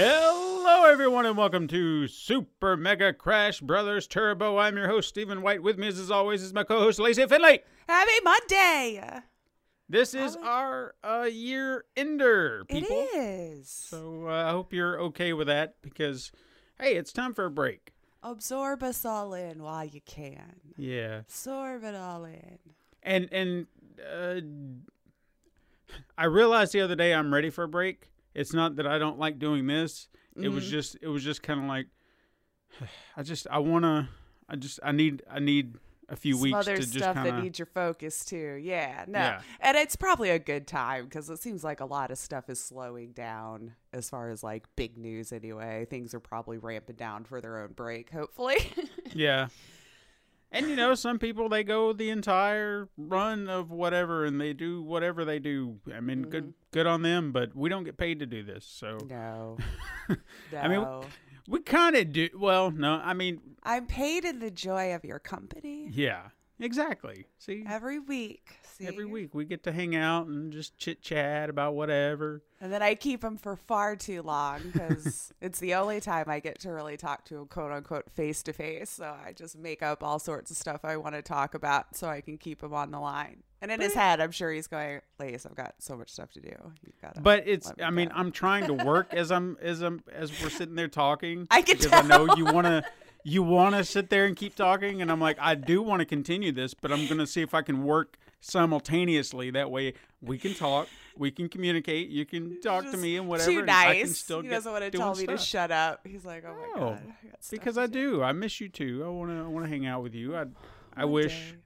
Hello, everyone, and welcome to Super Mega Crash Brothers Turbo. I'm your host, Stephen White. With me, as always, is my co-host, Lacey Finley. Happy Monday! This is our uh, year ender, people. It is. So uh, I hope you're okay with that because, hey, it's time for a break. Absorb us all in while you can. Yeah, Absorb it all in. and and uh, I realized the other day I'm ready for a break. It's not that I don't like doing this. It was mm-hmm. just it was just kind of like I just I want to I just I need I need a few Some weeks other to just stuff kind that needs your focus too. Yeah, no. Yeah. And it's probably a good time because it seems like a lot of stuff is slowing down as far as like big news anyway. Things are probably ramping down for their own break, hopefully. yeah. And you know, some people they go the entire run of whatever and they do whatever they do. I mean, Mm-hmm. good good on them, but we don't get paid to do this. So no. I mean, No. we kind of do well, no. I mean, I'm paid in the joy of your company yeah. Exactly. See? every week. See? Every week we get to hang out and just chit chat about whatever. And then I keep him for far too long because it's the only time I get to really talk to him, quote unquote, face to face. So I just make up all sorts of stuff I want to talk about so I can keep him on the line. And in his head, I'm sure he's going, Lace, I've got so much stuff to do. You've got. But it's me I mean, go." I'm trying to work as I'm as I'm as we're sitting there talking. I can because I know you want to you want to sit there and keep talking and I'm like I do want to continue this, but I'm going to see if I can work simultaneously that way we can talk, we can communicate, you can talk to me and whatever Too and I can nice. still he doesn't want to tell me to shut up. He's like, oh my No, God. I because I do." do. I miss you too. I want to I want to hang out with you. I I One wish day.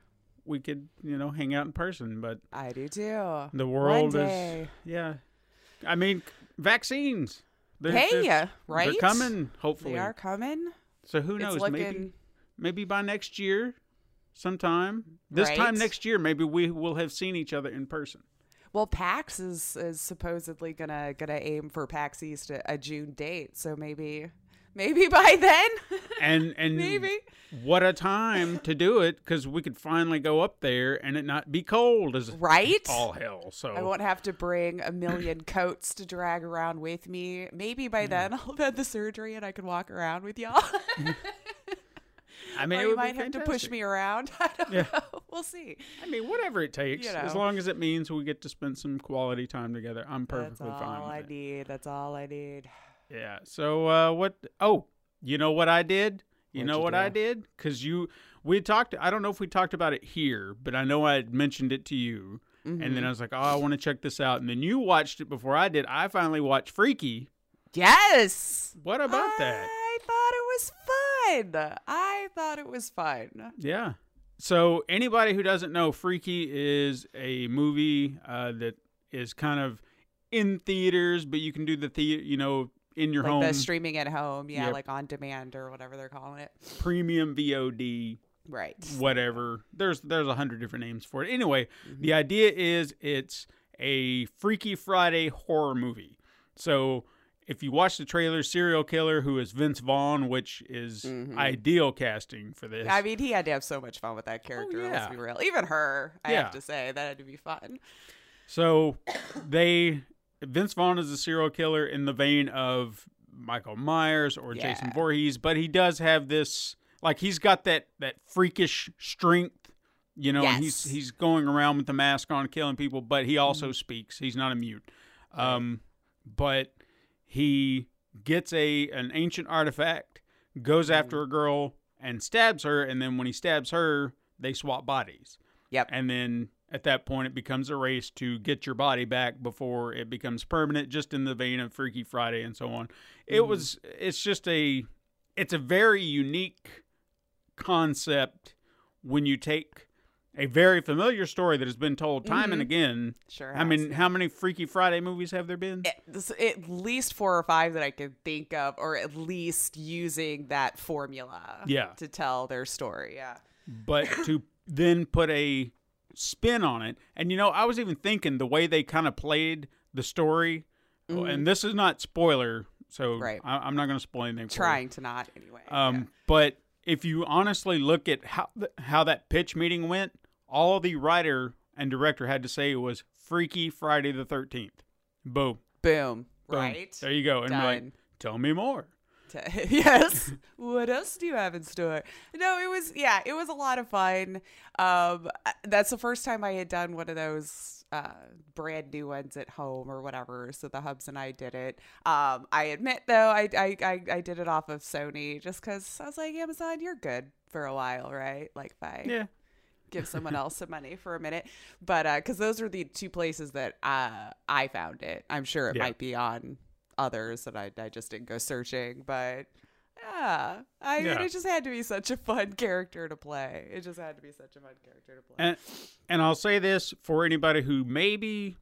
we could, you know, hang out in person, but I do too. the world is yeah. I mean, vaccines. They're, Hey, they're, uh, right? They're coming, hopefully. They are coming. So who knows? looking. Maybe maybe by next year, sometime. This time next year, maybe we will have seen each other in person. Well, PAX is is supposedly gonna gonna aim for PAX East a, a June date, so maybe maybe by then, And and maybe. what a time to do it because we could finally go up there and it not be cold as Right? all hell. So I won't have to bring a million coats to drag around with me. Maybe by then I'll have had the surgery and I can walk around with y'all. I mean, or you might have to push me around. I don't Yeah. know. We'll see. I mean, whatever it takes, You as long as it means we get to spend some quality time together, I'm That's perfectly all fine with I it. need. That's all I need. Yeah. So uh, what? Oh, you know what I did? You What'd know you what I did? Because you, we talked. I don't know if we talked about it here, but I know I had mentioned it to you, and Mm-hmm. then I was like, oh, I want to check this out, and then you watched it before I did. I finally watched Freaky. Yes. What about that? I thought it was fun. I thought it was fun. Yeah. So anybody who doesn't know, Freaky is a movie uh, that is kind of in theaters, but you can do the theater, you know, in your like home the streaming at home, yeah, Yep. like on demand or whatever they're calling it. premium VOD. Right. whatever. There's there's a hundred different names for it. Anyway, Mm-hmm. the idea is it's a Freaky Friday horror movie. So if you watch the trailer, serial killer who is Vince Vaughn, which is ideal casting for this. Mm-hmm. I mean, he had to have so much fun with that character. yeah. Let's be real. Even her, I Yeah. have to say, that had to be fun. So they Vince Vaughn is a serial killer in the vein of Michael Myers or Jason Yeah. Voorhees, but he does have this like he's got that that freakish strength, you know, and he's he's going around with the mask on killing people, but he also Mm-hmm. speaks. He's not a mute. Um but he gets a an ancient artifact, goes Mm-hmm. after a girl and stabs her and then when he stabs her, they swap bodies Yep. and then at that point it becomes a race to get your body back before it becomes permanent, just in the vein of Freaky Friday and so on. It mm-hmm. was, it's just a, it's a very unique concept when you take a very familiar story that has been told time and mm-hmm. again. Sure I mean, how many Freaky Friday movies have there been? At, at least four or five that I can think of, or at least using that formula Yeah. to tell their story. Yeah. but to then put a spin on it. And you know, I was even thinking the way they kind of played the story, oh, and this is not spoiler, so Mm-hmm. Right. I, I'm not going to spoil anything. Trying to not anyway. Um, yeah. but if you honestly look at how th- how that pitch meeting went, all the writer and director had to say was "Freaky Friday the 13th." Boom. Boom. Boom. Right. There you go. And like, tell me more. To- yes. what else do you have in store? No, it was yeah, it was a lot of fun. Um, that's the first time I had done one of those uh, brand new ones at home or whatever. So the hubs and I did it. Um, I admit though, I I I, I did it off of Sony just because I was like, Amazon, you're good for a while, right? Like, bye Yeah. give someone else some money for a minute. But because those are the two places that uh, I found it. I'm sure it Yeah. might be on others that I, I just didn't go searching. But yeah, I mean, it just had to be such a fun character to play. It just had to be such a fun character to play. And and I'll say this for anybody who maybe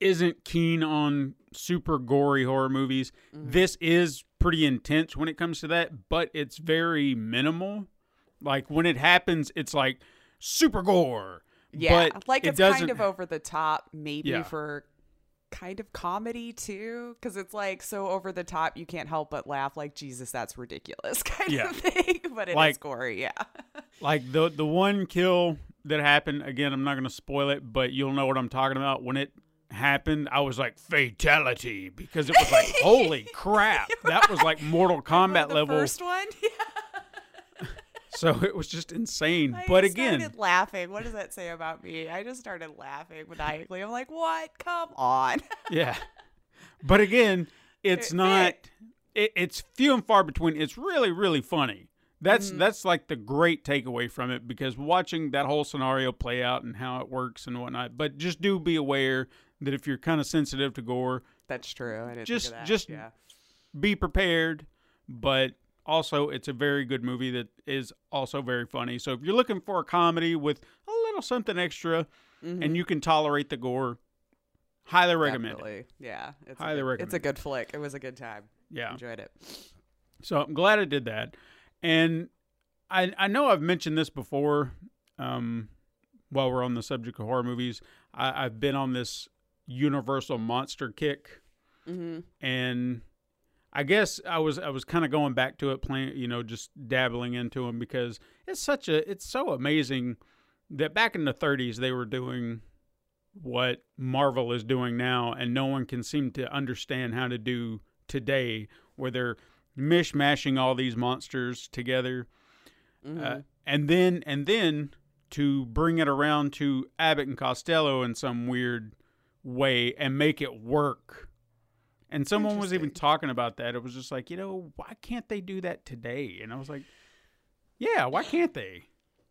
isn't keen on super gory horror movies, Mm-hmm. this is pretty intense when it comes to that, but it's very minimal. Like when it happens, it's like super gore. yeah, but like it it's kind of over the top, maybe Yeah. for kind of comedy too because it's like so over the top you can't help but laugh like jesus that's ridiculous kind Yeah. of thing but it is Like- gory yeah. like the the one kill that happened again i'm not going to spoil it but you'll know what i'm talking about. When it happened i was like fatality because it was like holy crap. That was like mortal kombat the level first one? Yeah so it was just insane I but again laughing. What does that say about me? I just started laughing maniacally. I'm like, what? Come on. yeah but again it's not it- it, it's few and far between it's really really funny that's Mm-hmm. that's like the great takeaway from it because watching that whole scenario play out and how it works and whatnot but just do be aware that if you're kind of sensitive to gore That's true. I didn't Just- think of that. just- yeah. be prepared, but also it's a very good movie that is also very funny. So if you're looking for a comedy with a little something extra and you can tolerate the gore, highly recommend it. Definitely. Yeah. It's Highly a good, It's a good flick. It was a good time. Yeah. Enjoyed it. So I'm glad I did that. And I I know I've mentioned this before. Um, while we're on the subject of horror movies, I, I've been on this Universal monster kick. Mm-hmm. and I guess I was I was kind of going back to it, playing you know, just dabbling into them because it's such a it's so amazing that back in the 30s they were doing what Marvel is doing now, and no one can seem to understand how to do today, where they're mishmashing all these monsters together, Mm-hmm. uh, and then and then to bring it around to Abbott and Costello in some weird way and make it work. And someone was even talking about that. It was just like, you know, why can't they do that today? And I was like, yeah, why can't they?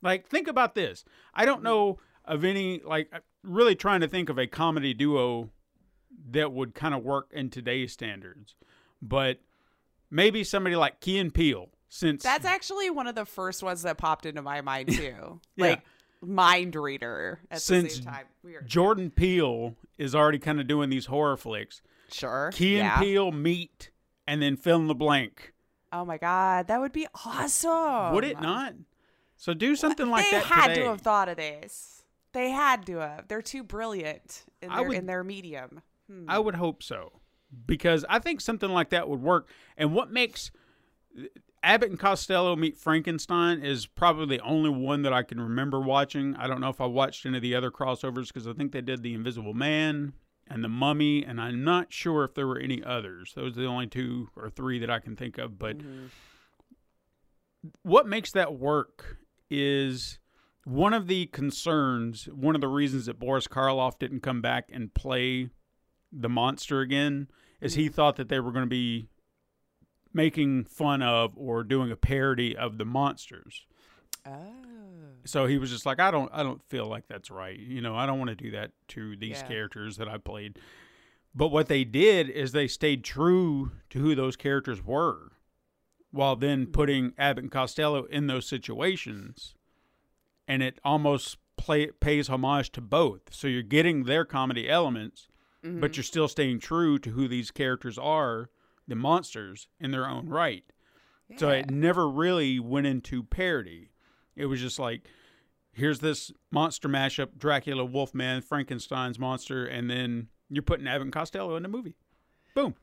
Like, think about this. I don't know of any, like, uh, really trying to think of a comedy duo that would kind of work in today's standards. But maybe somebody like Key and Peele, since That's actually one of the first ones that popped into my mind too. Yeah. Like mind reader at Since the same time. Weird. Jordan Peele is already kind of doing these horror flicks. Sure. Key and yeah. Peele meet and then fill in the blank. Oh my god, that would be awesome. Would it not? So do something like they that They had today. to have thought of this. They had to have. They're too brilliant in their would- in their medium. Hmm. I would hope so, because I think something like that would work. And what makes Abbott and Costello meet Frankenstein is probably the only one that I can remember watching. I don't know if I watched any of the other crossovers because I think they did The Invisible Man and The Mummy, and I'm not sure if there were any others. Those are the only two or three that I can think of. But mm-hmm. what makes that work is one of the concerns, one of the reasons that Boris Karloff didn't come back and play the monster again is he mm-hmm. thought that they were going to be making fun of or doing a parody of the monsters. Oh. So he was just like, I don't, I don't feel like that's right. You know, I don't want to do that to these Yeah. characters that I played. But what they did is they stayed true to who those characters were, while then hmm. putting Abbott and Costello in those situations, and it almost play, pays homage to both. So you're getting their comedy elements, but mm-hmm. you're still staying true to who these characters are, the monsters in their own right. So it never really went into parody. It was just like, here's this monster mashup: Dracula, Wolfman, Frankenstein's monster, and then you're putting Abbott and Costello in the movie. Boom,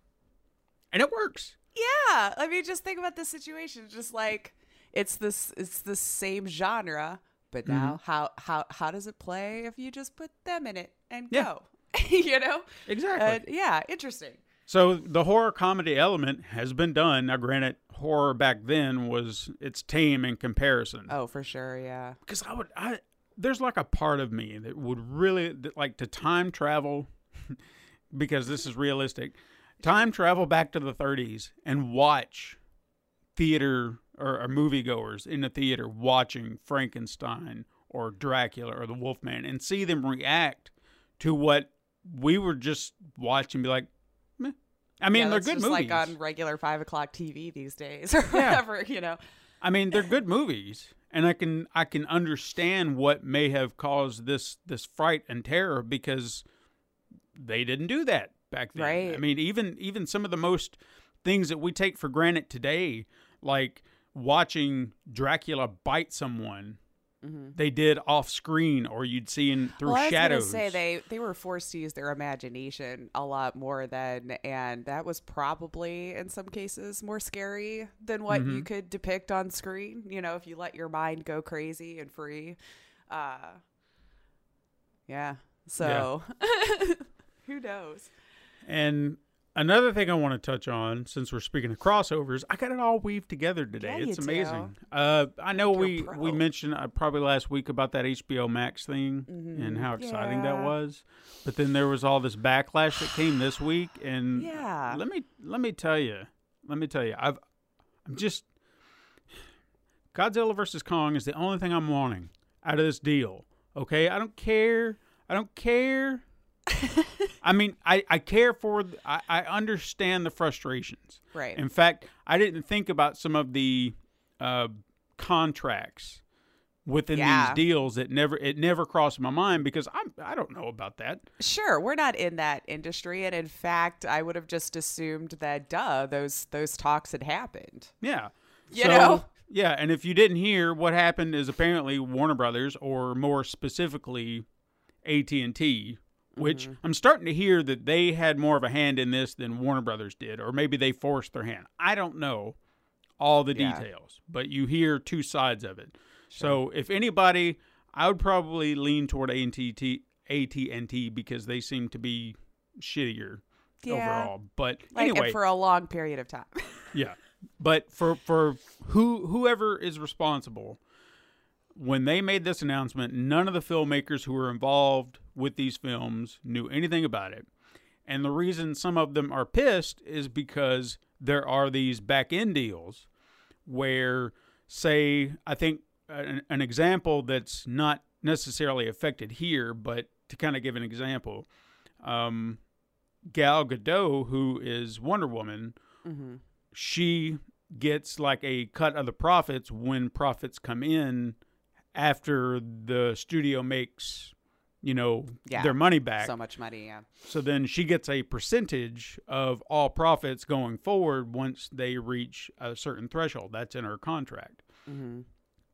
and it works. Yeah, I mean, just think about the situation. Just like it's this, it's the same genre, but Mm-hmm. now how how how does it play if you just put them in it and Yeah. go? you know, Exactly. Uh, yeah, interesting. So the horror comedy element has been done. Now, granted, horror back then was it's tame in comparison. Oh, for sure, yeah. because I would I there's like a part of me that would really like to time travel because this is realistic time travel back to the 30s and watch theater or, or moviegoers in the theater watching Frankenstein or Dracula or the Wolfman and see them react to what we were just watching be like. I mean yeah, they're good just movies like on regular five o'clock TV these days, or whatever. You know, I mean, they're good movies, and I can I can understand what may have caused this this fright and terror because they didn't do that back then. Right. I mean, even even some of the most things that we take for granted today, like watching Dracula bite someone, they did off screen, or you'd see in through Mm-hmm. well, shadows. say they they were forced to use their imagination a lot more than, and that was probably in some cases more scary than what Mm-hmm. you could depict on screen. You know, if you let your mind go crazy and free. Uh, yeah. So, who knows? And another thing I want to touch on, since we're speaking of crossovers, I got it all weaved together today. Yeah, it's amazing. Uh, I know You're we pro. we mentioned uh, probably last week about that HBO Max thing and how exciting that Mm-hmm. Was, but then there was all this backlash that came this week, and Yeah. let me let me tell you, let me tell you, I've I'm just Godzilla versus Kong is the only thing I'm wanting out of this deal. Okay, I don't care. I don't care. I mean, I, I care for, I, I understand the frustrations. Right. In fact, I didn't think about some of the uh, contracts within Yeah. these deals. It never, it never crossed my mind because I'm, I don't know about that. Sure, we're not in that industry, and in fact, I would have just assumed that, duh, those those talks had happened. Yeah. You know? Yeah, and if you didn't hear, what happened is apparently Warner Brothers, or more specifically, AT and T, which Mm-hmm. I'm starting to hear that they had more of a hand in this than Warner Brothers did, or maybe they forced their hand. I don't know all the Yeah. details, but you hear two sides of it. So if anybody, I would probably lean toward AT and T, AT and T because they seem to be shittier Yeah. overall. But Like anyway, for a long period of time. yeah, but for for who whoever is responsible, when they made this announcement, none of the filmmakers who were involved with these films knew anything about it. And the reason some of them are pissed is because there are these back end deals where, say, I think an, an example that's not necessarily affected here, but to kind of give an example, um, Gal Gadot, who is Wonder Woman, she gets like a cut of the profits when profits come in after the studio makes you know Yeah. their money back. So much money, yeah. so then she gets a percentage of all profits going forward once they reach a certain threshold. That's in her contract. Mm-hmm.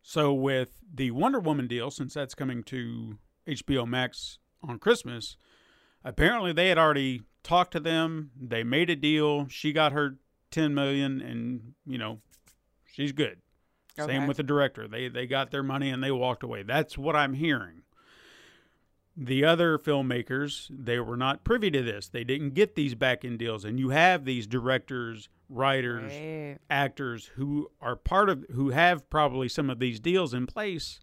So with the wonder woman deal since that's coming to hbo max on christmas apparently they had already talked to them. They made a deal. She got her 10 million and you know she's good Okay. same with the director. They they got their money and they walked away. That's what i'm hearing. The other filmmakers they were not privy to this. They didn't get these back end deals. And you have these directors writers Right. actors who are part of who have probably some of these deals in place.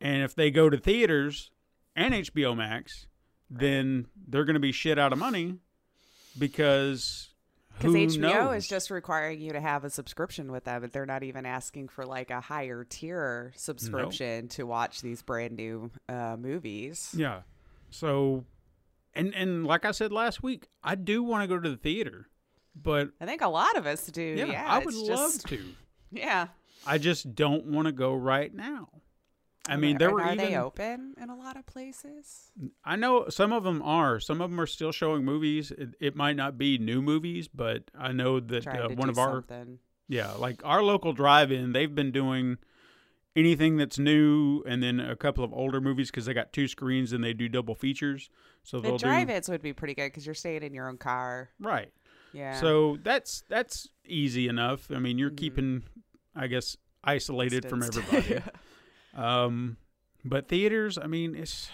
And if they go to theaters and HBO Max then they're going to be shit out of money because Because HBO knows? is just requiring you to have a subscription with them, but they're not even asking for like a higher tier subscription to watch these brand new uh, movies. Yeah. So, and and like I said last week, I do want to go to the theater, but I think a lot of us do. yeah, Yeah, I would it's love to. Yeah. I just don't want to go right now. I mean, there were are even they open in a lot of places? I know some of them are. Some of them are still showing movies. It, it might not be new movies, but I know that uh, one of our something. yeah, like our local drive-in, they've been doing anything that's new, and then a couple of older movies because they got two screens and they do double features. So The they'll do drive-ins would be pretty good because you're staying in your own car. right. Yeah. So that's that's easy enough. I mean, you're Mhm. keeping, I guess, isolated from everybody. Um, but theaters, I mean, it's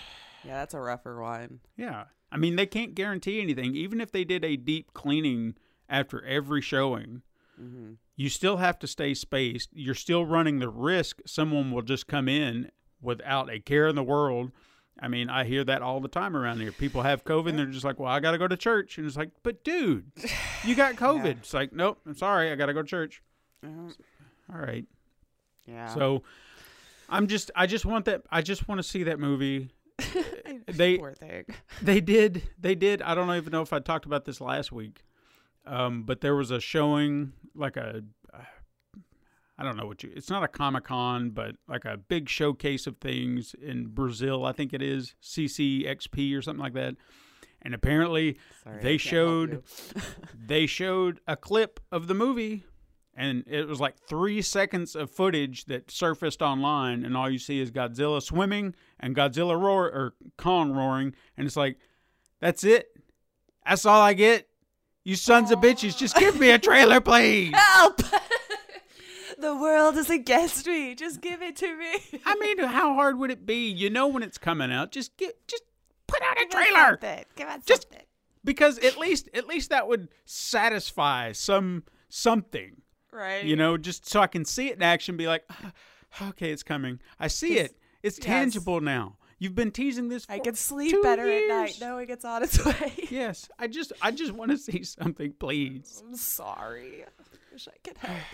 yeah, that's a rougher one. yeah. I mean, they can't guarantee anything. Even if they did a deep cleaning after every showing, hmm you still have to stay spaced. You're still running the risk someone will just come in without a care in the world. I mean, I hear that all the time around here. People have COVID and they're just like, well, I got to go to church. And it's like, but dude, you got COVID. It's like, nope, I'm sorry. I got to go to church. All right. Yeah. So I'm just, I just want that, I just want to see that movie. they- poor thing. They did, they did. I don't even know if I talked about this last week. Um, but there was a showing, like a, I don't know what you. It's not a Comic Con, but like a big showcase of things in Brazil. I think it is CCXP or something like that. And apparently, Sorry, they I can't help showed they showed a clip of the movie, and it was like three seconds of footage that surfaced online, and all you see is Godzilla swimming and Godzilla roar or Kong roaring, and it's like, that's it. That's all I get. You sons of bitches, just give me a trailer, please. Help! the world is against me. Just give it to me. I mean, how hard would it be? You know when it's coming out. Just get, just put out a Give us trailer. something. Give us Just- something. because at least, at least that would satisfy some something. Right. you know, just so I can see it in action, be like, "Ah, okay, it's coming. I see it. It's yes. tangible now. You've been teasing this. I can sleep better years. at night knowing it's on its way. Yes, I just, I just want to see something, please. I'm sorry. I Wish I could help.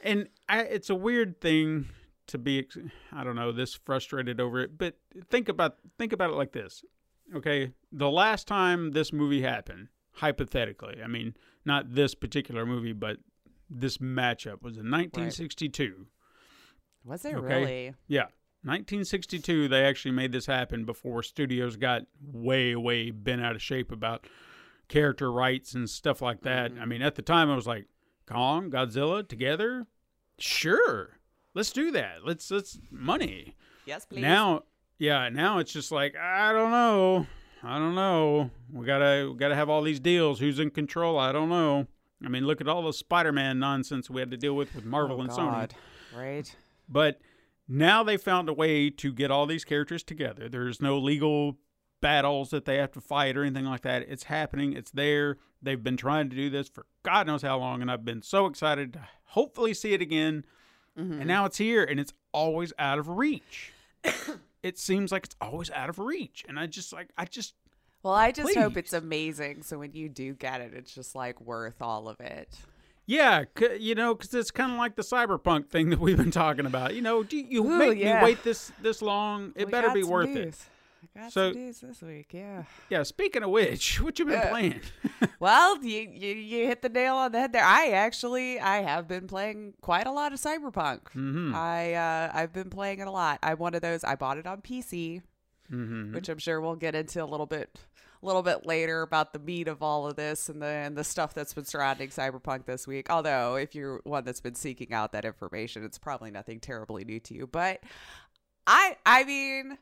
And I, it's a weird thing to be, I don't know, this frustrated over it. But think about, think about it like this. Okay, the last time this movie happened, hypothetically, I mean, not this particular movie, but this matchup was in 1962. Was it Okay. really? Yeah. 1962, they actually made this happen before studios got way, way bent out of shape about character rights and stuff like that. Mm-hmm. I mean, at the time, I was like, Kong, Godzilla together? Sure. Let's do that. Let's, let's, money. Yes, please. Now, yeah, now it's just like, I don't know. I don't know. We gotta, we gotta have all these deals. Who's in control? I don't know. I mean, look at all the Spider Man nonsense we had to deal with with Marvel oh, and Sony. God. Right. But now they found a way to get all these characters together. There's no legal battles that they have to fight or anything like that. It's happening. It's there. They've been trying to do this for God knows how long, and I've been so excited to hopefully see it again. Mm-hmm. And now it's here, and it's always out of reach. it seems like it's always out of reach, and I just like I just Well, I just hope it's amazing. So when you do get it, it's just like worth all of it. Yeah, c- you know, because it's kind of like the cyberpunk thing that we've been talking about. You know, do you Ooh, make yeah. me wait this this long? It We better be worth it. I got So- some news this week. Yeah. Yeah. Speaking of which, what you been Yeah. playing? Well, you, you you hit the nail on the head there. I actually I have been playing quite a lot of Cyberpunk. mm-hmm. I uh, I've been playing it a lot. I'm one of those. I bought it on PC, Mm-hmm. which I'm sure we'll get into a little bit a little bit later about the meat of all of this and the and the stuff that's been surrounding Cyberpunk this week. Although if you're one that's been seeking out that information, it's probably nothing terribly new to you. But I I mean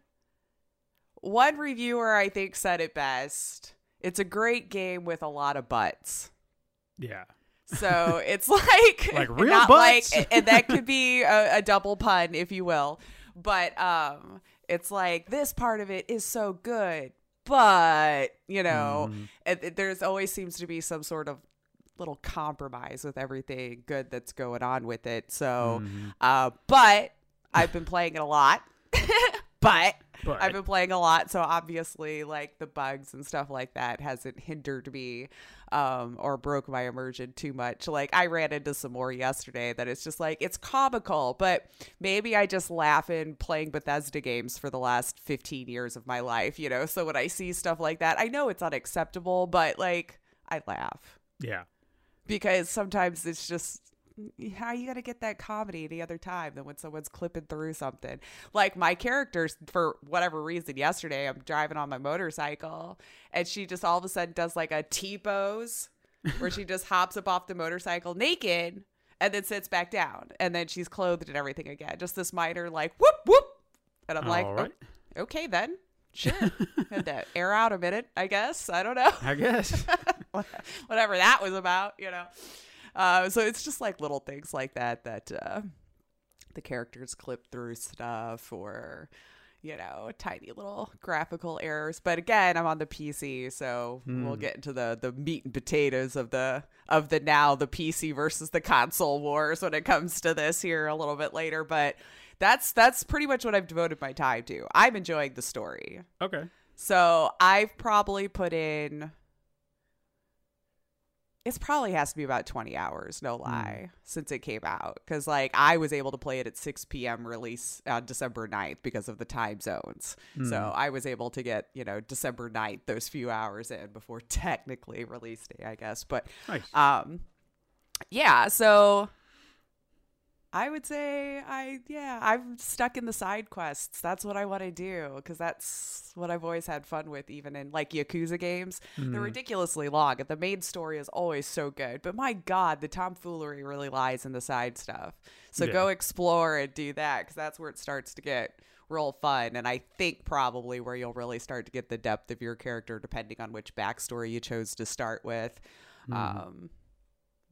one reviewer I think said it best. It's a great game with a lot of butts. Yeah. So it's like Like real not butts? like and that could be a, a double pun if you will. But um it's like this part of it is so good, but you know, Mhm. it, it- there's always seems to be some sort of little compromise with everything good that's going on with it. So Mhm. uh but I've been playing it a lot. but But I've been playing a lot, so obviously, like the bugs and stuff like that hasn't hindered me um, or broke my immersion too much. Like I ran into some more yesterday that it's just like it's comical, but maybe I just laugh in playing Bethesda games for the last 15 years of my life, you know. So when I see stuff like that, I know it's unacceptable, but like I laugh yeah. because sometimes it's just how you got to get that comedy any other time than when someone's clipping through something. Like my characters, for whatever reason, yesterday I'm driving on my motorcycle and she just all of a sudden does like a T pose where she just hops up off the motorcycle naked and then sits back down and then she's clothed and everything again. Just this minor like whoop whoop, and I'm like, All right. "Oh, okay then. Sure, had to air out a minute, I guess. I don't know I guess. whatever that was about, you know. Uh, so it's just like little things like that that uh, the characters clip through stuff or you know tiny little graphical errors. But again, I'm on the PC, so we'll get into the the meat and potatoes of the of the now the PC versus the console wars when it comes to this here a little bit later. But that's that's pretty much what I've devoted my time to. I'm enjoying the story. okay. So I've probably put in. It's probably has to be about 20 hours, no hmm. lie, since it came out. Because, like, I was able to play it at 6 p.m. release on December 9th because of the time zones. So hmm. I was able to get, you know, December 9th, those few hours in before technically release day, I guess. But, Nice. um, yeah, so I would say I yeah, I'm stuck in the side quests. That's what I want to do because that's what I've always had fun with even in like Yakuza games. They're ridiculously long and the main story is always so good. But my god, the tomfoolery really lies in the side stuff. So Yeah. go explore and do that cuz that's where it starts to get real fun and I think probably where you'll really start to get the depth of your character depending on which backstory you chose to start with. Um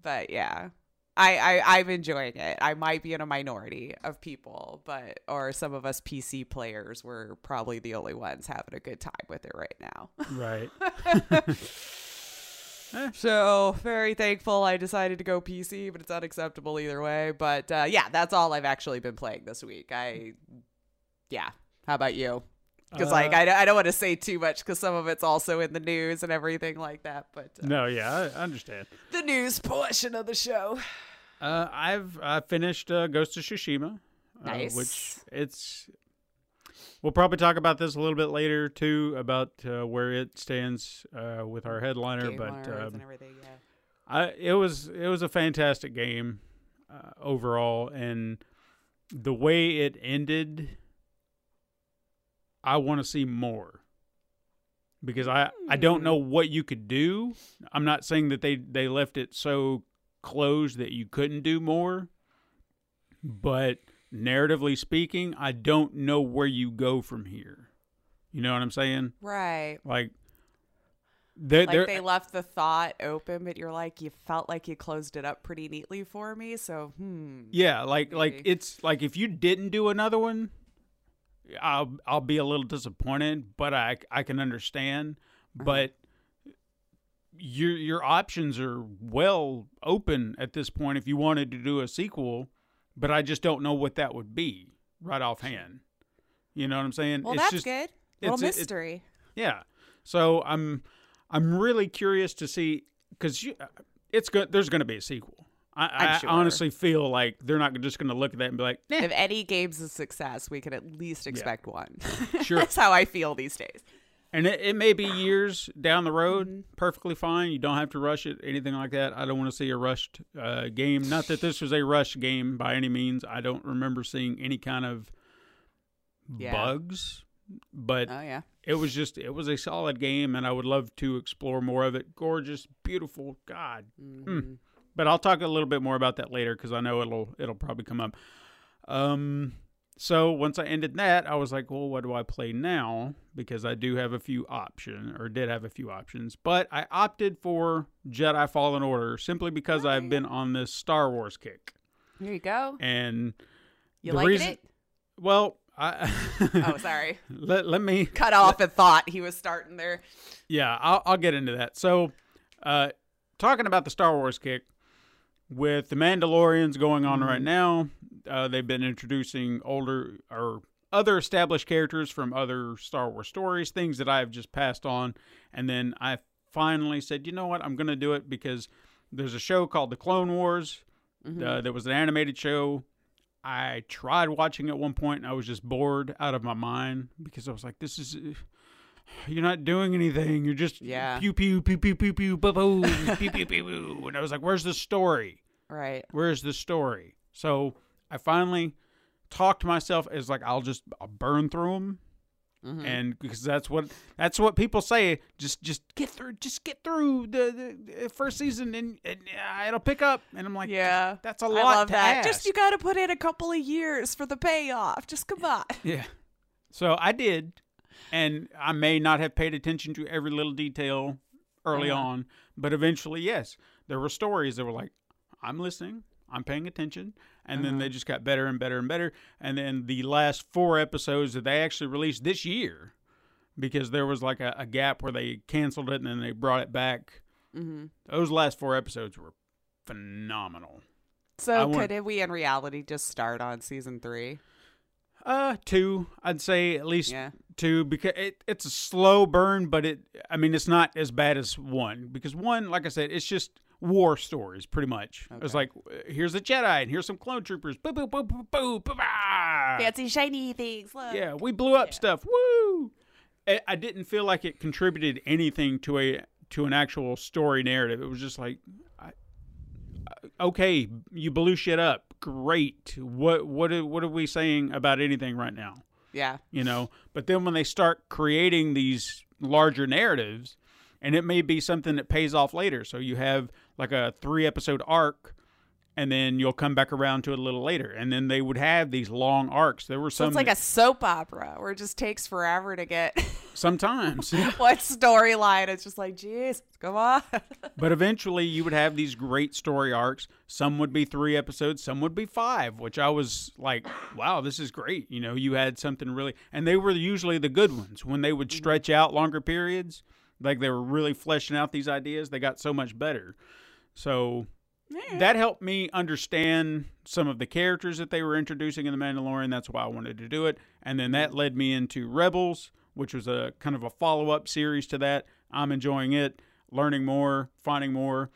but yeah I, I i'm enjoying it. I might be in a minority of people but or some of us pc players we're probably the only ones having a good time with it right now. Right. so very thankful i decided to go pc but it's unacceptable either way. But uh, yeah that's all i've actually been playing this week. I yeah. How about you because like Uh, I, I don't want to say too much because some of it's also in the news and everything like that but uh, No, yeah, I understand. the news portion of the show Uh, I've I finished uh, Ghost of Tsushima, uh, Nice. which it's. We'll probably talk about this a little bit later too about uh, where it stands uh, with our headliner, Game but um, yeah I it was it was a fantastic game uh, overall, and the way it ended, I want to see more because I I don't know what you could do. I'm not saying that they they left it so closed that you couldn't do more, but narratively speaking, I don't know where you go from here. You know what I'm saying? Right. Like. There, Like they left the thought open, but you're like, you felt like you closed it up pretty neatly for me. So, hmm. Yeah, like like it's like if you didn't do another one, I'll I'll be a little disappointed, but I I can understand. Uh-huh. But your your options are well open at this point if you wanted to do a sequel, but I just don't know what that would be right offhand. You know what I'm saying? Well, It's that's just- good. Little it's- it- mystery. yeah. So I'm I'm really curious to see because it's good. There's going to be a sequel. I, I sure. honestly feel like they're not just going to look at that and be like, if any game's a success, we can at least expect one. Sure. that's how I feel these days. And it, it may be years down the road, Mm-hmm. perfectly fine. You don't have to rush it, anything like that. I don't want to see a rushed uh, game. Not that this was a rush game by any means. I don't remember seeing any kind of Yeah. bugs, but Oh yeah. it was just it was a solid game, and I would love to explore more of it. Gorgeous, beautiful, God. Mm-hmm. Mm. But I'll talk a little bit more about that later because I know it'll it'll probably come up. Um, so once I ended that, I was like, well, what do I play now? Because I do have a few options, or did have a few options, but I opted for Jedi Fallen Order simply because I've been on this Star Wars kick, Here you go. and You liking reason- it? well, I Oh, sorry. let let me Cut off and thought he was starting there. yeah, I'll, I'll get into that. So, uh, talking about the Star Wars kick, with the Mandalorians going on right now, uh, they've been introducing older or other established characters from other Star Wars stories, things that I've just passed on, and then I finally said, you know what, I'm going to do it because there's a show called The Clone Wars. Uh, there was an animated show. I tried watching at one point and I was just bored out of my mind because I was like, this is. You're not doing anything. You're just Yeah. pew pew pew pew pew pew boo boo pew pew pew pew. And I was like, "Where's the story? Right. Where's the story?" So I finally talked to myself as like, "I'll just I'll burn through them Mm-hmm. and because that's what that's what people say. Just just get through, just get through the, the first season, and, and uh, it'll pick up. And I'm like, Yeah. that's a I lot love to that. ask. Just you got to put in a couple of years for the payoff. Just come on. yeah. So I did, and I may not have paid attention to every little detail early Uh-huh. on, but eventually, yes, there were stories that were like, I'm listening. I'm paying attention. And then Uh-huh. they just got better and better and better. And then the last four episodes that they actually released this year, because there was like a, a gap where they canceled it and then they brought it back. Mm-hmm. Those last four episodes were phenomenal. I So want- could we in reality just start on season three? Uh, two, I'd say at least Yeah. Two because it, it's a slow burn, but it, I mean, it's not as bad as one because one, like I said, it's just war stories pretty much. It's Okay. like, uh, here's a Jedi and here's some clone troopers. Boo, boo, boo, boo, boo, boo. Fancy shiny things. Look. Yeah, we blew up stuff. Woo! I, I didn't feel like it contributed anything to a to an actual story narrative. It was just like, I, I- okay, you blew shit up. Great. What what are, what are we saying about anything right now? Yeah. You know. But then when they start creating these larger narratives, and it may be something that pays off later. So you have like a three episode arc. And then you'll come back around to it a little later, and then they would have these long arcs. There were So some it's like that- a soap opera where it just takes forever to get sometimes. what storyline. It's just like, geez, come on. but eventually you would have these great story arcs. Some would be three episodes some would be five which i was like wow this is great. You know you had something really and they were usually the good ones. When they would mm-hmm. stretch out longer periods like they were really fleshing out these ideas they got so much better. So that helped me understand some of the characters that they were introducing in the Mandalorian. That's why I wanted to do it. And then that led me into Rebels, which was a kind of a follow up series to that. I'm enjoying it, learning more, finding more.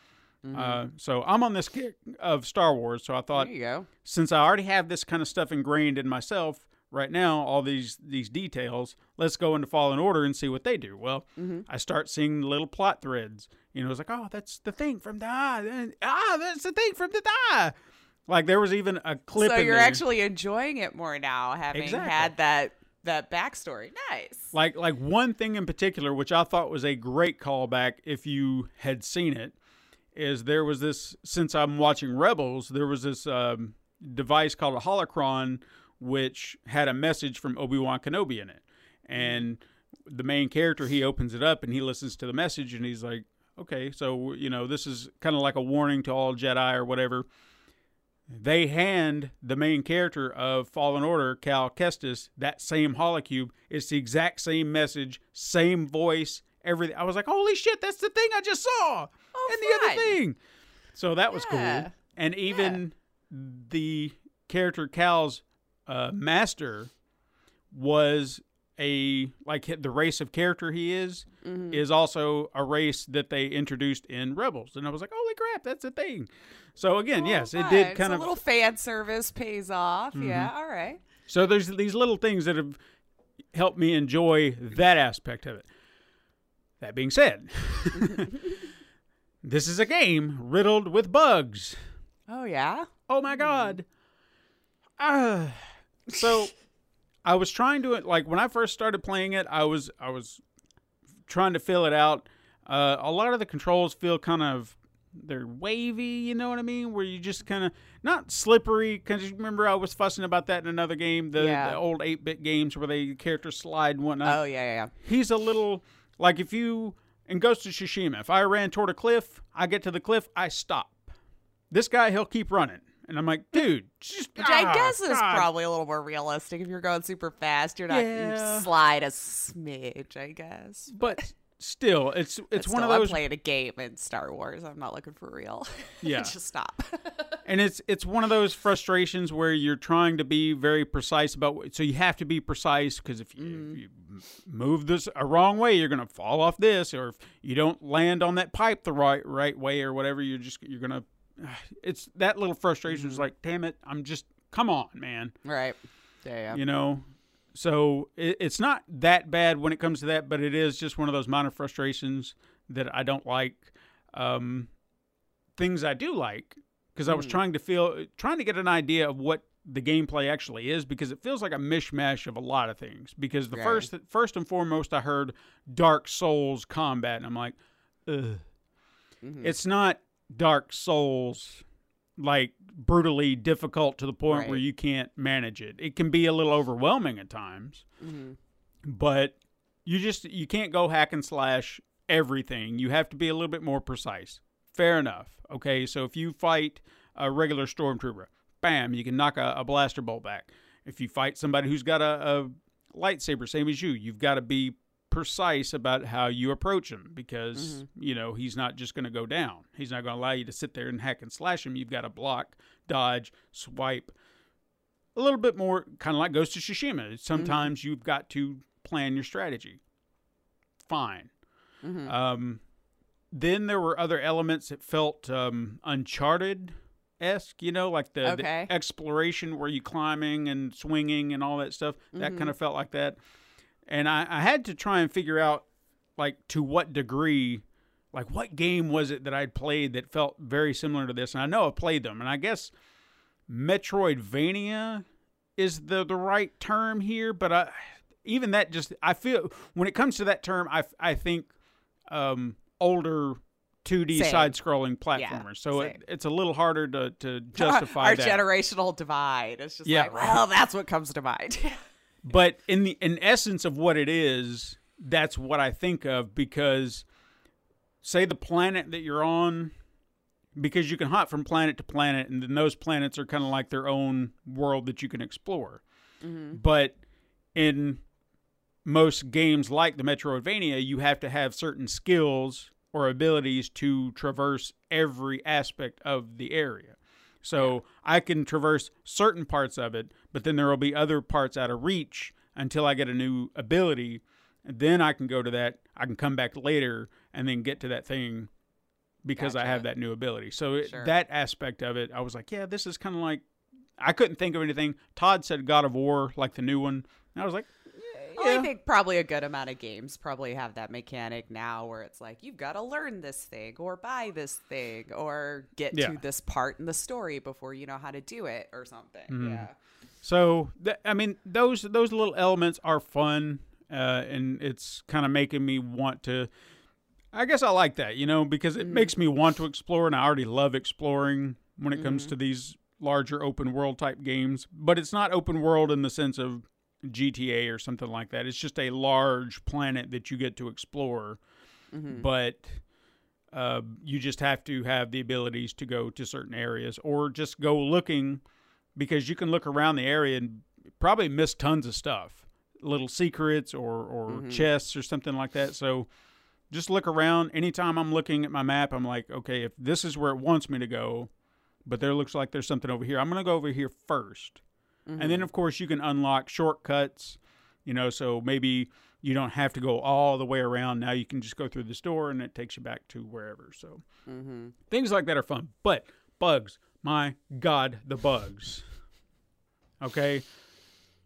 Uh, so I'm on this kick of Star Wars. So I thought, there you go. since I already have this kind of stuff ingrained in myself right now, all these these details, let's go into Fallen Order and see what they do. Well, I start seeing little plot threads. You know, it's like, oh, that's the thing from the eye. Ah, that's the thing from the eye. Like there was even a clip. So you're there- actually enjoying it more now, having Exactly. had that that backstory. Nice. like like one thing in particular which i thought was a great callback if you had seen it is there was this since i'm watching rebels there was this um, device called a holocron which had a message from obi-wan kenobi in it and the main character he opens it up and he listens to the message and he's like okay so you know this is kind of like a warning to all jedi or whatever they hand the main character of Fallen Order, Cal Kestis, that same holocube. It's the exact same message, same voice, everything. I was like, holy shit, that's the thing I just saw. Oh, and the other thing. So that was Yeah. cool. And even the character Cal's uh, master was a like the race of character he is Mm-hmm. is also a race that they introduced in Rebels, and I was like, "Holy crap, that's a thing!" So again, yes, it did kind so of a little fan service pays off. Mm-hmm. Yeah. All right. so there's these little things that have helped me enjoy that aspect of it. That being said, this is a game riddled with bugs. Oh yeah. Oh my god. Ah. So I was trying to like when I first started playing it, I was I was trying to fill it out. Uh, a lot of the controls feel kind of they're wavy, you know what I mean? Where you just kind of not slippery. Because remember I was fussing about that in another game, the, Yeah. the old eight bit games where they characters slide and whatnot Oh yeah, yeah, yeah. he's a little like if you in Ghost of Tsushima, if I ran toward a cliff, I get to the cliff, I stop. This guy, he'll keep running, and I'm like, dude, just Which I ah, guess is God. probably a little more realistic. If you're going super fast, you're not Yeah. you slide a smidge. I guess. But still, it's it's one of those I'm playing a game in Star Wars. I'm not looking for real. Yeah. just stop. and it's it's one of those frustrations where you're trying to be very precise about so you have to be precise because if, you if you move this a wrong way you're going to fall off this or if you don't land on that pipe the right right way or whatever you're just you're going to it's that little frustration is mm-hmm. like damn it I'm just come on man right. Yeah. yeah. you know so it, it's not that bad when it comes to that but it is just one of those minor frustrations that i don't like um, things i do like because i was hmm. trying to feel trying to get an idea of what the gameplay actually is because it feels like a mishmash of a lot of things because the Right. first first and foremost i heard dark souls combat and i'm like Ugh. Mm-hmm. it's not dark souls like brutally difficult to the point where you can't manage it. It can be a little overwhelming at times, Mm-hmm. but you just you can't go hack and slash everything. You have to be a little bit more precise. Fair enough. Okay, so if you fight a regular stormtrooper, bam, you can knock a, a blaster bolt back. If you fight somebody who's got a, a lightsaber, same as you, you've got to be precise about how you approach him because you know he's not just going to go down. He's not going to allow you to sit there and hack and slash him. You've got to block, dodge, swipe. A little bit more, kind of like Ghost of Tsushima. Sometimes you've got to plan your strategy. Fine. Um, then there were other elements that felt um, Uncharted esque, you know, like the, the exploration where you climbing and swinging and all that stuff. That Mm-hmm. kind of felt like that. And I, I had to try and figure out, like, to what degree, like, what game was it that I'd played that felt very similar to this? And I know I've played them, and I guess Metroidvania is the the right term here, but I, even that just I feel when it comes to that term, I I think um, older 2D Same. side scrolling Yeah, platformers. so it, it's a little harder to to justify our that. generational divide. It's just Yeah. like, well, that's what comes to mind. but in the in essence of what it is, that's what I think of because say the planet that you're on because you can hop from planet to planet and then those planets are kind of like their own world that you can explore. Mm-hmm. But in most games like the Metroidvania, you have to have certain skills or abilities to traverse every aspect of the area. So I can traverse certain parts of it, but then there will be other parts out of reach until I get a new ability. And then I can go to that. I can come back later and then get to that thing because I have that new ability. So it, Sure. that aspect of it, I was like, yeah, this is kind of like. I couldn't think of anything. Todd said God of War, like the new one. And I was like, Well. I think probably a good amount of games probably have that mechanic now where it's like you've got to learn this thing or buy this thing or get Yeah. to this part in the story before you know how to do it or something. Mm-hmm. Yeah. So th- I mean, those those little elements are fun, uh, and it's kind of making me want to. I guess I like that, you know, because it makes me want to explore, and I already love exploring when it comes to these larger open world type games. But it's not open world in the sense of GTA or something like that. It's just a large planet that you get to explore, but uh, you just have to have the abilities to go to certain areas or just go looking because you can look around the area and probably miss tons of stuff little secrets or, or chests or something like that. So just look around. Anytime i'm looking at my map i'm like okay if this is where it wants me to go but there looks like there's something over here i'm going to go over here 1st and then of course you can unlock shortcuts you know so maybe you don't have to go all the way around. Now you can just go through the store and it takes you back to wherever. So mm-hmm. things like that are fun. But bugs my god the bugs. Okay?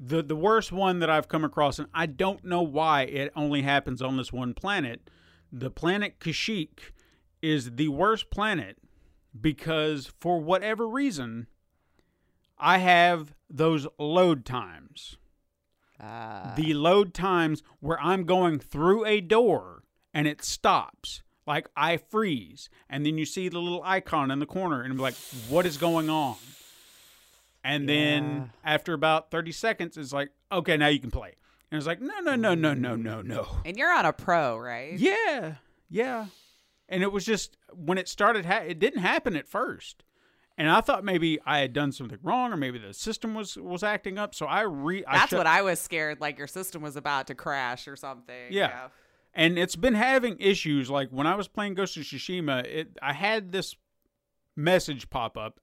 The the worst one that i've come across and i don't know why it only happens on this one planet the planet kashyyyk is the worst planet because for whatever reason i have those load times Uh, the load times where I'm going through a door and it stops. Like I freeze, and then you see the little icon in the corner, and I'm like, "What is going on?" And then after about 30 seconds, it's like, "Okay, now you can play." And it's like, "No, no, no, no, no, no, no." and you're on a pro, right? Yeah, yeah. And it was just when it started, ha- it didn't happen at first. And I thought maybe I had done something wrong, or maybe the system was was acting up. So I re. I That's shut- what I was scared like your system was about to crash or something. Yeah. and it's been having issues. Like when I was playing Ghost of Tsushima, it I had this message pop up,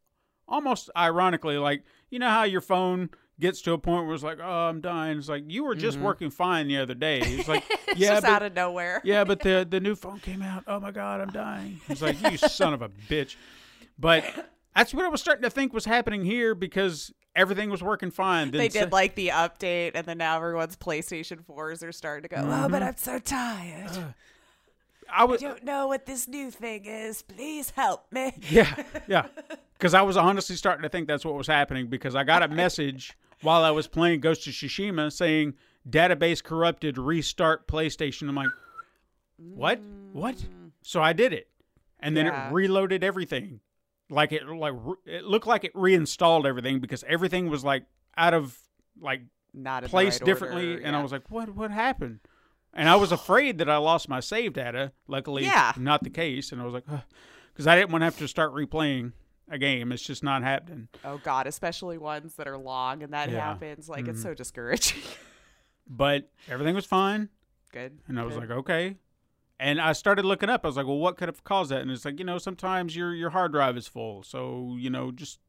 almost ironically, like you know how your phone gets to a point where it's like, oh, I'm dying. It's like you were just working fine the other day. It's like, Mm-hmm. It's yeah, just but, out of nowhere. yeah, but the the new phone came out. Oh my god, I'm dying. It's like you son of a bitch. But that's what I was starting to think was happening here because everything was working fine. Then They did like the update, and then now everyone's PlayStation 4s are starting to go, oh, Mm-hmm. but I'm so tired. I was I don't know what this new thing is. Please help me. Yeah, yeah. Because I was honestly starting to think that's what was happening because I got a message while I was playing Ghost of Tsushima saying database corrupted, restart PlayStation. I'm like, what? What? So I did it, and then Yeah. it reloaded everything. Like it, like it looked like it reinstalled everything because everything was like out of like Not placed right differently, order, and I was like, "What? What happened?" And I was afraid that I lost my save data. Luckily, Yeah. not the case. And I was like, because I didn't want to have to start replaying a game. It's just not happening. oh god, especially ones that are long and that Yeah. Mm-hmm. happens. Like it's so discouraging. But everything was fine, Good. and I was like, okay. And I started looking up. I was like, well, what could have caused that? And it's like, you know, sometimes your your hard drive is full, so you know, just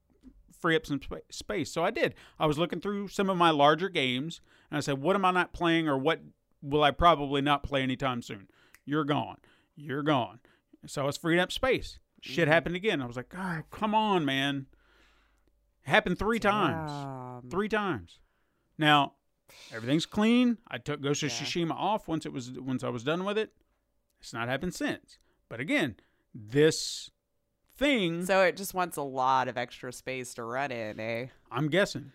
free up some spa- space. So I did. I was looking through some of my larger games, and I said, what am I not playing, or what will I probably not play anytime soon? You're gone. You're gone. So I was freeing up space. Shit Mm-hmm. happened again. I was like, oh, come on, man. happened three times. Three times. Now, everything's clean. I took Ghost of Yeah. Tsushima off once it was once I was done with it. It's not happened since. But again, this thing So it just wants a lot of extra space to run in, eh? I'm guessing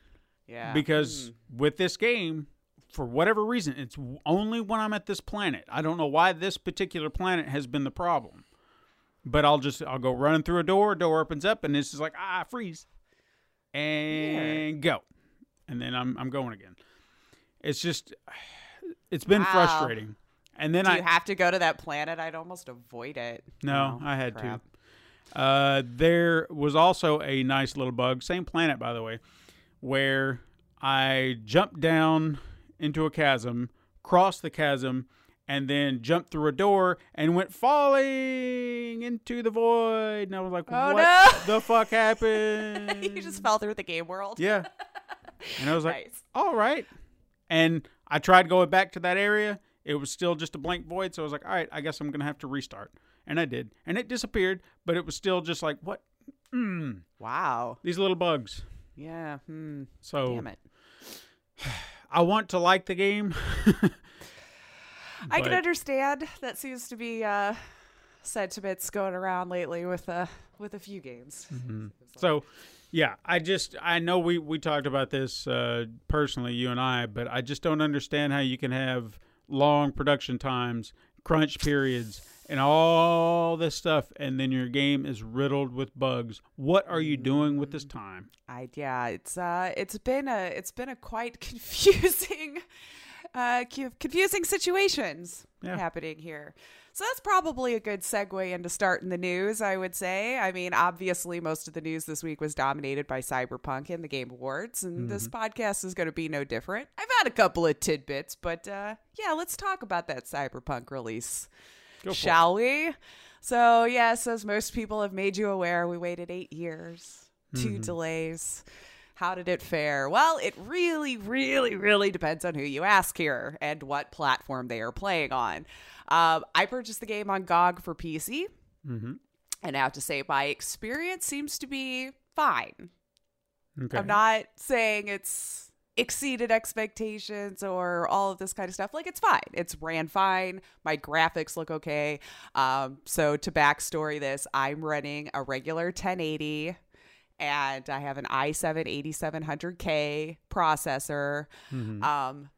Yeah. because with this game for whatever reason it's only when I'm at this planet. I don't know why this particular planet has been the problem. But I'll just I'll go running through a door, door opens up and it's just like ah freeze. And go. And then I'm I'm going again. It's just it's been Wow. frustrating. And then Do I you have to go to that planet? I'd almost avoid it. No, Oh, I had crap. to. Uh, there was also a nice little bug, same planet by the way, where I jumped down into a chasm, crossed the chasm, and then jumped through a door and went falling into the void. And I was like, Oh, "What no." the fuck happened?" you just fell through the game world. yeah. And I was like, Nice. all right. And I tried going back to that area. It was still just a blank void. So I was like, all right, I guess I'm going to have to restart. And I did. And it disappeared, but it was still just like, what? Mm, Wow. these little bugs. Yeah. Hmm. So Damn it. I want to like the game. I can understand. That seems to be uh, sentiments going around lately with uh, with a few games. Mm-hmm. So, yeah, I just I know we we talked about this uh, personally, you and I, but I just don't understand how you can have long production times, crunch periods, and all this stuff, and then your game is riddled with bugs. What are you doing with this time? I yeah, it's uh, it's been a it's been a quite confusing, uh, confusing situations Yeah. happening here. So that's probably a good segue into starting the news. I would say. I mean, obviously, most of the news this week was dominated by Cyberpunk and the Game Awards, and this podcast is going to be no different. I've had a couple of tidbits, but uh, yeah, let's talk about that Cyberpunk release for it. shall we? So, yes, as most people have made you aware, we waited eight years, 2 delays. How did it fare? Well, it really, really, really depends on who you ask here and what platform they are playing on. Um, I purchased the game on GOG for PC, and I have to say, my experience seems to be fine. Okay. I'm not saying it's exceeded expectations or all of this kind of stuff. Like it's fine. It's ran fine. My graphics look okay. Um, so to backstory this, I'm running a regular 1080 and I have an i7 8700K processor. Um,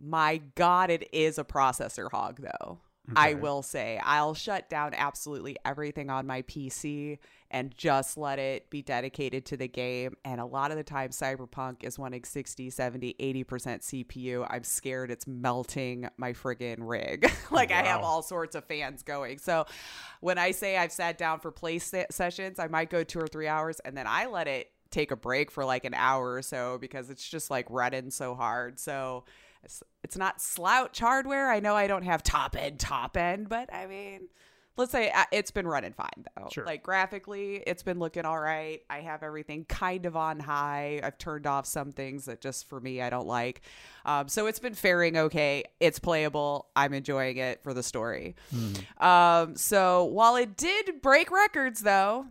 my God, it is a processor hog though. I will say I'll shut down absolutely everything on my PC and just let it be dedicated to the game. And a lot of the time, Cyberpunk is wanting 60, 70, 80% CPU. I'm scared it's melting my friggin' rig. like, I have all sorts of fans going. So, when I say I've sat down for play se- sessions, I might go two or three hours and then I let it take a break for like an hour or so because it's just like running so hard. So, it's, it's not slouch hardware. I know I don't have top end, top end, but I mean, let's say uh, it's been running fine though. Sure. Like graphically, it's been looking all right. I have everything kind of on high. I've turned off some things that just for me I don't like. Um, so it's been faring okay. It's playable. I'm enjoying it for the story. Um, so while it did break records though,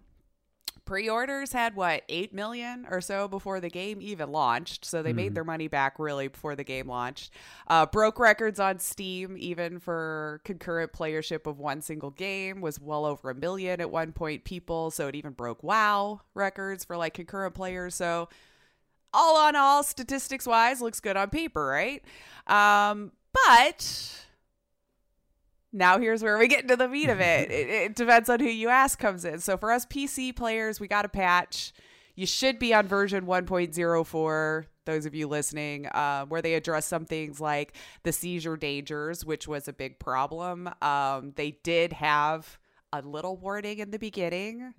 pre-orders had what 8 million or so before the game even launched. So they made their money back really before the game launched. Uh, broke records on steam even for concurrent playership of one single game was well over a million at one point people. So it even broke wow records for like concurrent players. So all on all statistics wise looks good on paper right? Um, but now here's where we get into the meat of it. it. It depends on who you ask comes in. So for us PC players, we got a patch. You should be on version 1.04. Those of you listening, uh, where they address some things like the seizure dangers, which was a big problem. Um, they did have a little warning in the beginning,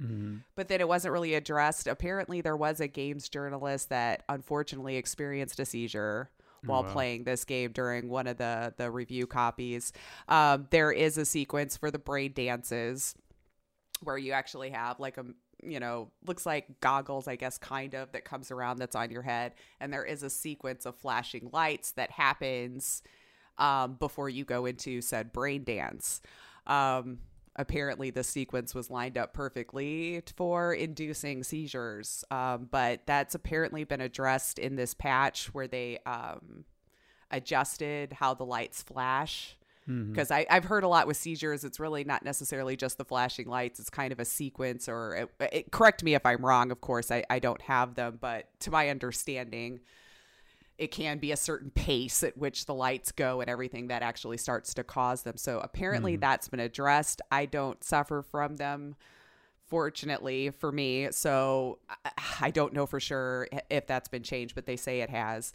but then it wasn't really addressed. Apparently, there was a games journalist that unfortunately experienced a seizure while wow. playing this game during one of the the review copies. Um, there is a sequence for the brain dances where you actually have like a you know looks like goggles i guess kind of that comes around that's on your head and there is a sequence of flashing lights that happens um, before you go into said brain dance um, apparently the sequence was lined up perfectly for inducing seizures um, but that's apparently been addressed in this patch where they um, adjusted how the lights flash. Because I've heard a lot with seizures it's really not necessarily just the flashing lights it's kind of a sequence or it, it, correct me if i'm wrong of course I, I don't have them but to my understanding it can be a certain pace at which the lights go and everything that actually starts to cause them so apparently that's been addressed i don't suffer from them fortunately for me so I- i don't know for sure if that's been changed but they say it has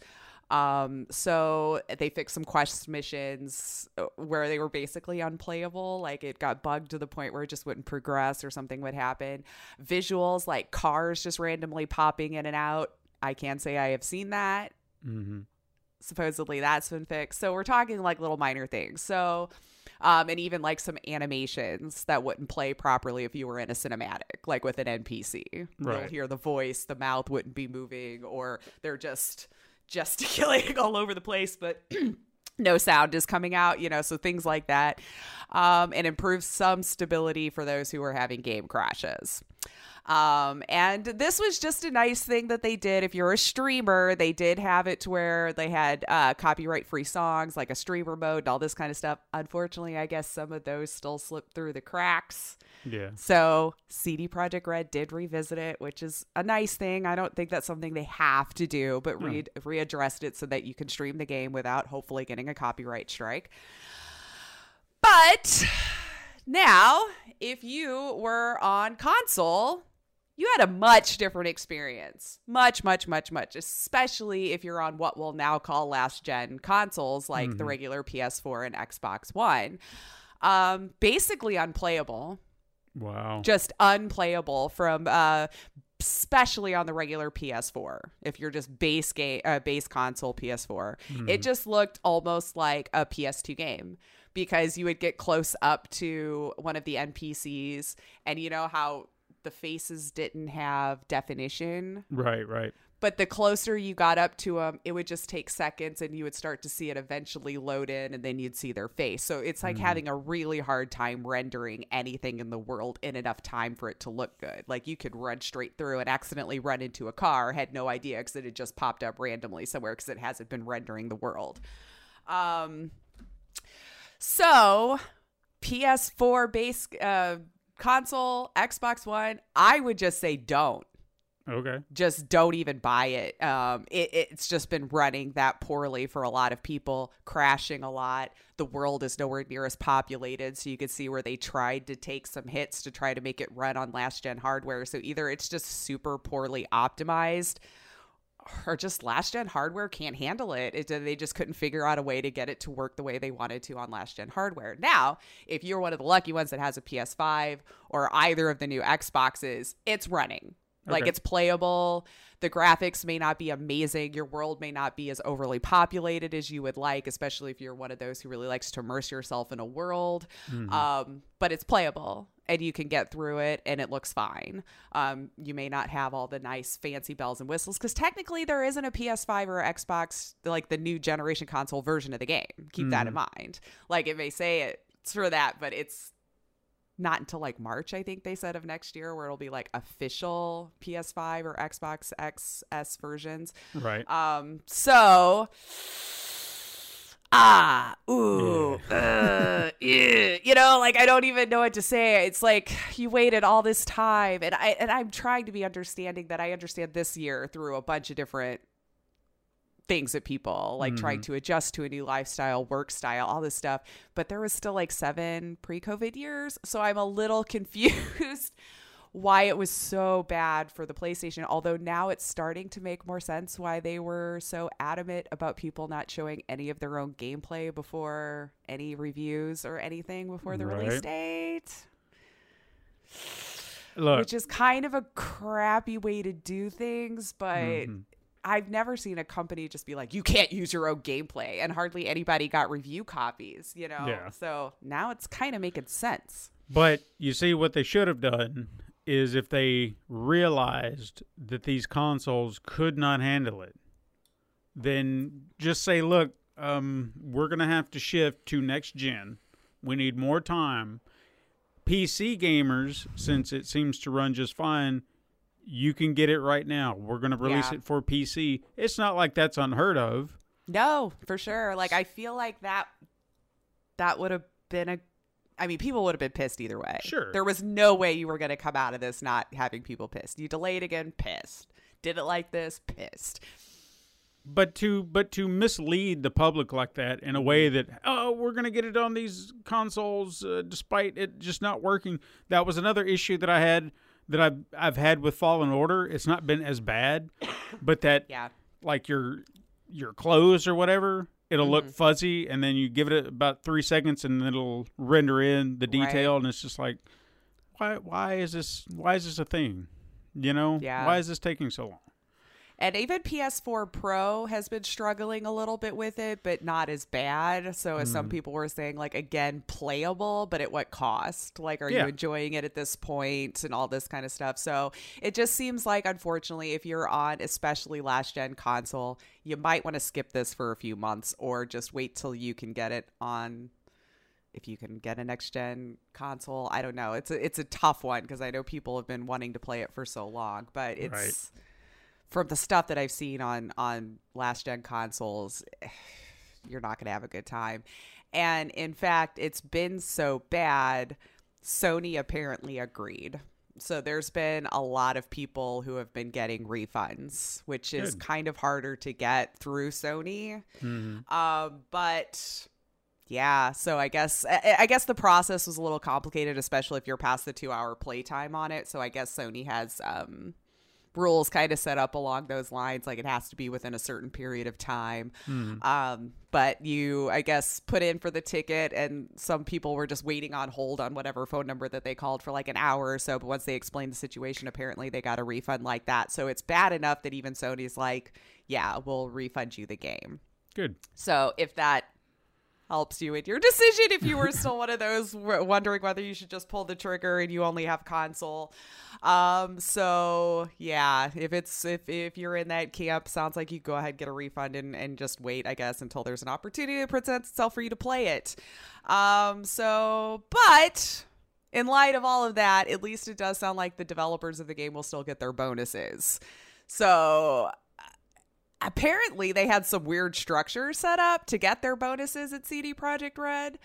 um, so they fixed some quest missions uh, where they were basically unplayable. Like it got bugged to the point where it just wouldn't progress or something would happen. Visuals like cars just randomly popping in and out. I can't say I have seen that. Mm-hmm. Supposedly that's been fixed. So we're talking like little minor things. So, um, and even like some animations that wouldn't play properly if you were in a cinematic, like with an NPC. You'll Right. hear the voice, the mouth wouldn't be moving, or they're just gesticulating all over the place, but no sound is coming out, you know, so things like that. Um, and improves some stability for those who are having game crashes. Um, and this was just a nice thing that they did. If you're a streamer, they did have it to where they had uh, copyright free songs, like a streamer mode and all this kind of stuff. Unfortunately, I guess some of those still slipped through the cracks. Yeah. So CD Projekt Red did revisit it, which is a nice thing. I don't think that's something they have to do, but re- readdressed it so that you can stream the game without hopefully getting a copyright strike. But now, if you were on console, you had a much different experience. Much, much, much, much. Especially if you're on what we'll now call last gen consoles like the regular PS4 and Xbox One. Um, basically unplayable Wow. just unplayable from uh especially on the regular PS4 if you're just base game uh, base console PS4 it just looked almost like a PS2 game because you would get close up to one of the NPCs and you know how the faces didn't have definition Right. Right. but the closer you got up to them, it would just take seconds and you would start to see it eventually load in and then you'd see their face. So it's like having a really hard time rendering anything in the world in enough time for it to look good. Like you could run straight through and accidentally run into a car, had no idea because it had just popped up randomly somewhere because it hasn't been rendering the world. Um, so PS4 base uh, console, Xbox One, I would just say don't Okay. just don't even buy it. Um, it. It's just been running that poorly for a lot of people, crashing a lot. The world is nowhere near as populated, so you can see where they tried to take some hits to try to make it run on last gen hardware. So either it's just super poorly optimized, or just last gen hardware can't handle it. it. They just couldn't figure out a way to get it to work the way they wanted to on last gen hardware. Now, if you're one of the lucky ones that has a PS5 or either of the new Xboxes, it's running Like Okay. it's playable. The graphics may not be amazing. Your world may not be as overly populated as you would like, especially if you're one of those who really likes to immerse yourself in a world. Um, but it's playable and you can get through it and it looks fine. Um, you may not have all the nice fancy bells and whistles because technically there isn't a PS5 or Xbox, like the new generation console version of the game. Keep that in mind. Like it may say it's for that, but it's not until like March, I think they said of next year, where it'll be like official PS5 or Xbox XS versions. Right. Um, so ah, ooh, uh, yeah. you know, like I don't even know what to say. It's like you waited all this time, and I and I'm trying to be understanding that I understand this year through a bunch of different things at people like trying to adjust to a new lifestyle work style all this stuff but there was still like seven pre-covid years so i'm a little confused why it was so bad for the PlayStation, although now it's starting to make more sense why they were so adamant about people not showing any of their own gameplay before any reviews or anything before the release date. Look, Which is kind of a crappy way to do things, but Mm-hmm. I've never seen a company just be like, you can't use your own gameplay, and hardly anybody got review copies, you know? Yeah. So now it's kind of making sense. But you see, what they should have done is if they realized that these consoles could not handle it, then just say, look, um, we're going to have to shift to next gen. We need more time. PC gamers, since it seems to run just fine, you can get it right now. We're going to release Yeah. it for PC. It's not like that's unheard of. No, for sure. Like I feel like that that would have been a I mean, people would have been pissed either way. Sure. There was no way you were going to come out of this not having people pissed. You delayed again, pissed. Did it like this, pissed. but to but to mislead the public like that in a way that oh we're going to get it on these consoles uh, despite it just not working that was another issue that i had that i've i've had with fallen order it's not been as bad but that Yeah. like your your clothes or whatever it'll Mm-hmm. look fuzzy and then you give it about three seconds and then it'll render in the detail and it's just like why why is this why is this a thing you know Yeah. why is this taking so long And even PS4 Pro has been struggling a little bit with it, but not as bad. So, as some mm. people were saying, like, again, playable, but at what cost? Like, are Yeah. you enjoying it at this point and all this kind of stuff? So, it just seems like, unfortunately, if you're on especially last gen console, you might want to skip this for a few months or just wait till you can get it on if you can get a next gen console. I don't know. It's a, it's a tough one because I know people have been wanting to play it for so long, but it's Right. From the stuff that I've seen on on last gen consoles, you're not going to have a good time. And in fact, it's been so bad, Sony apparently agreed. So there's been a lot of people who have been getting refunds, which is Good. kind of harder to get through Sony. Um, but yeah, so I guess I, I guess the process was a little complicated, especially if you're past the two hour playtime on it. So I guess Sony has um, rules kind of set up along those lines, like it has to be within a certain period of time. Um, but you, I guess, put in for the ticket, and some people were just waiting on hold on whatever phone number that they called for like an hour or so. But once they explained the situation, apparently they got a refund like that. So it's bad enough that even Sony's like, "Yeah, we'll refund you the game." good So if that helps you in your decision, if you were still one of those wondering whether you should just pull the trigger and you only have console, um, so yeah, if it's if if you're in that camp, sounds like you go ahead get a refund and and just wait, I guess, until there's an opportunity to present itself for you to play it. Um, so but. In light of all of that, at least it does sound like the developers of the game will still get their bonuses. So apparently they had some weird structure set up to get their bonuses at CD Projekt Red.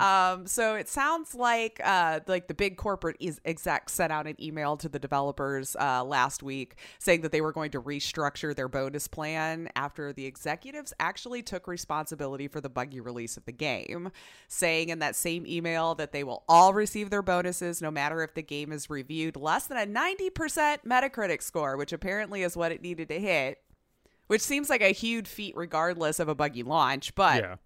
Um, so it sounds like uh, like the big corporate is exec sent out an email to the developers uh, last week saying that they were going to restructure their bonus plan after the executives actually took responsibility for the buggy release of the game, saying in that same email that they will all receive their bonuses no matter if the game is reviewed less than a 90% Metacritic score, which apparently is what it needed to hit which seems like a huge feat regardless of a buggy launch. But yeah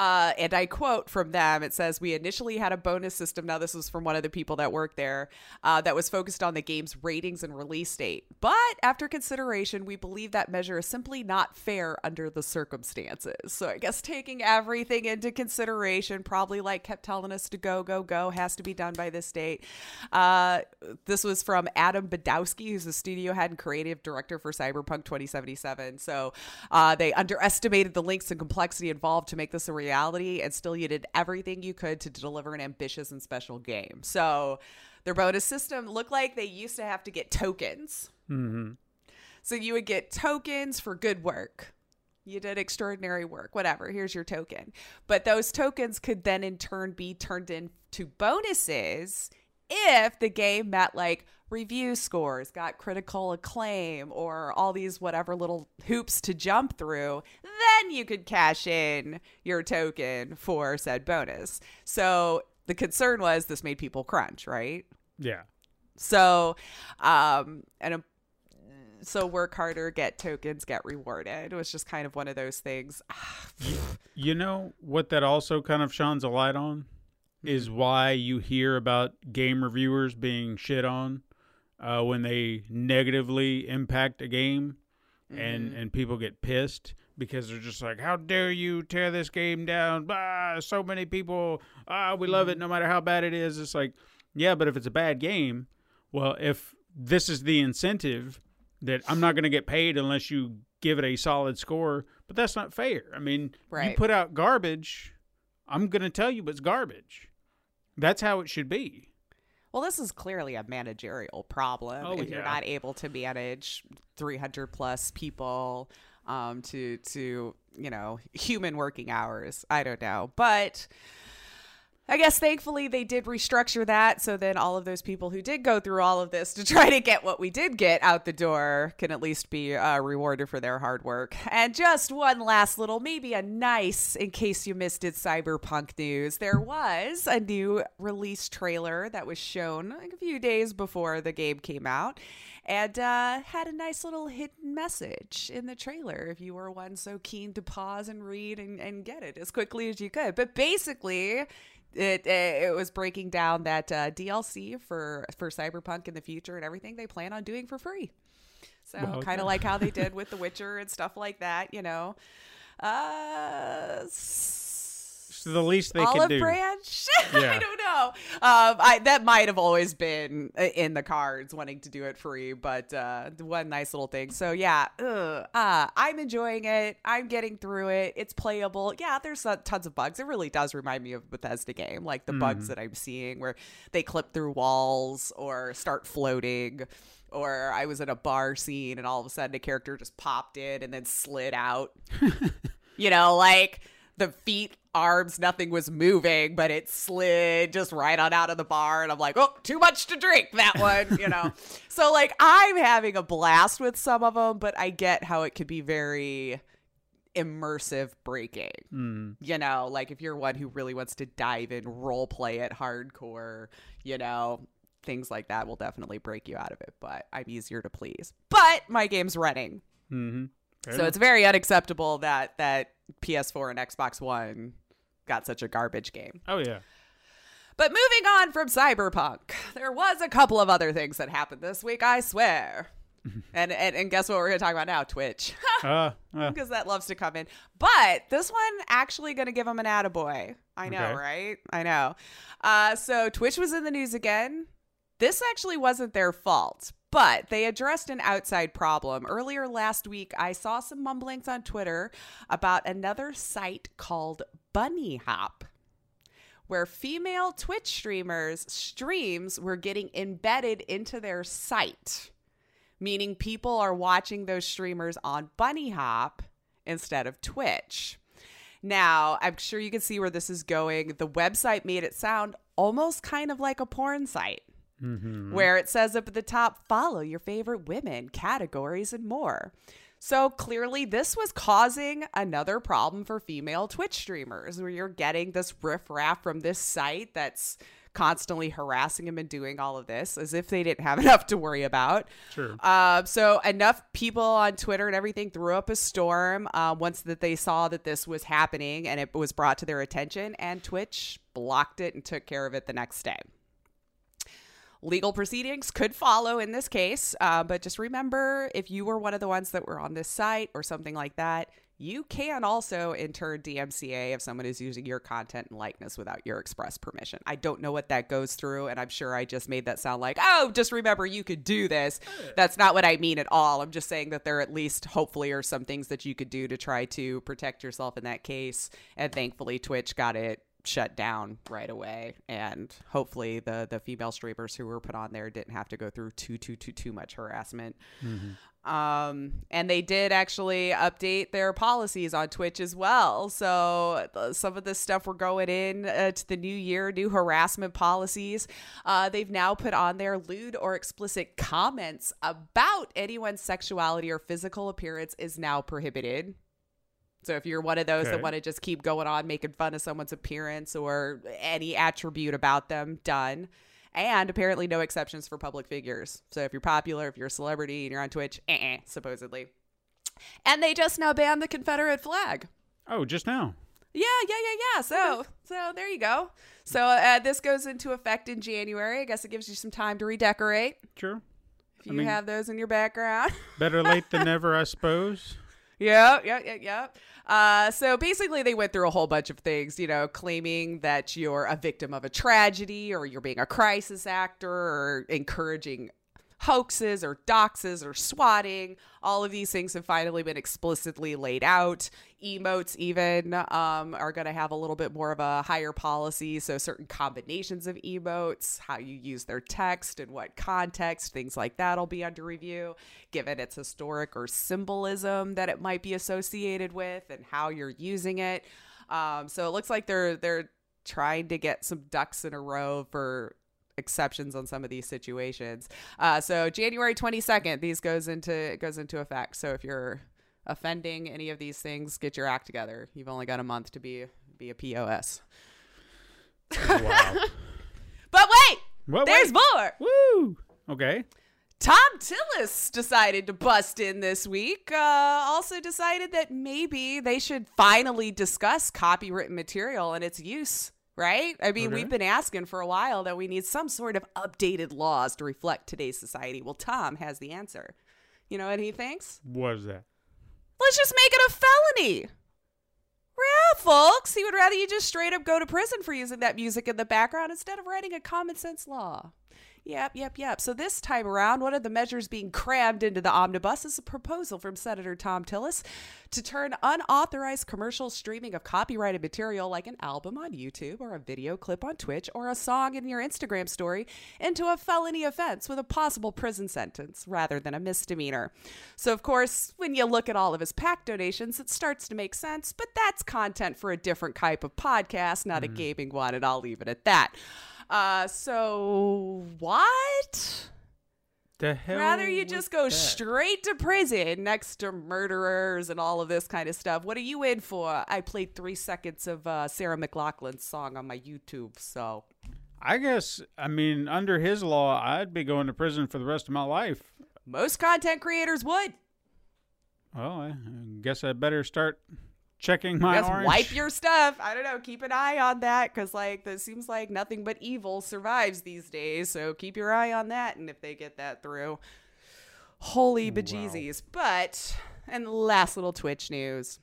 Uh, and I quote from them it says, We initially had a bonus system. Now, this was from one of the people that worked there uh, that was focused on the game's ratings and release date. But after consideration, we believe that measure is simply not fair under the circumstances. So I guess taking everything into consideration, probably like kept telling us to go, go, go, has to be done by this date. Uh, this was from Adam Badowski, who's the studio head and creative director for Cyberpunk 2077. So uh, they underestimated the links and complexity involved to make this a reality, and still you did everything you could to deliver an ambitious and special game. So their bonus system looked like they used to have to get tokens. Mm-hmm. So you would get tokens for good work. You did extraordinary work, whatever. Here's your token. But those tokens could then in turn be turned into bonuses if the game met like review scores, got critical acclaim, or all these whatever little hoops to jump through, then you could cash in your token for said bonus. So the concern was this made people crunch, right? Yeah. So, um, and a, so work harder, get tokens, get rewarded. It was just kind of one of those things. You know what that also kind of shines a light on is why you hear about game reviewers being shit on uh, when they negatively impact a game and and people get pissed because they're just like how dare you tear this game down? Bah, so many people. Ah we love it no matter how bad it is. It's like yeah but if it's a bad game well if this is the incentive that I'm not going to get paid unless you give it a solid score but that's not fair. I mean you put out garbage I'm going to tell you it's garbage that's how it should be Well, this is clearly a managerial problem. Oh, if you're not able to manage 300 plus people um, to to you know human working hours, I don't know, but. I guess thankfully they did restructure that so then all of those people who did go through all of this to try to get what we did get out the door can at least be uh, rewarded for their hard work. And just one last little, maybe a nice, in case you missed it, cyberpunk news. There was a new release trailer that was shown like a few days before the game came out and uh, had a nice little hidden message in the trailer if you were one so keen to pause and read and, and get it as quickly as you could. But basically, it it was breaking down that uh, DLC for for Cyberpunk in the future and everything they plan on doing for free. So Well, okay. kind of like how they did with The Witcher and stuff like that, you know. Uh, it's the least they olive could do branch. Yeah. I don't know. Um, I that might have always been uh, in the cards, wanting to do it free, but uh, one nice little thing. So yeah, ugh, uh, I'm enjoying it. I'm getting through it. It's playable. Yeah, there's uh, tons of bugs. It really does remind me of a Bethesda game, like the bugs that I'm seeing where they clip through walls or start floating. Or I was in a bar scene and all of a sudden a character just popped in and then slid out you know, like the feet, arms, nothing was moving, but it slid just right on out of the bar. And I'm like, oh, too much to drink, that one, you know. so, like, I'm having a blast with some of them, but I get how it could be very immersive breaking. Mm. You know, like if you're one who really wants to dive in, role play it hardcore, you know, things like that will definitely break you out of it. But I'm easier to please. But my game's running. Mm-hmm. So enough. it's very unacceptable that that PS4 and Xbox One got such a garbage game. oh yeah But moving on from Cyberpunk, there was a couple of other things that happened this week, I swear. and, and and guess what we're going to talk about now? Twitch. uh, uh, because that loves to come in. But this one actually going to give him an attaboy. I know, Okay. right? I know. Uh, so Twitch was in the news again. This actually wasn't their fault, but they addressed an outside problem. Earlier last week, I saw some mumblings on Twitter about another site called Bunny Hop where female Twitch streamers streams were getting embedded into their site, meaning people are watching those streamers on Bunny Hop instead of Twitch. Now, I'm sure you can see where this is going. The website made it sound almost kind of like a porn site. Mm-hmm. Where it says up at the top, follow your favorite women, categories, and more. So clearly, this was causing another problem for female Twitch streamers where you're getting this riffraff from this site that's constantly harassing him and doing all of this as if they didn't have enough to worry about. Sure. Uh, so enough people on Twitter and everything threw up a storm uh, once that they saw that this was happening and it was brought to their attention, and Twitch blocked it and took care of it the next day. Legal proceedings could follow in this case, uh, but just remember if you were one of the ones that were on this site or something like that, you can also inter DMCA if someone is using your content and likeness without your express permission. I don't know what that goes through, and I'm sure I just made that sound like, oh, just remember you could do this. That's not what I mean at all. I'm just saying that there at least hopefully are some things that you could do to try to protect yourself in that case. And thankfully, Twitch got it shut down right away and hopefully the the female streamers who were put on there didn't have to go through too too too too much harassment. Um and they did actually update their policies on twitch as well. So uh, some of this stuff we're going in uh, to the new year new harassment policies uh, they've now put on their lewd or explicit comments about anyone's sexuality or physical appearance is now prohibited so if you're one of those that want to just keep going on making fun of someone's appearance or any attribute about them, done. And apparently no exceptions for public figures. So if you're popular, if you're a celebrity and you're on Twitch, eh, supposedly. And they just now banned the Confederate flag. oh, just now. Yeah, yeah, yeah, yeah. So, so there you go. So uh, this goes into effect in January. I guess it gives you some time to redecorate Sure. if you mean- have those in your background. Better late than never, I suppose. Yeah, yeah, yeah, yeah. Uh, so basically, they went through a whole bunch of things, you know, claiming that you're a victim of a tragedy or you're being a crisis actor or encouraging hoaxes or doxes or swatting. All of these things have finally been explicitly laid out. Emotes, even, um, are going to have a little bit more of a higher policy. So, certain combinations of emotes, how you use their text, and what context, things like that will be under review, given its historic or symbolism that it might be associated with and how you're using it. Um, so, it looks like they're they're trying to get some ducks in a row for exceptions on some of these situations. Uh, so January 22nd, these goes into goes into effect. So if you're offending any of these things, get your act together. You've only got a month to be be a POS. Wow. But wait, What, there's wait. more. Woo! Okay. Thom Tillis decided to bust in this week. Uh, also decided that maybe they should finally discuss copywritten material and its use. Right? I mean, Okay. we've been asking for a while that we need some sort of updated laws to reflect today's society. Well, Thom has the answer. You know what he thinks? What is that? Let's just make it a felony. Yeah, folks. He would rather you just straight up go to prison for using that music in the background instead of writing a common sense law. Yep, yep, yep. So this time around, one of the measures being crammed into the omnibus is a proposal from Senator Thom Tillis to turn unauthorized commercial streaming of copyrighted material like an album on YouTube or a video clip on Twitch or a song in your Instagram story into a felony offense with a possible prison sentence rather than a misdemeanor. So, of course, when you look at all of his PAC donations, it starts to make sense, but that's content for a different type of podcast, not a mm. gaming one, and I'll leave it at that. Uh, so what? The hell? Rather you just go that? straight to prison next to murderers and all of this kind of stuff. What are you in for? I played three seconds of uh, Sarah McLachlan's song on my YouTube, so I guess. I mean, under his law, I'd be going to prison for the rest of my life. most content creators would. Well, I guess I better start checking my Just orange. wipe your stuff. I don't know. Keep an eye on that because, like, it seems like nothing but evil survives these days. So keep your eye on that. And if they get that through, holy bejesus. But, and last little Twitch news.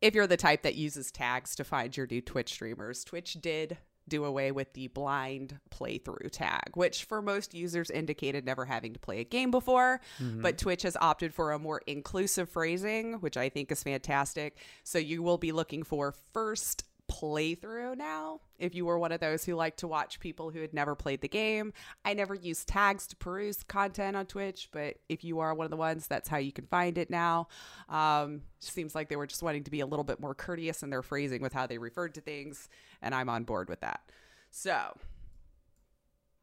If you're the type that uses tags to find your new Twitch streamers, Twitch did do away with the blind playthrough tag, which for most users indicated never having to play a game before. Mm-hmm. But Twitch has opted for a more inclusive phrasing, which I think is fantastic. So you will be looking for first playthrough now. If you were one of those who like to watch people who had never played the game, I never use tags to peruse content on Twitch, but if you are one of the ones, that's how you can find it now. Um, seems like they were just wanting to be a little bit more courteous in their phrasing with how they referred to things, and I'm on board with that. So,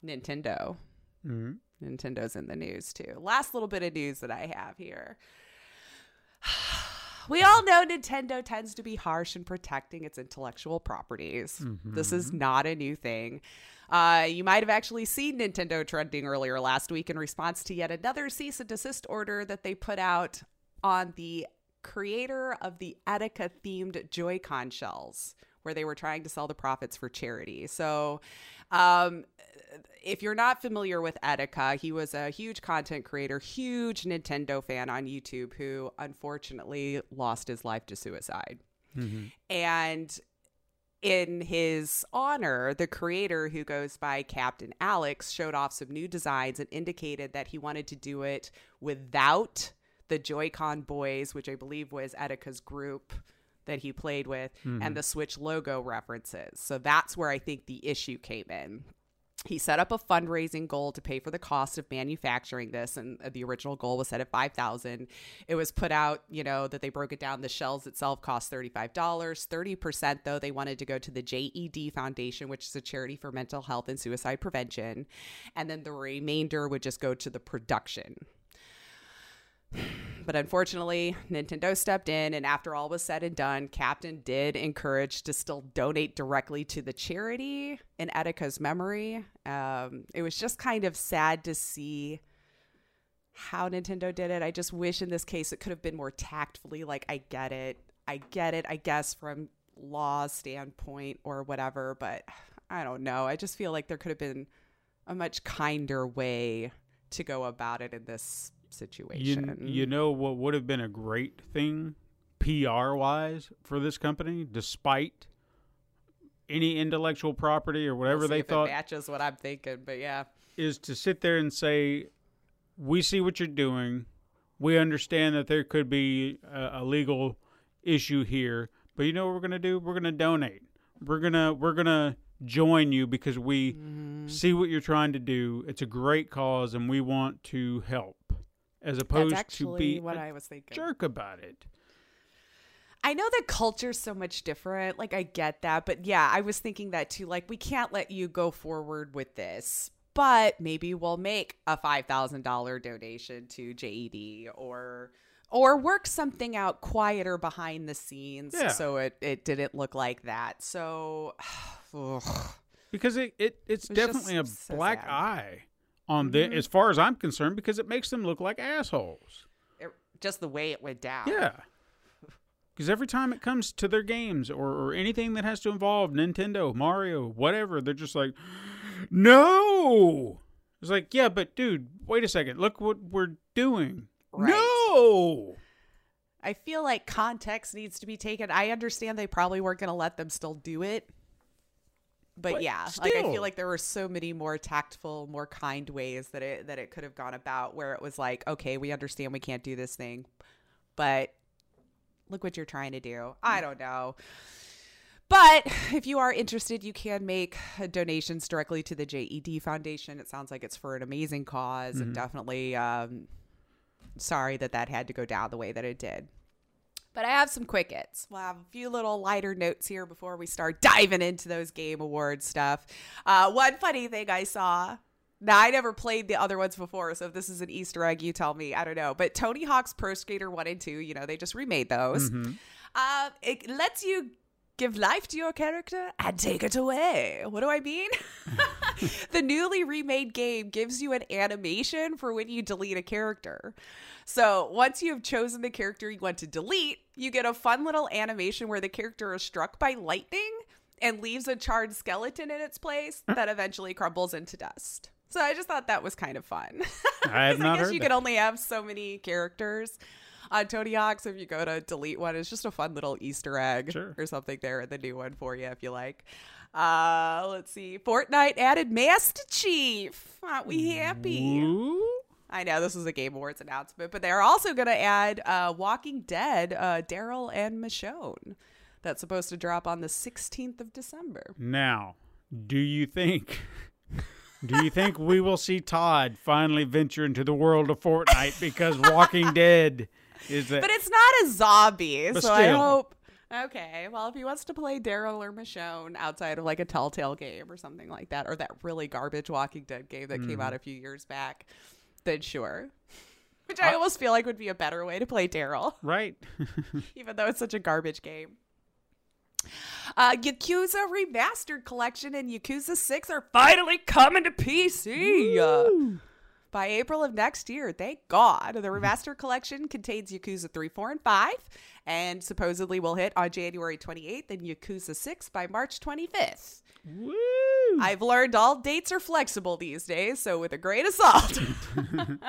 Nintendo. Mhm. Nintendo's in the news too. Last little bit of news that I have here. we all know Nintendo tends to be harsh in protecting its intellectual properties. This is not a new thing. Uh, you might have actually seen Nintendo trending earlier last week in response to yet another cease and desist order that they put out on the creator of the Etika themed Joy-Con shells, where they were trying to sell the profits for charity. So, um, if you're not familiar with Etika, he was a huge content creator, huge Nintendo fan on YouTube who unfortunately lost his life to suicide. Mm-hmm. And in his honor, the creator who goes by Captain Alex showed off some new designs and indicated that he wanted to do it without the Joy-Con boys, which I believe was Etika's group that he played with, and mm-hmm. the Switch logo references. So that's where I think the issue came in. He set up a fundraising goal to pay for the cost of manufacturing this, and the original goal was set at five thousand. It was put out, you know, that they broke it down. The shells itself cost thirty five dollars. Thirty percent, though, they wanted to go to the JED Foundation, which is a charity for mental health and suicide prevention, and then the remainder would just go to the production. But unfortunately, Nintendo stepped in, and after all was said and done, Captain did encourage to still donate directly to the charity in Etika's memory. Um, it was just kind of sad to see how Nintendo did it. I just wish in this case it could have been more tactfully. Like, I get it. I get it, I guess, from law standpoint or whatever, but I don't know. I just feel like there could have been a much kinder way to go about it in this situation. you know what would have been a great thing, PR wise, for this company, despite any intellectual property or whatever they thought, matches what I'm thinking, but yeah. is to sit there and say, "We see what you're doing. We understand that there could be a, a legal issue here, but you know what we're gonna do? We're gonna donate. We're gonna we're gonna join you because we Mm-hmm. see what you're trying to do. It's a great cause, and we want to help." As opposed to be what I was thinking. jerk about it. I know the culture's so much different. Like, I get that. But yeah, I was thinking that too. Like, we can't let you go forward with this, but maybe we'll make a $5,000 donation to JED or. Or work something out quieter behind the scenes Yeah. so it, it didn't look like that. So, ugh. because it, it it's It's definitely a so black sad. Eye on the mm-hmm. as far as I'm concerned because it makes them look like assholes. It- just the way it went down. Yeah. Because every time it comes to their games or, or anything that has to involve Nintendo, Mario, whatever, they're just like, no. It's like, yeah, but dude, wait a second. Look what we're doing. Right. No. I feel like context needs to be taken. I understand they probably weren't going to let them still do it. But, But yeah, like I feel like there were so many more tactful, more kind ways that it that it could have gone about where it was like, okay, we understand we can't do this thing, but look what you're trying to do. I don't know. But if you are interested, you can make donations directly to the JED Foundation. It sounds like it's for an amazing because and definitely um, sorry that that had to go down the way that it did. But I have some quick hits. We'll have a few little lighter notes here before we start diving into those game award stuff. Uh, one funny thing I saw. Now I never played the other ones before, so if this is an Easter egg, you tell me. I don't know. But Tony Hawk's Pro Skater One and Two, you know, they just remade those. Uh, it lets you give life to your character and take it away. What do I mean? the newly remade game gives you an animation for when you delete a character. So once you have chosen the character you want to delete, you get a fun little animation where the character is struck by lightning and leaves a charred skeleton in its place that eventually crumbles into dust. So I just thought that was kind of fun. I have not I guess heard you that. can only have so many characters on Tony Hawk. So if you go to delete one, it's just a fun little Easter egg Sure. or something there in the new one for you if you like. Uh, let's see. Fortnite added Master Chief. Aren't we happy? Ooh. I know this is a Game Awards announcement, but they're also going to add uh, Walking Dead, uh, Daryl and Michonne. That's supposed to drop on the 16th of December. Now, do you think do you think we will see Todd finally venture into the world of Fortnite because Walking Dead is that But it's not a zombie, so I hope. Okay, well, if he wants to play Daryl or Michonne outside of like a Telltale game or something like that, or that really garbage Walking Dead game that came Mm-hmm. out a few years back, then sure. which I almost feel like would be a better way to play Daryl, Right. even though it's such a garbage game. Uh, Yakuza Remastered Collection and Yakuza 6 are finally coming to PC. Uh, by April of next year. Thank God. The mm-hmm. remaster collection contains Yakuza 3, 4, and 5, and supposedly will hit on January 28th and Yakuza 6 by March 25th. Woo! I've learned all dates are flexible these days, so with a grain of salt.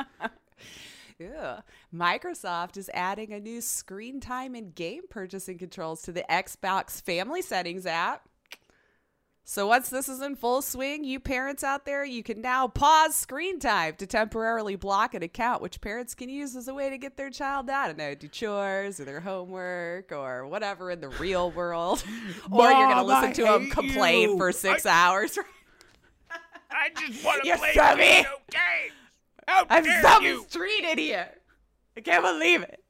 Yeah. Microsoft is adding a new screen time and game purchasing controls to the Xbox Family Settings app. So once this is in full swing, you parents out there, you can now pause screen time to temporarily block an account, which parents can use as a way to get their child, out and know, do chores or their homework or whatever in the real world. or you're going to listen I to them complain you. for six hours. I just want You saw me? game. How I'm dare you? street idiot. I can't believe it.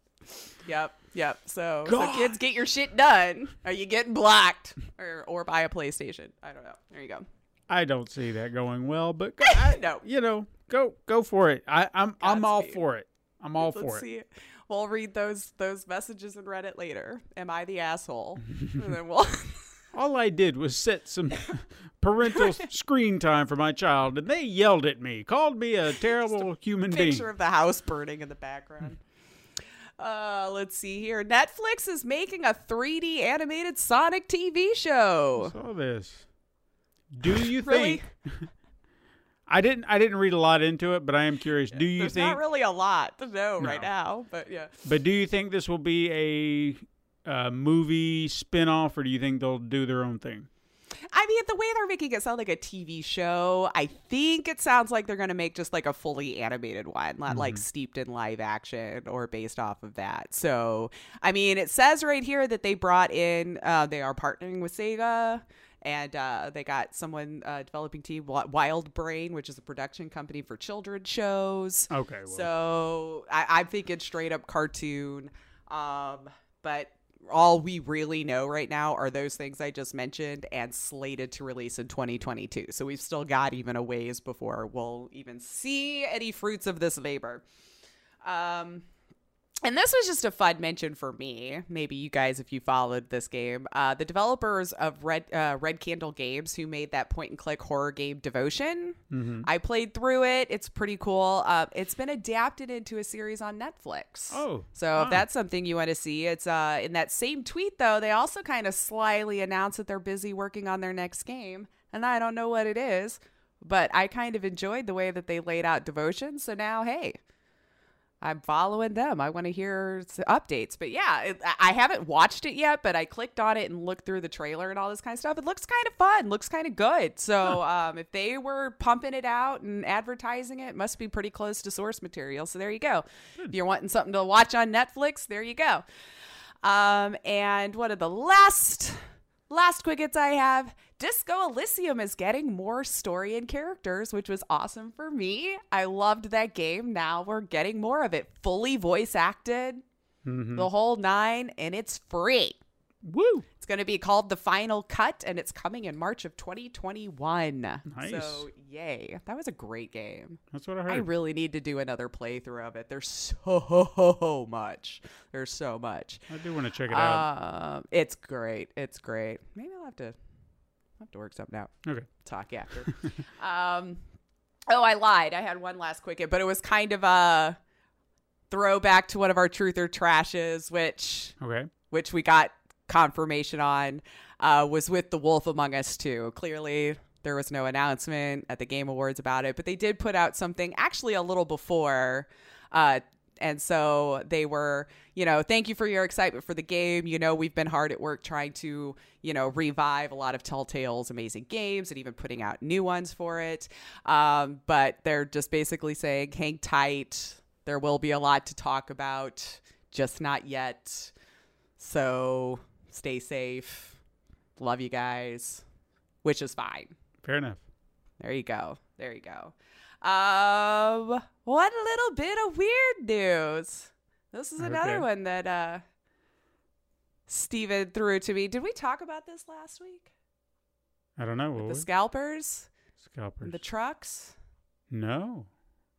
Yep, yep. So, so kids, get your shit done. Are you getting blocked or or buy a PlayStation? I don't know. There you go. I don't see that going well, but go, I, No. you know, go go for it. I, I'm I'm all for it. I'm all Let's for it. see. it. We'll read those those messages in Reddit later. Am I the asshole? and then we'll. All I did was set some parental screen time for my child, and they yelled at me, called me a terrible human being. picture of the house burning in the background. Uh, let's see here. Netflix is making a 3D animated Sonic TV show. I saw this. Do you think? I didn't. I didn't read a lot into it, but I am curious. Do you There's think? not really a lot to know right now, but yeah. but do you think this will be a uh, movie spin-off, or do you think they'll do their own thing? I mean, the way they're making it sound like a TV show, I think it sounds like they're going to make just like a fully animated one, not like steeped in live action or based off of that. So, I mean, it says right here that they brought in, uh, they are partnering with Sega. And uh, they got someone uh, developing team WildBrain, which is a production company for children's shows. Okay. Well, So I, I'm thinking straight up cartoon. Um, but all we really know right now are those things I just mentioned and slated to release in 2022. So we've still got even a ways before we'll even see any fruits of this labor. Um, and this was just a fun mention for me. Maybe you guys, if you followed this game, uh, the developers of Red uh, Red Candle Games, who made that point and click horror game Devotion, I played through it. It's pretty cool. Uh, it's been adapted into a series on Netflix. Oh, so ah. if that's something you want to see, it's uh, in that same tweet though. They also kind of slyly announced that they're busy working on their next game, and I don't know what it is, but I kind of enjoyed the way that they laid out Devotion. So now, hey. I'm following them. I want to hear updates. But yeah, it, I- haven't watched it yet, but I clicked on it and looked through the trailer and all this kind of stuff. It looks kind of fun, looks kind of good. So um, if they were pumping it out and advertising it, it must be pretty close to source material. So there you go. If you're wanting something to watch on Netflix, there you go. Um, and what are the last last quick hits I have? Disco Elysium is getting more story and characters, which was awesome for me. I loved that game. Now we're getting more of it. Fully voice acted, mm-hmm. the whole nine, and it's free. Woo! It's going to be called The Final Cut, and it's coming in March of 2021. Nice. So, yay. That was a great game. That's what I heard. I really need to do another playthrough of it. There's so much. There's so much. I do want to check it out. Um, it's great. It's great. Maybe I'll have to I'll have to work something out. okay. Talk after. um, oh, I lied. I had one last quick hit, but it was kind of a throwback to one of our truth or trashes, which Okay. which we got confirmation on, uh, was with The Wolf Among Us 2. Clearly, there was no announcement at the Game Awards about it, but they did put out something actually a little before. Uh, and so they were, you know, thank you for your excitement for the game. You know, we've been hard at work trying to, you know, revive a lot of Telltale's amazing games and even putting out new ones for it. Um, but they're just basically saying, hang tight. There will be a lot to talk about, just not yet. So stay safe. Love you guys, which is fine. Fair enough. There you go. There you go. Um, one little bit of weird news. This is another Okay. one that uh Steven threw to me. Did we talk about this last week? I don't know. The we? scalpers, Scalpers. the trucks. no,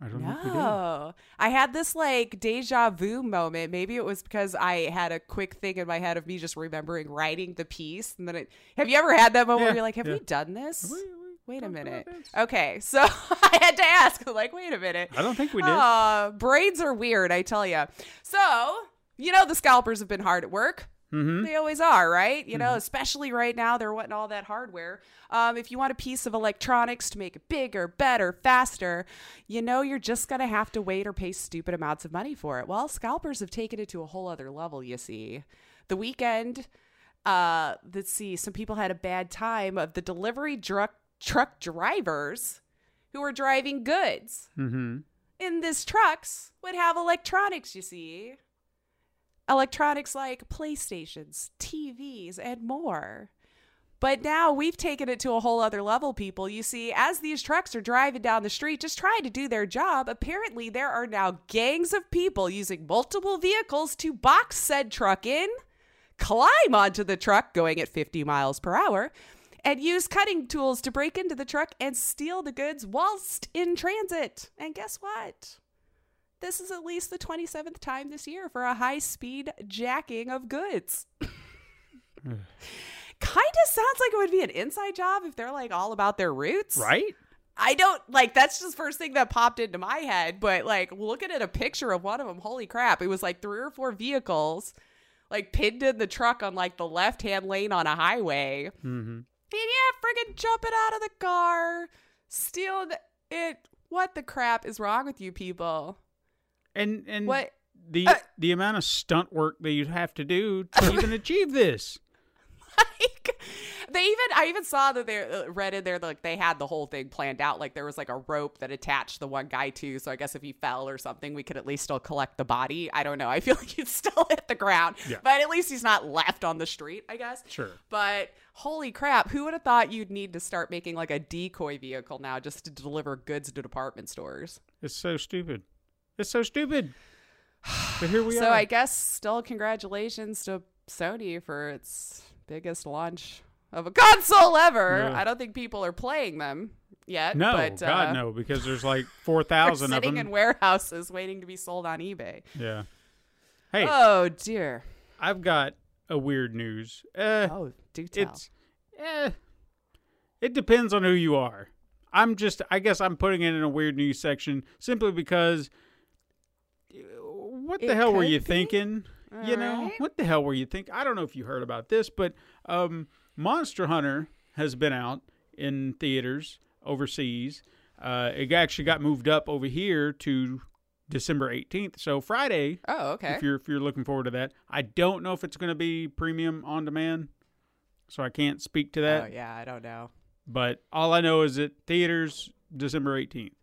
I don't. No. I had this like deja vu moment. Maybe it was because I had a quick thing in my head of me just remembering writing the piece. And then it, have you ever had that moment Yeah, where you're like, have yeah. we done this? We- we Wait a minute. Okay. So I had to ask, like, wait a minute. I don't think we did. Uh, braids are weird, I tell you. So, you know, the scalpers have been hard at work. Mm-hmm. They always are, right? You know, especially right now, they're wanting all that hardware. Um, if you want a piece of electronics to make it bigger, better, faster, you know, you're just going to have to wait or pay stupid amounts of money for it. Well, scalpers have taken it to a whole other level, you see. The weekend, uh, let's see, some people had a bad time of the delivery truck, truck drivers who were driving goods Mm-hmm. in these trucks would have electronics, you see. Electronics like PlayStations, TVs, and more. But now we've taken it to a whole other level, people. You see, as these trucks are driving down the street just trying to do their job, apparently there are now gangs of people using multiple vehicles to box said truck in, climb onto the truck going at 50 miles per hour, and use cutting tools to break into the truck and steal the goods whilst in transit. And guess what? This is at least the 27th time this year for a high speed jacking of goods. kind of sounds like it would be an inside job if they're like all about their roots. Right? I don't like that's just the first thing that popped into my head, but like looking at a picture of one of them, holy crap, it was like three or four vehicles like pinned in the truck on like the left hand lane on a highway. Mm-hmm. And yeah, friggin' jumping out of the car, stealing it. What the crap is wrong with you people? And and What? the Uh, the amount of stunt work that you'd have to do to even achieve this. like they even I even saw that they uh, read in there like they had the whole thing planned out like there was like a rope that attached the one guy to so I guess if he fell or something we could at least still collect the body I don't know I feel like he'd still hit the ground Yeah. but at least he's not left on the street I guess Sure. but holy crap who would have thought you'd need to start making like a decoy vehicle now just to deliver goods to department stores It's so stupid. It's so stupid. But here we so are. So I guess still congratulations to Sony for its biggest launch of a console ever. I don't think people are playing them yet. no, but, God uh, no, because there's like four thousand of sitting them. in warehouses waiting to be sold on eBay. yeah. Hey, Oh dear. I've got a weird news. Uh, Oh, do tell. it's eh, it depends on who you are. I'm just I guess I'm putting it in a weird news section simply because what the It hell were you be. thinking? you know, Alright. what the hell were you thinking? I don't know if you heard about this, but um, Monster Hunter has been out in theaters overseas. Uh, it actually got moved up over here to December 18th. So Friday, oh, okay. if you're if you're looking forward to that. I don't know if it's going to be premium on demand, so I can't speak to that. oh yeah, I don't know. But all I know is that theaters December 18th.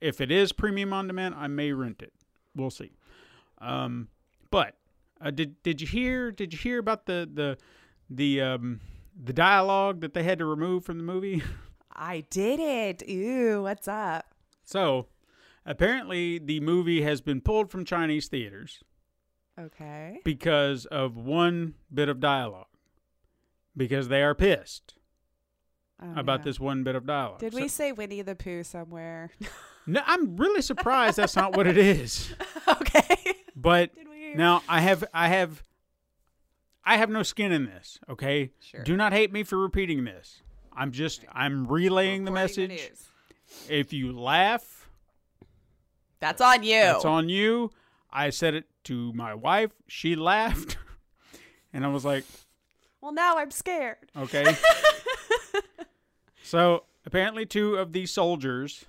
If it is premium on demand, I may rent it. We'll see. Um, but uh, did did you hear did you hear about the the the um the dialogue that they had to remove from the movie? I did it. Ew, what's up? so apparently the movie has been pulled from Chinese theaters Okay. because of one bit of dialogue. Because they are pissed Oh, about no. this one bit of dialogue. Did So- we say Winnie the Pooh somewhere? No, I'm really surprised that's not what it is. okay. But now I have I have I have no skin in this, okay? Sure. Do not hate me for repeating this. I'm just I'm relaying the message. news. if you laugh, That's on you. That's on you. I said it to my wife. She laughed. And I was like, well, now I'm scared. okay. so apparently two of these soldiers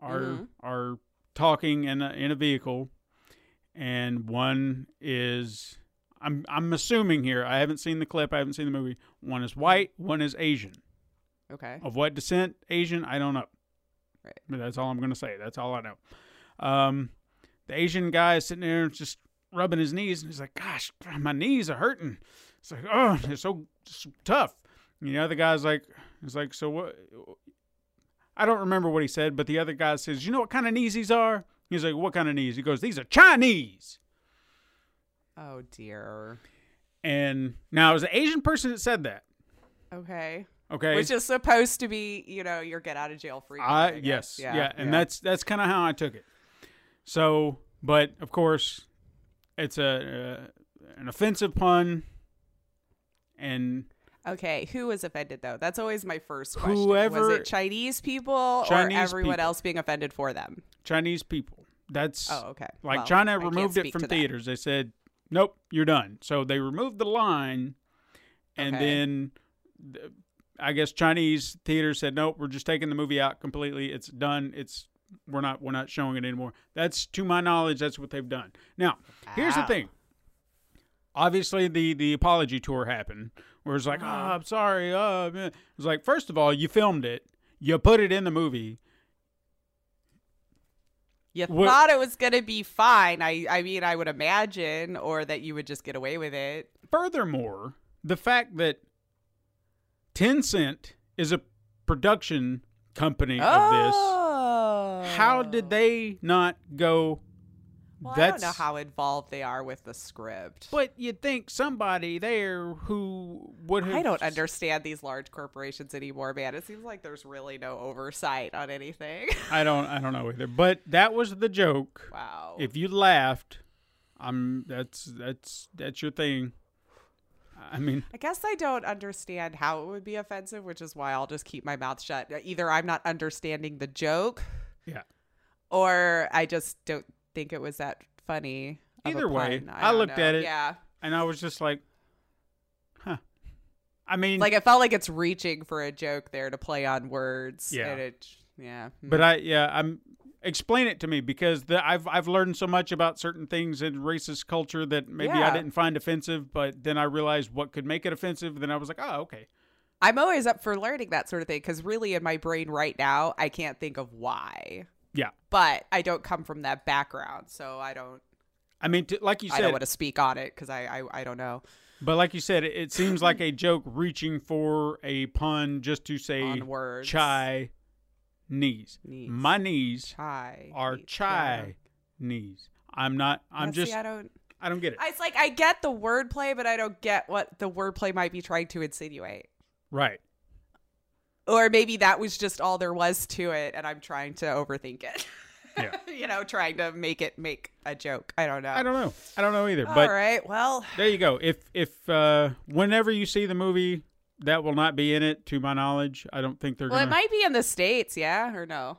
are Mhm. are talking in a, in a vehicle and one is I'm I'm assuming here. I haven't seen the clip. I haven't seen the movie. One is white, one is Asian. Okay. Of what descent? Asian? I don't know. Right. But that's all I'm going to say. That's all I know. Um, the Asian guy is sitting there just rubbing his knees, and he's like, "Gosh, my knees are hurting." It's like, "Oh, they're so, so tough." And the other guy's like, "He's like, so what?" I don't remember what he said, but the other guy says, "You know what kind of knees these are?" He's like, "What kind of knees?" He goes, "These are Chinese." Oh dear. And now it was an Asian person that said that. Okay. Okay, Which is supposed to be, you know, your get out of jail free. I I yes, yeah, Yeah. and that's that's kind of how I took it. So, but of course, it's a uh, an offensive pun, and Okay, who was offended though? That's always my first question. Whoever- was it Chinese people Chinese or everyone people. else being offended for them? Chinese people. That's Oh, okay. like Well, China removed it from to that. theaters. They said, "Nope, you're done." So they removed the line, and Okay. then the- I guess Chinese theaters said, "Nope, we're just taking the movie out completely. It's done. It's we're not we're not showing it anymore." That's to my knowledge, that's what they've done. Now, here's the thing. Obviously, the the apology tour happened, where it's like, "Oh. I'm sorry." Uh, meh." it was like, first of all, you filmed it, you put it in the movie. You What- thought it was gonna be fine. I, I mean, I would imagine, or that you would just get away with it. furthermore, the fact that Tencent is a production company of Oh, this, how did oh. they not go? Well, that's I don't know how involved they are with the script. But you'd think somebody there who would have. I don't understand these large corporations anymore, man. It seems like there's really no oversight on anything. I don't. I don't know either. But that was the joke. wow. If you laughed, I'm. That's that's that's your thing. I mean, I guess I don't understand how it would be offensive, which is why I'll just keep my mouth shut. Either I'm not understanding the joke, yeah. or I just don't think it was that funny. Either way, pun. I looked know. at it. Yeah, And I was just like, huh. I mean, like it felt like it's reaching for a joke there to play on words. Yeah. and it, yeah. hmm. But I yeah, I'm explain it to me because the, I've I've learned so much about certain things in racist culture that maybe I didn't find offensive, but then I realized what could make it offensive. Then I was like, oh, okay, I'm always up for learning that sort of thing because really in my brain right now, I can't think of why. Yeah. But I don't come from that background, so I don't. I mean, t- like you I don't said, want to speak on it because I, I I don't know but like you said, it, it seems like a joke reaching for a pun just to say on words. chai knees. Knees. My knees chai are knees, chai knees. I'm not. I'm Yeah, see, just. I don't. I don't get it. It's like I get the wordplay, but I don't get what the wordplay might be trying to insinuate. right. Or maybe that was just all there was to it, and I'm trying to overthink it. Yeah. you know, trying to make it make a joke. I don't know. I don't know. I don't know either. All but right. Well, there you go. If if uh, whenever you see the movie, that will not be in it. To my knowledge, I don't think they're well, gonna. it might be in the states, yeah, or no?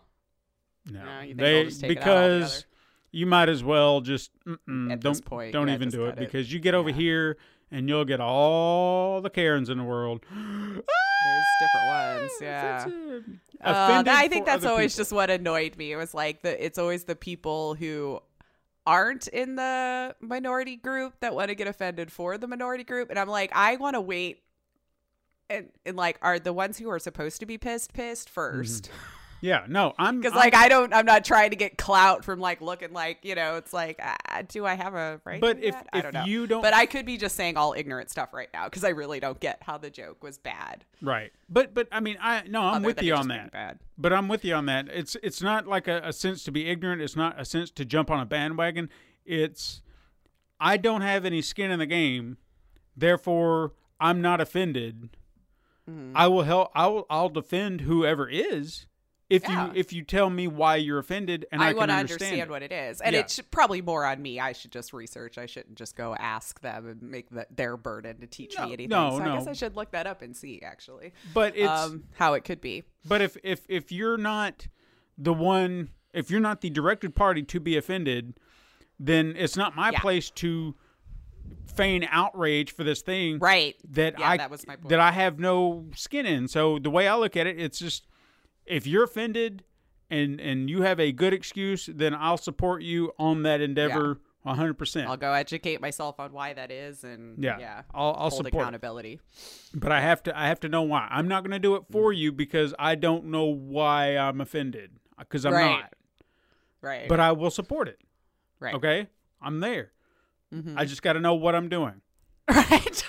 no, No, they just take it out because you might as well just don't point, don't even do it it. because you get over Yeah. here and you'll get all the Karens in the world. There's different ones, yeah. Uh, Offended I think that's always people. just what annoyed me. It was like the it's always the people who aren't in the minority group that want to get offended for the minority group, and I'm like, I want to wait. And, and like, are the ones who are supposed to be pissed pissed first? yeah. No, I'm Because. Like, I don't, I'm not trying to get clout from like looking like you know. It's like, ah, do I have a right? But if? I if don't know. you don't but I could be just saying all ignorant stuff right now because I really don't get how the joke was bad. right, but but I mean I no I'm other with you on that. Bad. But I'm with you on that. It's it's not like a, a sense to be ignorant. It's not a sense to jump on a bandwagon. It's I don't have any skin in the game, therefore I'm not offended. Mm-hmm. I will help. I will. I'll defend whoever is. If Yeah. you if you tell me why you're offended and I, I, want to understand, what it is, and Yeah. it's probably more on me. I should just research. I shouldn't just go ask them and make the, their burden to teach No, me anything. no, so I guess. I should look that up and see actually But it's um, how it could be. But if if if you're not the one, if you're not the directed party to be offended, then it's not my Yeah. place to feign outrage for this thing Right. that Yeah, I that was my point. that I have no skin in. So the way I look at it, it's just if you're offended and and you have a good excuse, then I'll support you on that endeavor a hundred I'll go educate myself on why that is, and Yeah, yeah, I'll I'll hold support. accountability. But I have to I have to know why. I'm not going to do it for Mm. you because I don't know why I'm offended because I'm Right. not. Right. But I will support it. right. Okay, I'm there. Mhm. I just got to know what I'm doing. Right.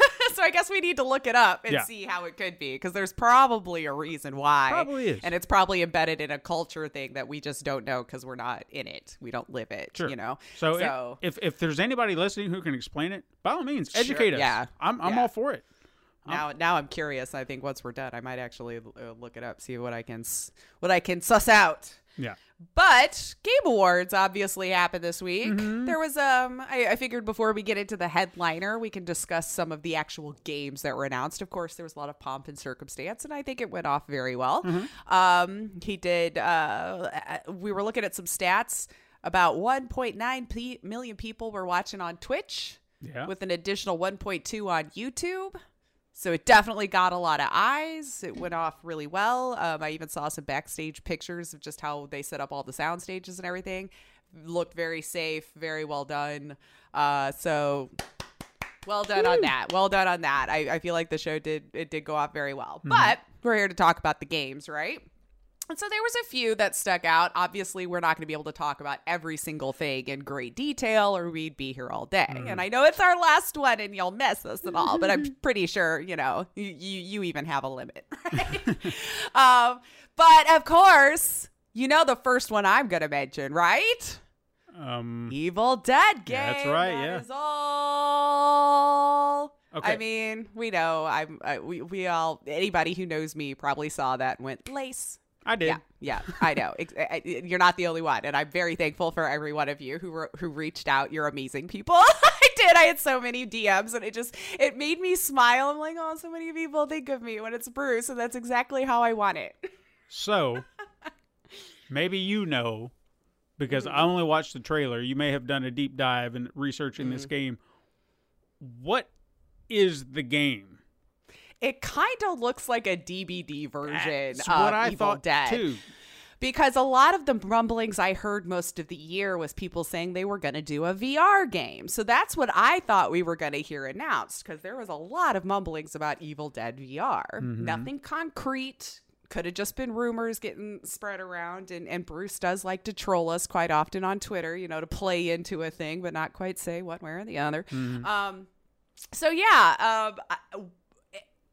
I guess we need to look it up and Yeah. see how it could be because there's probably a reason why. Probably is. And it's probably embedded in a culture thing that we just don't know because we're not in it. We don't live it. Sure. You know. So, So- if if there's anybody listening who can explain it, by all means, Sure, educate us. yeah, I'm I'm yeah. all for it. Now, now I'm curious. I think once we're done, I might actually uh, look it up, see what I can, what I can suss out. Yeah. But Game Awards obviously happened this week. Mm-hmm. There was um I, I figured before we get into the headliner, we can discuss some of the actual games that were announced. Of course, there was a lot of pomp and circumstance, and I think it went off very well. Mm-hmm. Um, he did. Uh, we were looking at some stats. About 1.9 p- million people were watching on Twitch, Yeah. with an additional 1.2 on YouTube. So it definitely got a lot of eyes. It went off really well. Um, I even saw some backstage pictures of just how they set up all the sound stages and everything. Looked very safe, very well done. Uh, so well done on that. Well done on that. I, I feel like the show did it did go off very well. But we're here to talk about the games, right? And so there was a few that stuck out. Obviously, we're not going to be able to talk about every single thing in great detail, or we'd be here all day. And I know it's our last one, and you'll miss us and all, but I'm pretty sure you know you you, you even have a limit, right? um, but of course, you know the first one I'm going to mention, right? Um. Evil Dead game. Yeah, that's right, That yeah. is all. Okay. I mean, we know. I'm. I, we we all. Anybody who knows me probably saw that and went lace. I did. Yeah, yeah, I know. Ex- I- I- You're not the only one, and I'm very thankful for every one of you who were, who reached out. You're amazing people. I did. I had so many DMs, and it just it made me smile. I'm like, oh, so many people think of me when it's Bruce, and that's exactly how I want it. So maybe you know because Mm-hmm. I only watched the trailer. You may have done a deep dive in researching Mm-hmm. this game. What is the game? It kind of looks like a DBD version That's of what I Evil thought Dead. too. because a lot of the rumblings I heard most of the year was people saying they were going to do a VR game. So that's what I thought we were going to hear announced because there was a lot of mumblings about Evil Dead VR. Nothing concrete. Could have just been rumors getting spread around. And, and Bruce does like to troll us quite often on Twitter, you know, to play into a thing, but not quite say one way or the other. Um, so yeah, um,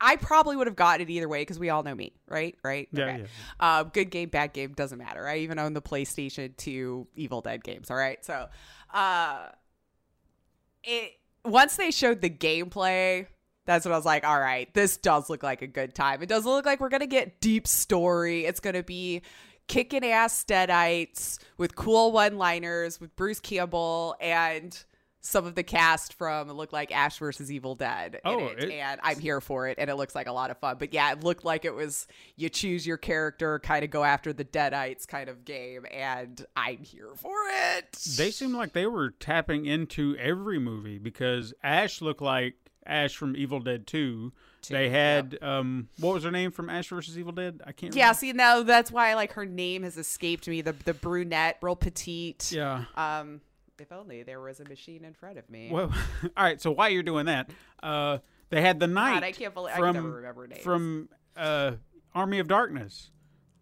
I, probably would have gotten it either way because we all know me, right? Right? Yeah, yeah. Uh, good game, bad game doesn't matter. I even own the PlayStation 2 Evil Dead games. All right, so uh, it once they showed the gameplay, that's when I was like, all right, this does look like a good time. It does look like we're gonna get deep story. It's gonna be kicking ass deadites with cool one liners with Bruce Campbell and some of the cast from it looked like Ash versus Evil Dead. in Oh, it, it- and I'm here for it, and it looks like a lot of fun. But yeah, it looked like it was you choose your character, kind of go after the Deadites kind of game, and I'm here for it. They seemed like they were tapping into every movie because Ash looked like Ash from Evil Dead 2. they had um what was her name from Ash versus Evil Dead? I can't yeah, remember. see, no, that's why like her name has escaped me. The the brunette, real petite. Yeah. Um, if only there was a machine in front of me. Well, all right. So while you're doing that, uh, they had the knight. I can't believe- I from, can never remember names. From uh, Army of Darkness,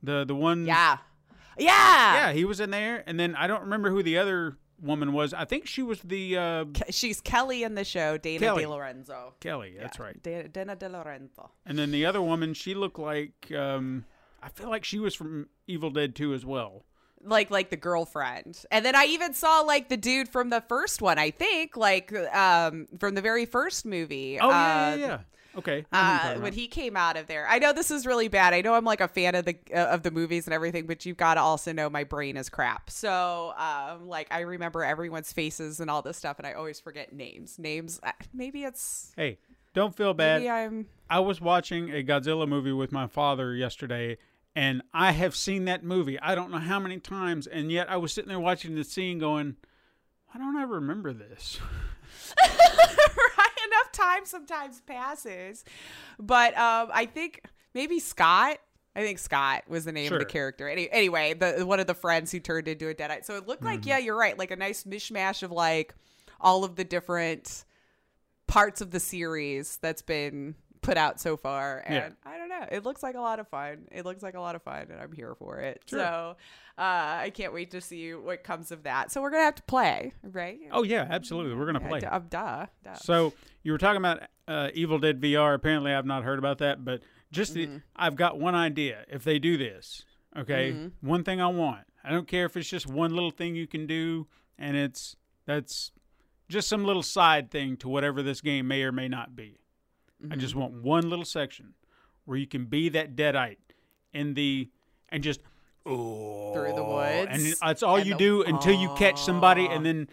the the one. yeah, yeah, Yeah, he was in there, and then I don't remember who the other woman was. I think she was the uh, Ke- She's Kelly in the show, Dana Kelly. DeLorenzo. Kelly. That's right. Da- Dana DeLorenzo. And then the other woman, she looked like um, I feel like she was from Evil Dead 2 as well. Like like the girlfriend and then i even saw like the dude from the first one i think like um from the very first movie Oh yeah, uh, yeah, yeah. Okay. I know who you're uh, when he came out of there, I know this is really bad. I know I'm like a fan of the uh, of the movies and everything, but you've got to also know my brain is crap. So, um, like I remember everyone's faces and all this stuff, and I always forget names. Names. uh, Maybe it's hey, don't feel bad. maybe I'm. I was watching a Godzilla movie with my father yesterday, and I have seen that movie. I don't know how many times, and yet I was sitting there watching the scene, going, "Why don't I remember this?" right enough time sometimes passes but um i think maybe scott i think scott was the name of the character Any, anyway the one of the friends who turned into a deadite so it looked like Mm-hmm. yeah you're right like a nice mishmash of like all of the different parts of the series that's been put out so far and Yeah. i don't know it looks like a lot of fun it looks like a lot of fun and i'm here for it Sure. so uh i can't wait to see what comes of that so we're gonna have to play right Oh yeah, absolutely. We're gonna Yeah, play. duh, duh, duh. So you were talking about uh, Evil Dead VR. Apparently, I've not heard about that, but just Mm-hmm. the, I've got one idea. If they do this, okay, Mm-hmm. one thing I want. I don't care if it's just one little thing you can do, and it's that's just some little side thing to whatever this game may or may not be. I just want one little section where you can be that deadite in the and just oh Through the woods and that's all and you the- do until you catch somebody and then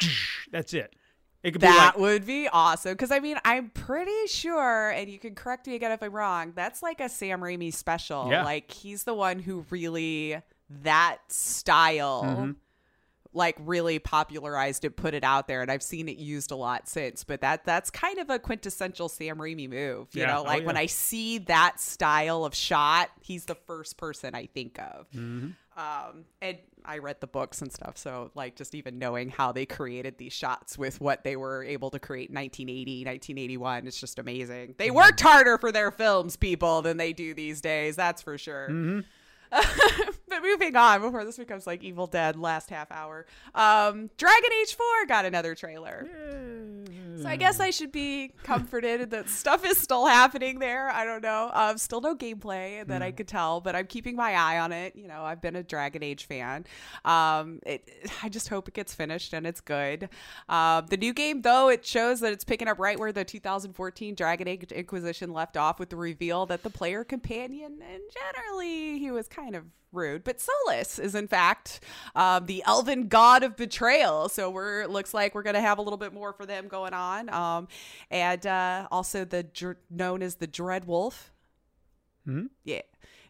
that's it. It could be That like would be awesome. Because I mean, I'm pretty sure, and you can correct me again if I'm wrong. That's like a Sam Raimi special. Yeah. Like he's the one who really that style. Mm-hmm. Like really popularized it, put it out there, and I've seen it used a lot since. But that that's kind of a quintessential Sam Raimi move, you Yeah. know. Oh, Like when. I see that style of shot, he's the first person I think of. Mm-hmm. Um, and I read the books and stuff, so like just even knowing how they created these shots with what they were able to create in 1980, 1981, it's just amazing. They worked harder for their films, people, than they do these days. That's for sure. but moving on before this becomes like Evil Dead last half hour. Um, Dragon Age 4 got another trailer. So I guess I should be comforted that stuff is still happening there. I don't know. Um, still no gameplay that I could tell, but I'm keeping my eye on it. You know, I've been a Dragon Age fan. Um, it, I just hope it gets finished and it's good. Um, the new game, though, it shows that it's picking up right where the 2014 Dragon Age Inquisition left off with the reveal that the player companion, and generally he was kind of rude. But Solas is in fact um, the elven god of betrayal. So we're it looks like we're gonna have a little bit more for them going on. Um, and uh, also the known as the Dread Wolf. Yeah.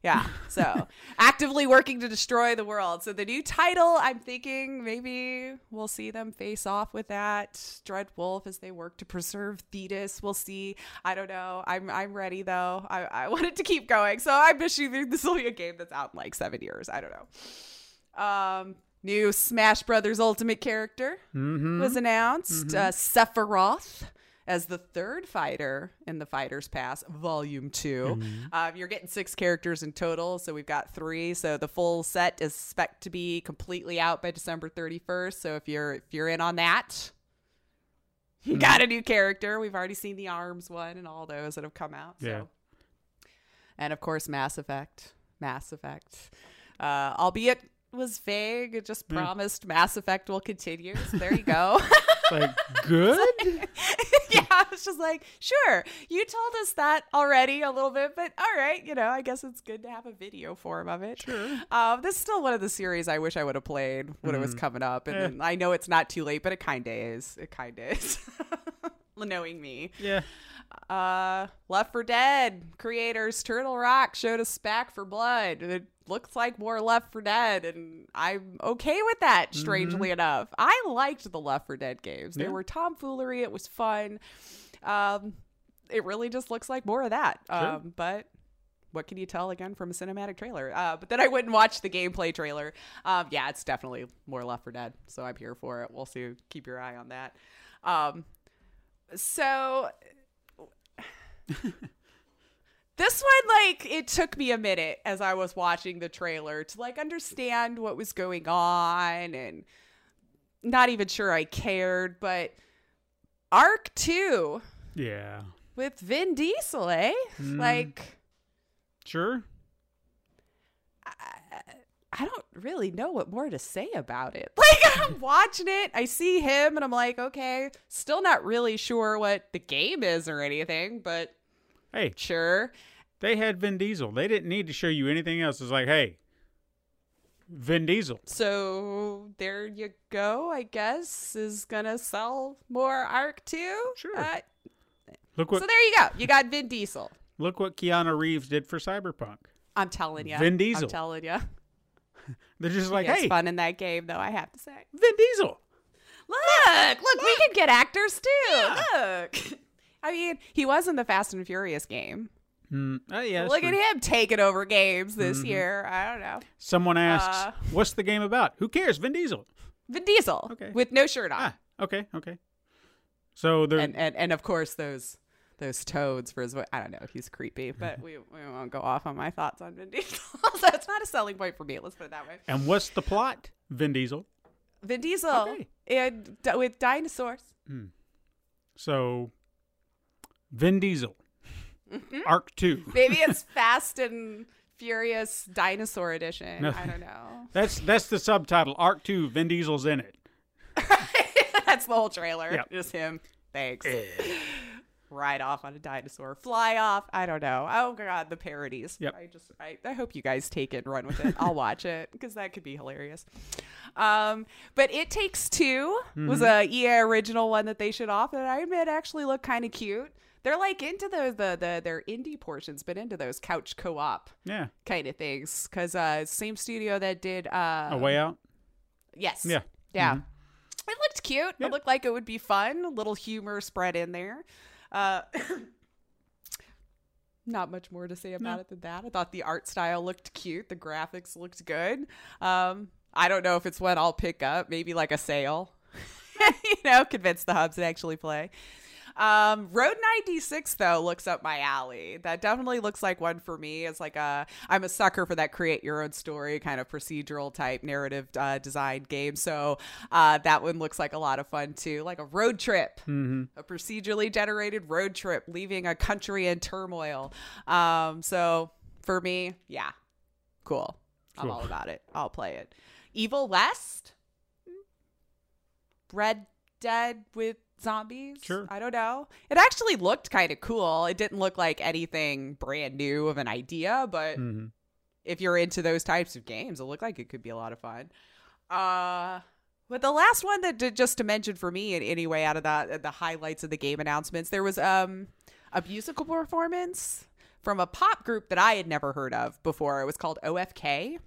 Yeah. So actively working to destroy the world. So the new title, I'm thinking maybe we'll see them face off with that Dread Wolf as they work to preserve Thedas. We'll see. I don't know. I'm I'm ready though. I, I want it to keep going. So I'm assuming this will be a game that's out in like seven years. I don't know. Um new Smash Brothers Ultimate character was announced. Uh, Sephiroth as the third fighter in the Fighters Pass Volume 2. Uh, you're getting six characters in total, so we've got three. So the full set is expect to be completely out by December 31st. So if you're if you're in on that, you got a new character. We've already seen the Arms one and all those that have come out. So. Yeah. And of course, Mass Effect. Mass Effect. Uh, albeit was vague, it just promised Mass Effect will continue. So there you go. like good. was just like, sure, you told us that already a little bit, but all right, you know, I guess it's good to have a video form of it. Sure. Um, this is still one of the series I wish I would have played when it was coming up, and then I know it's not too late, but it kind of is. It kind of is. Knowing me. yeah. Uh, Left 4 Dead creators Turtle Rock showed us Back 4 Blood. It looks like more Left 4 Dead, and I'm okay with that. Strangely enough, I liked the Left 4 Dead games. They were tomfoolery. It was fun. Um, it really just looks like more of that. Um, but what can you tell again from a cinematic trailer? Uh, but then I went and watched the gameplay trailer. Um, yeah, it's definitely more Left 4 Dead, so I'm here for it. We'll see. Keep your eye on that. Um, so this one like it took me a minute as i was watching the trailer to like understand what was going on and not even sure i cared but Ark 2 Yeah. with vin diesel eh like Sure. I don't really know what more to say about it. Like I'm watching it, I see him and I'm like, okay, still not really sure what the game is or anything, but Hey, sure. they had Vin Diesel. They didn't need to show you anything else. It's like, hey, Vin Diesel. So there you go, I guess, is gonna sell more Ark 2. Sure. Uh, Look what so there you go. You got Vin Diesel. look what Keanu Reeves did for Cyberpunk. I'm telling you. Vin Diesel. I'm telling you. They're just like, He hey, fun in that game, though, I have to say. Vin Diesel. Look, look, we can get actors too. Look. I mean, he was in the Fast and Furious game. Mm, uh, yeah, Look true. at him taking over games this year. I don't know. Someone asks, Uh, "What's the game about?" Who cares? Vin Diesel. Vin Diesel Okay. with no shirt on. Ah, okay, okay. So they're and, and and of course those those toads for his I don't know he's creepy but mm-hmm. we, we won't go off on my thoughts on Vin Diesel so it's not a selling point for me let's put it that way and what's the plot? Vin Diesel. Vin Diesel Okay. and with dinosaurs hmm. So Vin Diesel. Mm-hmm. Ark Two. maybe it's Fast and Furious Dinosaur Edition No. I don't know That's that's the subtitle. Ark Two. Vin Diesel's in it. that's the whole trailer Yep. just him thanks eh. Ride off on a dinosaur, fly off. I don't know. Oh god, the parodies. Yep. I just I, I hope you guys take it and run with it. I'll watch it because that could be hilarious. Um, but It Takes 2 was a EA original one that they showed off that I admit actually looked kind of cute. They're like into those the the their indie portions, but into those couch co-op Yeah. kind of things. Cause uh, same studio that did uh, A way out. Yes. Yeah. Yeah. It looked cute. Yeah. It looked like it would be fun. A little humor spread in there. Uh, not much more to say about No. it than that. I thought the art style looked cute. The graphics looked good. Um, I don't know if it's one I'll pick up. Maybe like a sale. you know, convince the hubs to actually play. Um, Road 96 though looks up my alley. That definitely looks like one for me. It's like a I'm a sucker for that create your own story kind of procedural type narrative uh, design game. So uh, that one looks like a lot of fun too, like a road trip, a procedurally generated road trip leaving a country in turmoil. Um, so for me, yeah, cool. I'm Cool. all about it. I'll play it. Evil West. Red Dead with zombies. Sure. I don't know. It actually looked kind of cool. It didn't look like anything brand new of an idea, but Mhm. if you're into those types of games, it looked like it could be a lot of fun. Uh but the last one that did, just to mention for me, in any way, out of that, the highlights of the game announcements, there was um a musical performance from a pop group that I had never heard of before. It was called OFK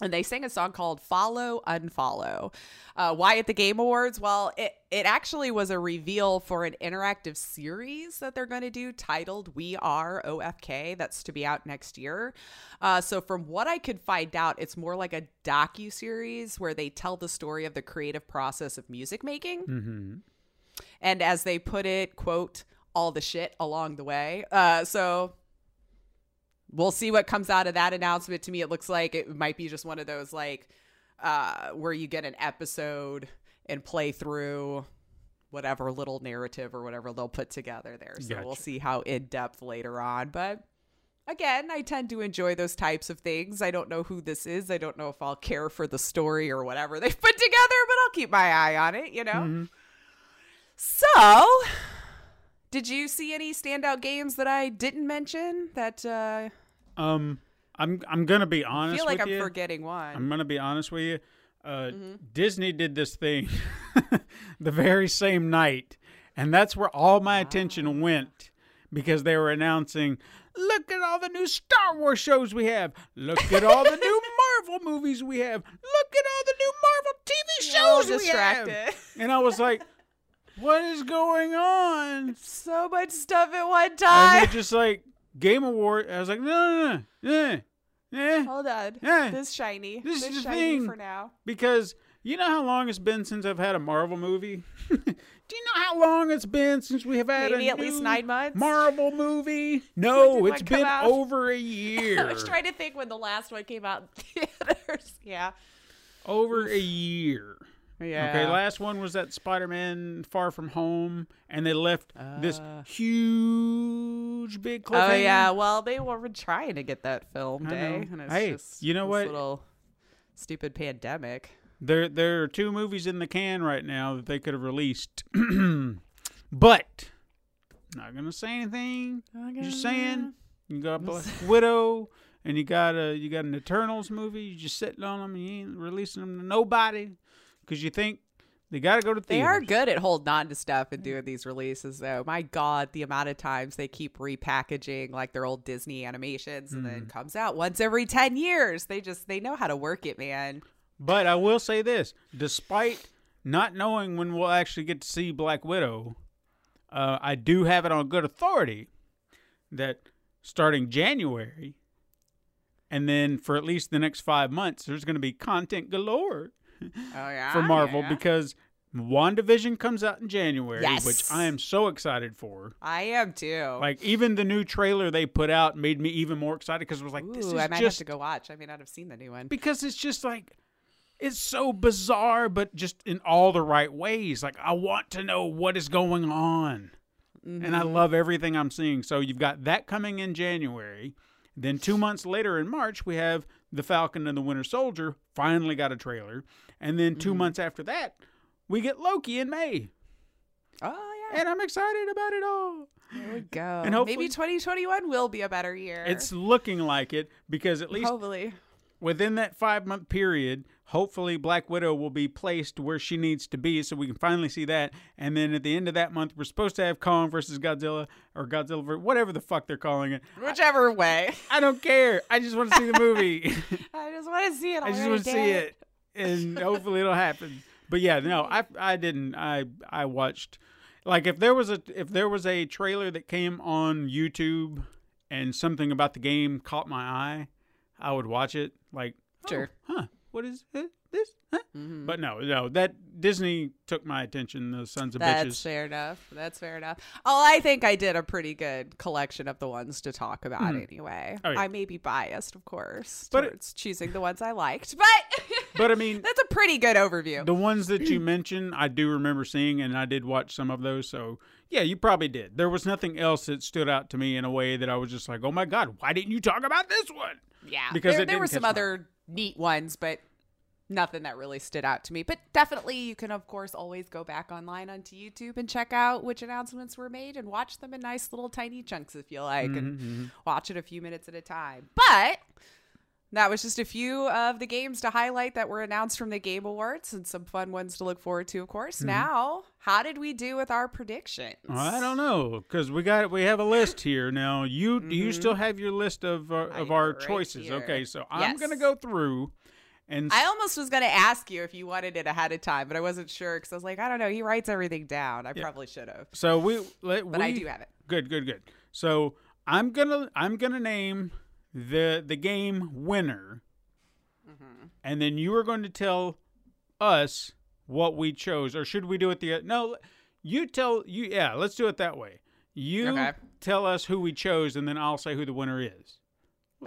and they sang a song called "Follow Unfollow." Uh, why at the Game Awards? Well, it it actually was a reveal for an interactive series that they're going to do titled "We Are OFK." That's to be out next year. Uh, so, from what I could find out, it's more like a docu series where they tell the story of the creative process of music making, Mhm. and as they put it, quote all the shit along the way. Uh, so we'll see what comes out of that announcement. To me, it looks like it might be just one of those like uh, where you get an episode and play through whatever little narrative or whatever they'll put together there. So we'll see how in depth later on, but. Again, I tend to enjoy those types of things. I don't know who this is. I don't know if I'll care for the story or whatever they've put together, but I'll keep my eye on it, you know? So, did you see any standout games that I didn't mention that uh, Um, I'm I'm gonna be I honest feel like I'm you. forgetting one? I'm gonna be honest with you. Uh, Mm-hmm. Disney did this thing the very same night, and that's where all my Ah. attention went because they were announcing, "Look at all the new Star Wars shows we have. Look at all the new Marvel movies we have. Look at all the new Marvel TV shows we have." distracted. And I was like, "What is going on?" so much stuff at one time. they're just like Game Award. I was like, "No, no, no, yeah, yeah." Hold on. Yeah. This shiny. This This, is the shiny thing. for now. because you know how long it's been since I've had a Marvel movie. Do you know how long it's been since we have had Maybe at least nine months. Marvel movie? No, it's been out? over a year. I was trying to think when the last one came out in theaters. Yeah. over a year. Yeah. Okay, last one was that Spider-Man Far From Home, and they left this Uh. huge big cliffhanger. Oh yeah, well they were trying to get that filmed, eh? Hey, just you know this what? Little stupid pandemic. There, there are two movies in the can right now that they could have released, but not gonna say anything. You're just saying, you got Black Widow, and you got a you got an Eternals movie. You just sitting on them, and you ain't releasing them to nobody because you think they got to go to theaters. They are good at holding on to stuff and doing these releases, though. My God, the amount of times they keep repackaging like their old Disney animations and Mm. then comes out once every 10 years. They just, they know how to work it, man. But I will say this: despite not knowing when we'll actually get to see Black Widow, uh, I do have it on good authority that starting January, and then for at least the next five months, there's going to be content galore yeah. for Marvel yeah. because WandaVision comes out in January, which I am so excited for. I am too. Like even the new trailer they put out made me even more excited because it was like this Ooh, is I might just have to go watch. I may not have seen the new one. because it's just like it's so bizarre but just in all the right ways like i want to know what is going on and Mm-hmm. i love everything i'm seeing so you've got that coming in january then two months later in march we have the falcon and the winter soldier finally got a trailer and then Mm-hmm. 2 months after that we get loki in may Oh, Yeah. and I'm excited about it all. There we go. And hopefully- Maybe 2021 will be a better year. It's looking like it because at least hopefully. within that five month period, hopefully Black Widow will be placed where she needs to be so we can finally see that. And then at the end of that month, we're supposed to have Kong versus Godzilla or Godzilla, ver- whatever the fuck they're calling it. Whichever way. I don't care. I just want to see the movie. I just want to see it. I just want to see it, and hopefully it'll happen. But yeah, no, I I didn't. I I watched like if there was a if there was a trailer that came on YouTube and something about the game caught my eye, I would watch it. Like, oh, Sure. huh? What is it, this? Huh? Mm-hmm. But no, no, that Disney took my attention. The sons of That's bitches. That's fair enough. That's fair enough. Oh, I think I did a pretty good collection of the ones to talk about anyway. Oh, yeah. I may be biased, of course, But it- towards choosing the ones I liked, but But I mean, that's a pretty good overview. The ones that you mentioned, I do remember seeing, and I did watch some of those. So, yeah, you probably did. There was nothing else that stood out to me in a way that I was just like, oh my God, why didn't you talk about this one? yeah, because there, there were some catch my other neat ones, but nothing that really stood out to me. But definitely, you can of course always go back online onto YouTube and check out which announcements were made and watch them in nice little tiny chunks if you like, Mm-hmm, and watch it a few minutes at a time. But that was just a few of the games to highlight that were announced from the Game Awards and some fun ones to look forward to, of course. Now, how did we do with our predictions? I don't know because we got we have a list here now. You do you still have your list of uh, of Mm-hmm. our right choices? here. Okay, so I'm gonna go through and I almost was going to ask you if you wanted it ahead of time, but I wasn't sure because I was like, I don't know. He writes everything down. I probably should have. so we let But I do have it. Good, good, good. So I'm gonna I'm gonna name the the game winner, Mm-hmm. and then you are going to tell us what we chose, or should we do it the no? You tell you yeah. Let's do it that way. You Okay. tell us who we chose, and then I'll say who the winner is.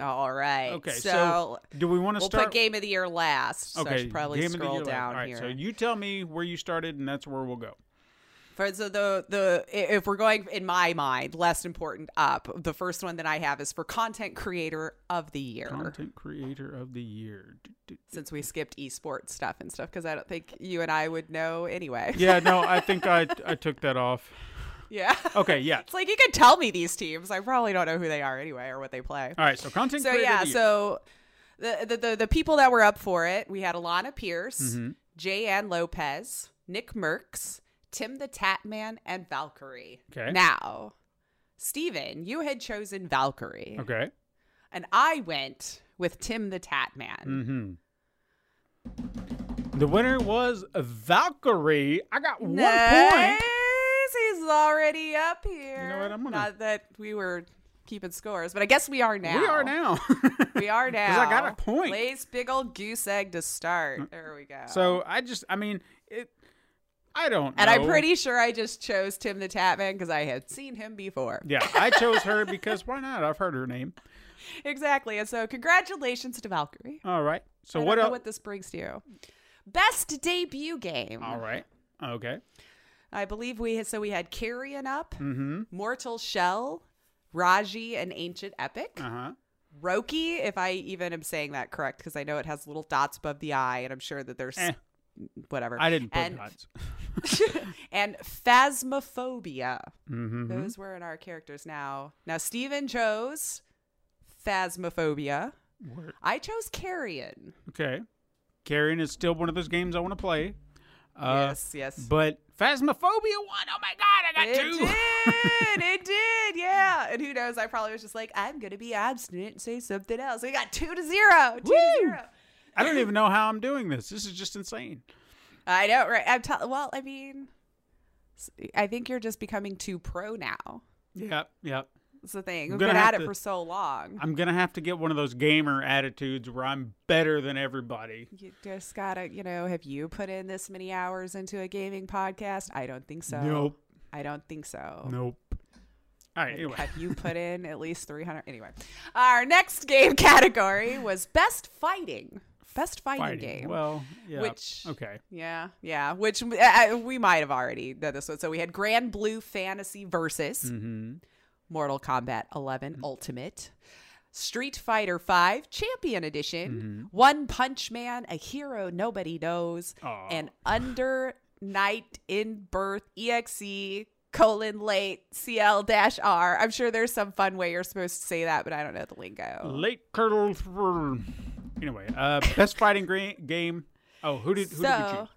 All right. Okay. So, So, do we want to we'll start? put game of the year last. So I okay. should probably game of the scroll down All right. here. So you tell me where you started, and that's where we'll go. For so the the if we're going in my mind, less important up. The first one that I have is for content creator of the year. Content creator of the year. Since we skipped esports stuff and stuff, because I don't think you and I would know anyway. Yeah. No, I think I I took that off. yeah. Okay. Yeah. It's like you could tell me these teams. I probably don't know who they are anyway or what they play. All right, so content So creator yeah, of the year. so the, the the the people that were up for it, we had Alana Pierce, Mm-hmm. Jay Ann Lopez, Nick Mercs, Tim the Tatman, and Valkyrae. Okay. Now, Steven, you had chosen Valkyrae, okay. and I went with Tim the Tatman. Mm-hmm. The winner was Valkyrae. I got one nice. point. He's already up here. You know what, I'm gonna- Not that we were keeping scores, but I guess we are now. We are now. We are now. I got a point. Mm. Lace big old goose egg to start. There we go. so I just, I mean, it. I don't. And I'm pretty sure I just chose Tim the Tatman because I had seen him before. Yeah, I chose her because why not? I've heard her name. Exactly. And so congratulations to Valkyrae. All right. So I what don't know else? what this brings to you. Best debut game. All right. Okay. I believe we had, so we had Carrion up, Mm-hmm. Mortal Shell, Raji, and Ancient Epic. Uh huh. Roki, if I even am saying that correct, because I know it has little dots above the eye, and I'm sure that there's Eh, whatever. I didn't put and, dots. and Phasmophobia. Mm-hmm. Those were in our characters now. Now Steven chose Phasmophobia. I chose Carrion. Okay. Carrion is still one of those games I want to play. Uh, yes, yes. But Phasmophobia won. Oh my god, I got It two. did. It did. Yeah. And who knows? I probably was just like, I'm gonna be abstinent and say something else. We got two to zero. Two to zero. I don't even know how I'm doing this. This is just insane. I know, right? I'm tell- well, I mean, I think you're just becoming too pro now. Yep, yep. That's the thing. We've been at it to- for so long. I'm gonna have to get one of those gamer attitudes where I'm better than everybody. You just gotta, you know, have you put in this many hours into a gaming podcast? I don't think so. Nope. I don't think so. Nope. All right. Anyway. Have you put in at least 300? Anyway, our next game category was best fighting. Best fighting, Fighting. game. Well, yeah. Which- okay. yeah, yeah. Which uh, we might have already done this one. So we had Granblue Fantasy versus Mm-hmm. Mortal Kombat 11 Ultimate, Street Fighter 5 Champion Edition, One Punch Man, A Hero Nobody Knows, Aw. and Under Night in Birth EXE colon late CL dash R. I'm sure there's some fun way you're supposed to say that, but I don't know the lingo. Late Curdle. Anyway, uh, best fighting gra- game. Oh, who did who did we So choose?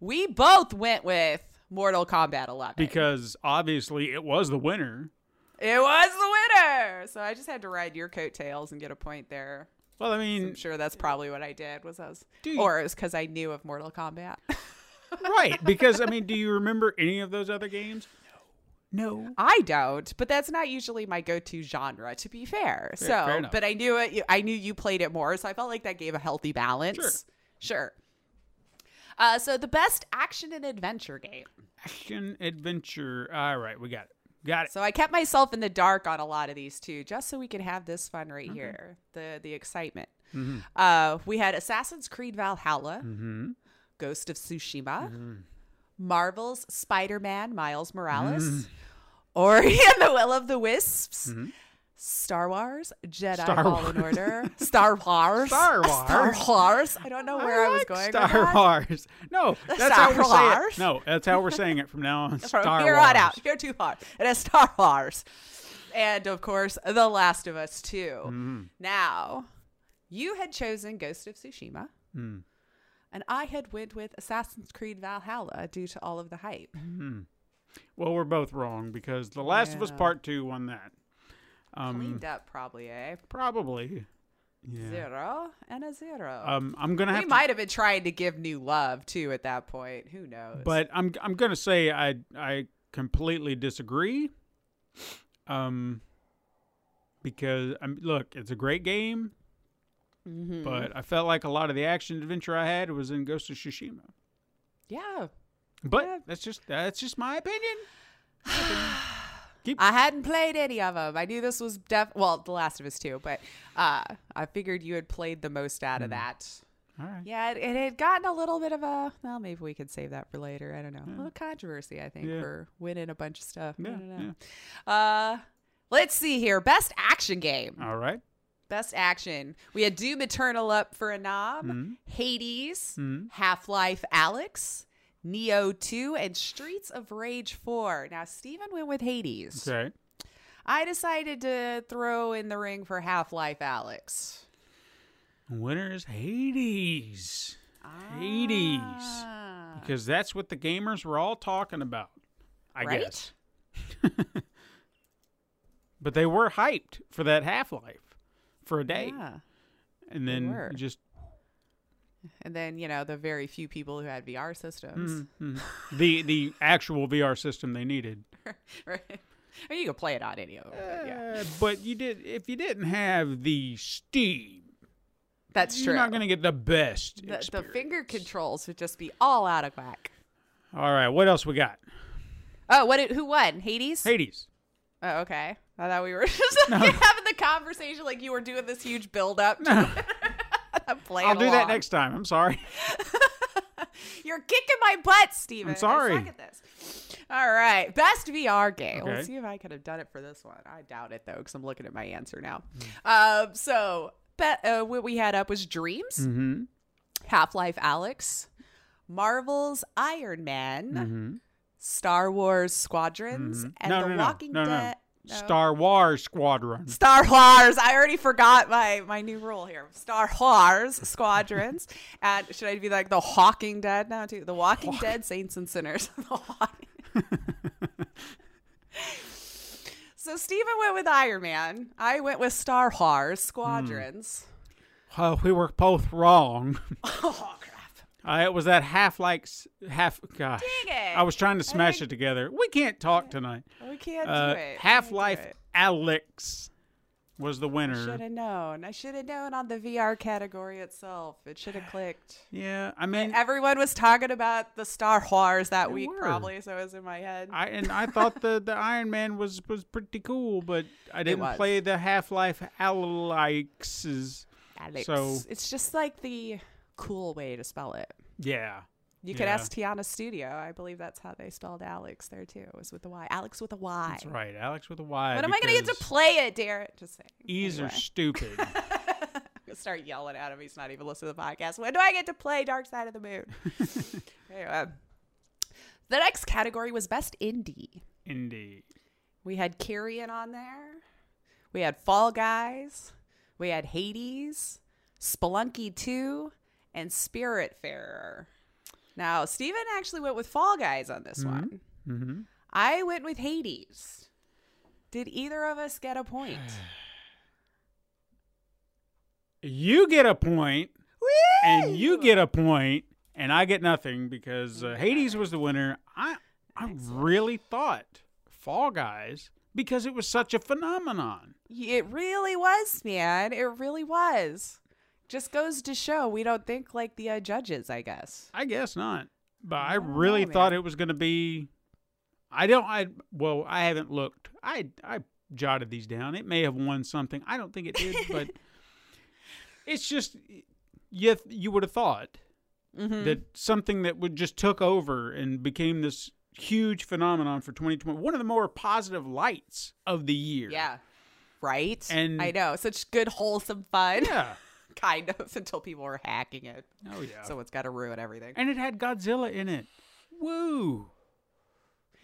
we both went with Mortal Kombat 11. Because obviously it was the winner. it was the winner. So I just had to ride your coattails and get a point there. Well, I I'm mean, sure that's probably what I did. Was I was, Do you- or it was because I knew of Mortal Kombat. right? Because I mean, do you remember any of those other games? No. I don't, but that's not usually my go-to genre. To be fair, so fair but I knew it. I knew you played it more, so I felt like that gave a healthy balance. Sure. Sure. Uh, so the best action and adventure game. Action adventure. All right, we got it. Got it. So I kept myself in the dark on a lot of these too, just so we could have this fun right here, the the excitement. Uh, we had Assassin's Creed Valhalla, Ghost of Tsushima, Marvel's Spider-Man Miles Morales, Ori and the Will of the Wisps. Star Wars, Jedi Star Fallen Order, Star Wars, Star Star Wars. Wars. I don't know where I, was like going. with Star that. Wars. No, that's Star how we're saying it. No, that's how we're saying it from now on. From Star here Wars. on out. Go too far. It is Star Wars. And of course, The Last of Us 2. Mm-hmm. Now, you had chosen Ghost of Tsushima. Mm. And I had went with Assassin's Creed Valhalla due to all of the hype. Well, we're both wrong because The Last of Us Part Two won that. Um, Cleaned up, probably, eh? probably. Yeah. Zero and a zero. Um, I'm gonna have we to, might have been trying to give new love too at that point. Who knows? but I'm I'm gonna say I I completely disagree. Um, because I'm look, it's a great game, Mhm. but I felt like a lot of the action adventure I had was in Ghost of Tsushima. yeah, But Yeah. that's just that's just my opinion. Keep. I hadn't played any of them. I knew this was def well, The Last of Us too, but uh, I figured you had played the most out Hmm. of that. All right. Yeah, it, it had gotten a little bit of a well, maybe we could save that for later. I don't know. A little controversy, I think, Yeah. for winning a bunch of stuff. I Yeah, don't know. Uh, let's see here. Best action game. All right. Best action. We had Doom Eternal up for a nom. Mm-hmm. Hades, Mhm. Half Life Alyx, Nioh 2, and Streets of Rage 4. Now, Steven went with Hades. Okay. I decided to throw in the ring for Half Life Alyx. Winner is Hades. Hades. Ah, Because that's what the gamers were all talking about. I right? guess. But they were hyped for that Half Life for a day. Yeah. and then just And then, you know, the very few people who had VR systems. mm, the the actual VR system they needed. right? I mean, you could play it on any of them. but yeah. Uh, but you did if you didn't have the Steam, That's you're true. not going to get the best. the, the finger controls would just be all out of whack. All right, what else we got? Oh, what? Who won? Hades. Hades. Oh, okay. I thought we were just having the conversation like you were doing this huge build up. Playing I'll do that next time. I'm sorry. You're kicking my butt, Steven. I'm sorry. I suck at this. All right. Best VR game. Okay. Let's see if I could have done it for this one. I doubt it, though, because I'm looking at my answer now. Um, so, bet, uh, what we had up was Dreams, mm-hmm. Half Life Alyx, Marvel's Iron Man, Mm-hmm. Star Wars Squadrons, and no, The no, no, Walking no, no. Dead. No. Star oh. Wars Squadron. Star Wars. I already forgot my my new rule here. Star Wars squadrons. and should I be like the Hawking Dead now too? The Walking Dead Saints and Sinners. So Steven went with Iron Man. I went with Star Wars hmm. squadrons. Well, we were both wrong. Oh! Uh, it was that half like half. Gosh, Dang it. I was trying to smash think- it together. We can't talk tonight. We can't Uh, do it. Half Life Alyx was the winner. Should have known. I should have known on the VR category itself. It should have clicked. Yeah, I mean, Everyone was talking about the Star Wars that week, were. probably, so it was in my head. I and I thought the the Iron Man was was pretty cool, but I didn't play the Half Life Alexes. Alex. So- it's just like the cool way to spell it. Yeah, You could Yeah. ask Tiana Studio. I believe that's how they spelled Alex there too. It was with a Y. Alex with a Y. that's right. Alex with a Y. When am I going to get to play it, Darren? Just saying. E's are stupid. Start yelling at him. He's not even listening to the podcast. When do I get to play Dark Side of the Moon? anyway, the next category was best indie. Indie. We had Carrion on there. We had Fall Guys. We had Hades, Spelunky 2, and Spiritfarer. Now, Steven actually went with Fall Guys on this one. Mm-hmm. I went with Hades. Did either of us get a point? You get a point, and you get a point, and I get nothing because uh, Hades was the winner. I I really thought Fall Guys because it was such a phenomenon. It really was, man. It really was. Just goes to show we don't think like the uh, judges, I guess. I guess not, but I, I really know, thought it was going to be. I don't. I well, I haven't looked. I I jotted these down. It may have won something. I don't think it did, but it's just you. You would have thought Mm-hmm. that something that would just took over and became this huge phenomenon for 2020. One of the more positive lights of the year. Yeah. Right? And- I know. Such good, wholesome fun. Yeah. kind of, until people were hacking it. Oh yeah. So it's got to ruin everything. and it had Godzilla in it. Woo.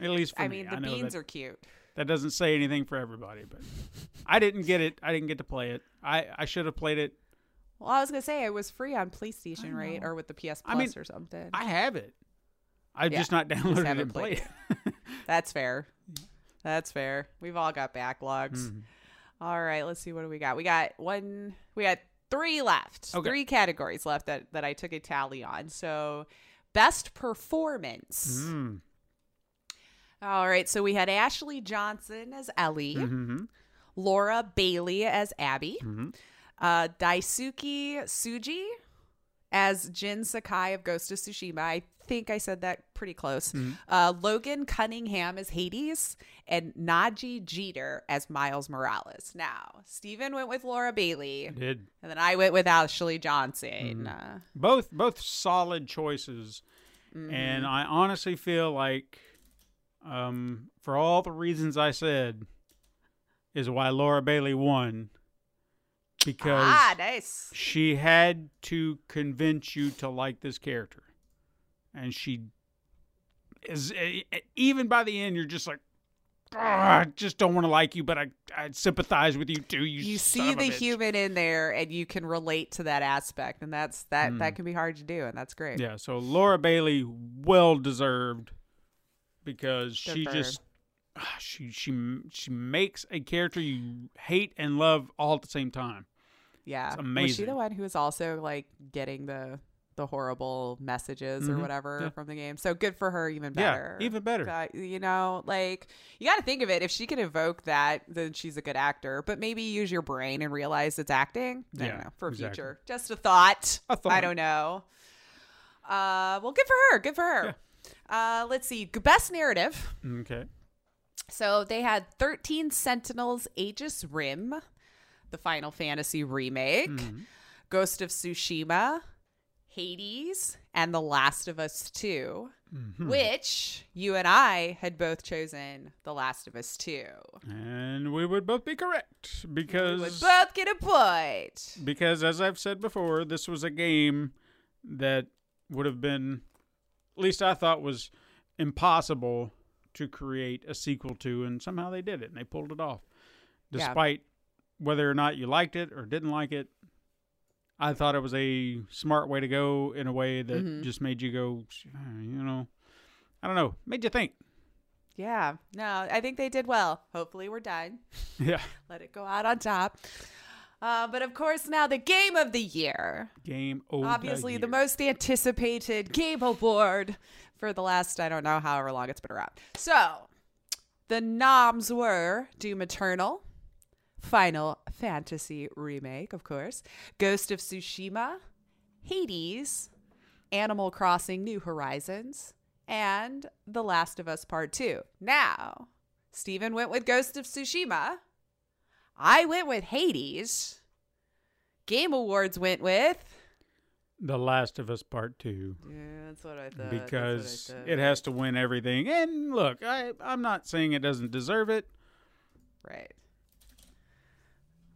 At least for I me. mean, the know beans that- are cute. That doesn't say anything for everybody, but I didn't get it. I didn't get to play it. I, I should have played it. Well, I was going to say it was free on PlayStation, right? Or with the PS Plus I mean, or something. I have it. I've Yeah, just not just downloaded it and played played it. That's fair. That's fair. We've all got backlogs. Mhm. All right, let's see what do we got. We got one we got three left. Okay. Three categories left that that I took a tally on. So, best performance. Mm. All right, so we had Ashley Johnson as Ellie, Mhm. Laura Bailey as Abby, Mhm. uh, Daisuke Tsuji as Jin Sakai of Ghost of Tsushima. I think I said that pretty close. Uh, Logan Cunningham as Hades, and Nadji Jeter as Miles Morales. Now, Steven went with Laura Bailey, I did. and then I went with Ashley Johnson. Uh, both both solid choices Mm-hmm. and i honestly feel like um, for all the reasons i said is why laura bailey won because ah, nice. she had to convince you to like this character and she is e- e- even by the end you're just like "Ugh, I just don't want to like you, but I, I sympathize with you too. You, You see the bitch." human in there, and you can relate to that aspect, and that's that. That can be hard to do, and that's great. Mm. Yeah, so Laura Bailey well deserved because she just ah, she she she makes a character you hate and love all at the same time. Yeah. It's Was she the one who was also like getting the the horrible messages or Mhm. whatever Yeah. from the game? So good for her, even better. Yeah, even better. God, you know, like you got to think of it. If she can evoke that, then she's a good actor. But maybe use your brain and realize it's acting. I Yeah, don't know for exactly. future. Just a thought. A thought. I don't know. Uh, well, good for her. Good for her. Uh, let's see. Best narrative. Okay. So they had 13 Sentinels Aegis Rim, the Final Fantasy remake, Mm-hmm. Ghost of Tsushima, Hades, and The Last of Us 2, Mm-hmm. which you and I had both chosen The Last of Us 2. And we would both be correct because We would both get a point. because as I've said before, this was a game that would have been at least I thought was impossible to create a sequel to and somehow they did it and they pulled it off. Yeah. Despite whether or not you liked it or didn't like it, I thought it was a smart way to go in a way that Mhm. just made you go, "Uh, you know, I don't know, made you think. Yeah. No, I think they did well. Hopefully, we're done. Yeah. Let it go out on top. Uh, but of course, now the game of the year. Game obviously the most anticipated game award for the last I don't know however long it's been around. So the noms were Doom Eternal, Final Fantasy Remake, of course, Ghost of Tsushima, Hades, Animal Crossing New Horizons, and The Last of Us Part 2. Now, Steven went with Ghost of Tsushima. I went with Hades. Game Awards went with The Last of Us Part 2. Yeah, that's what I thought. because it has to win everything. And look, I, I'm not saying it doesn't deserve it. right.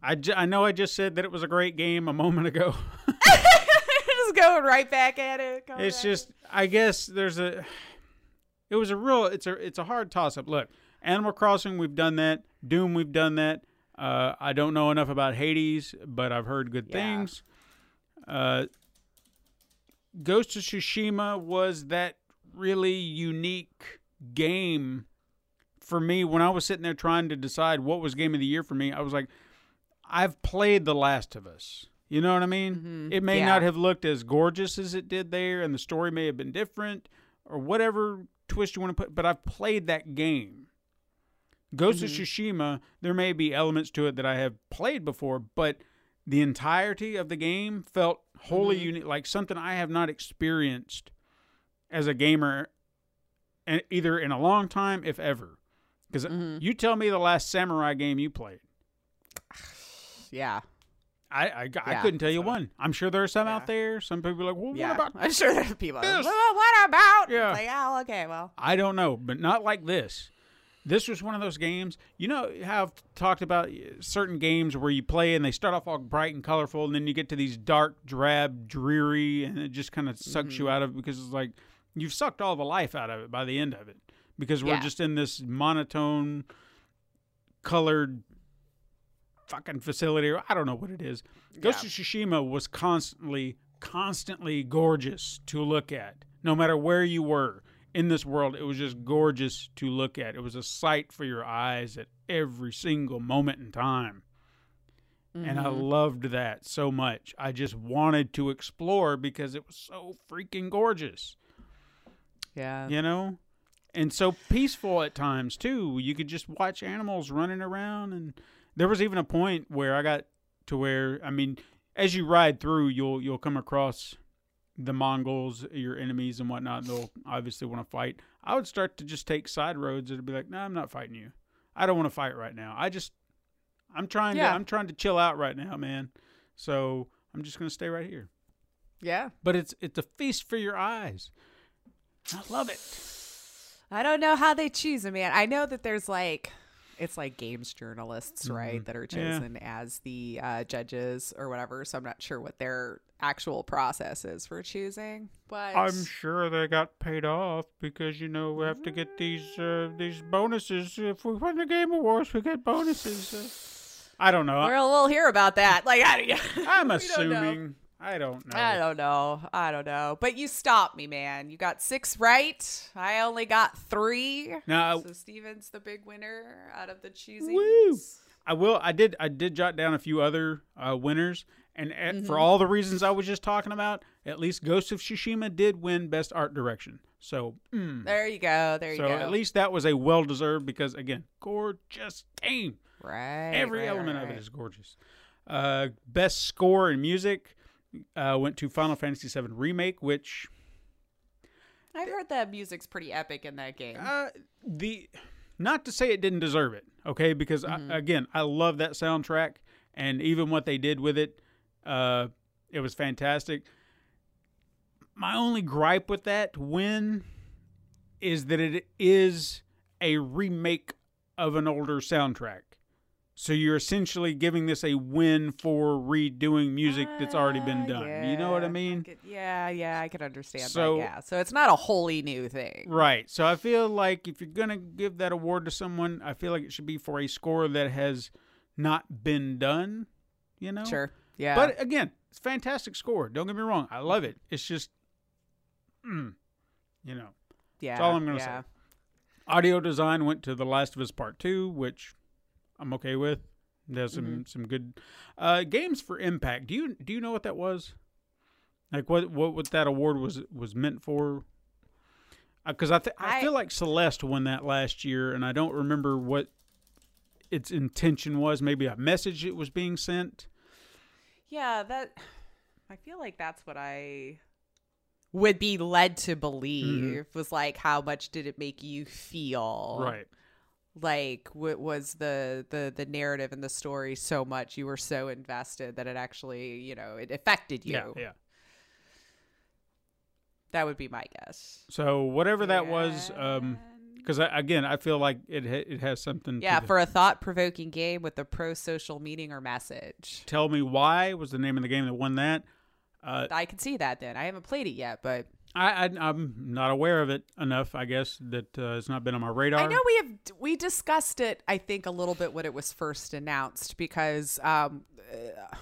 I, ju- I know I just said that it was a great game a moment ago. Just going right back at it. it's just I guess there's a it was a real it's a it's a hard toss up. Look, Animal Crossing, we've done that. Doom, we've done that. Uh, I don't know enough about Hades, but I've heard good Yeah. things. Uh, Ghost of Tsushima was that really unique game for me when I was sitting there trying to decide what was game of the year for me. I was like, I've played The Last of Us. You know what I mean? Mm-hmm. It may Yeah. not have looked as gorgeous as it did there, and the story may have been different, or whatever twist you want to put, but I've played that game. Ghost of mm-hmm. Tsushima, there may be elements to it that I have played before, but the entirety of the game felt wholly mm-hmm. unique, like something I have not experienced as a gamer, and either in a long time, if ever. Because you tell me the last samurai game you played. Yeah. I I, I Yeah, couldn't tell you so- one. I'm sure there are some out there. Some people are like, well, Yeah. what about? I'm sure there's people. this? Well, what about? Yeah. It's like, oh, okay, well. I don't know, but not like this. This was one of those games. You know how I've talked about uh, certain games where you play and they start off all bright and colorful, and then you get to these dark, drab, dreary, and it just kind of sucks Mm-hmm. you out of it because it's like you've sucked all the life out of it by the end of it because we're Yeah. just in this monotone, colored fucking facility or I don't know what it is. Ghost Yeah. of Tsushima was constantly, constantly gorgeous to look at, no matter where you were in this world. It was just gorgeous to look at. It was a sight for your eyes at every single moment in time. And I mm-hmm. loved that so much. I just wanted to explore because it was so freaking gorgeous Yeah. you know and so peaceful at times too you could just watch animals running around and there was even a point where i got to where i mean as you ride through you'll you'll come across the mongols your enemies and whatnot. And they'll obviously want to fight. I would start to just take side roads and be like no i'm not fighting you. I don't want to fight right now. I just i'm trying Yeah. to i'm trying to chill out right now man. So i'm just going to stay right here. Yeah. but it's it's a feast for your eyes. I love it. I don't know how they choose them, man. I know that there's like, it's like games journalists, Mm-hmm. right, that are Yeah. chosen as the uh, judges or whatever. So I'm not sure what their actual process is for choosing. But I'm sure they got paid off because you know we have to get these uh, these bonuses. If we win the game awards, we get bonuses. Uh, I don't know. we'll, we'll hear about that. Like, I, I'm we don't know. assuming. I don't know. I don't know. I don't know. But you stopped me, man. You got six right. I only got three. No. so Steven's the big winner out of the choosing. Woo! I will. I did. I did jot down a few other uh, winners, and at, Mm-hmm. for all the reasons I was just talking about, at least Ghost of Tsushima did win Best Art Direction. So, mm, There you go. There you so go. So at least that was a well deserved because again, gorgeous game. right. Every right, element right, of it is gorgeous. Uh, best score and music uh, went to Final Fantasy VII Remake, which I've heard that music's pretty epic in that game. uh, the not to say it didn't deserve it, okay? Because Mm-hmm. I, again, I love that soundtrack, and even what they did with it, uh, it was fantastic. My only gripe with that win is that it is a remake of an older soundtrack. So you're essentially giving this a win for redoing music that's already been Uh, done. you know what I yeah, mean? could- yeah, yeah, I can understand So- that. Yeah, so it's not a wholly new thing. Right. So I feel like if you're going to give that award to someone, I feel like it should be for a score that has not been done, you know? Sure. Yeah. But again, it's a fantastic score. Don't get me wrong. I love it. It's just, mm, you know. yeah, all I'm gonna yeah. say. Audio design went to The Last of Us Part 2, which I'm okay with. There's some Mm-hmm. some good uh, games for Impact. Do you do you know what that was? Like what what, what that award was was meant for? Because I th- I I- feel like Celeste won that last year, and I don't remember what its intention was. Maybe a message it was being sent. Yeah, that I feel like that's what I would be led to believe was like how much did it make you feel? Right. Like what was the the the narrative and the story so much you were so invested that it actually, you know, it affected you. Yeah. Yeah. That would be my guess. So whatever that was, um, because again, I feel like it ha- it has something. Yeah, for a thought-provoking game with a pro-social meaning or message. Tell Me Why was the name of the game that won that. Uh, I can see that then. I haven't played it yet, but I, I I'm not aware of it enough. I guess that uh, it's not been on my radar. I know we have we discussed it. I think a little bit when it was first announced because um, uh,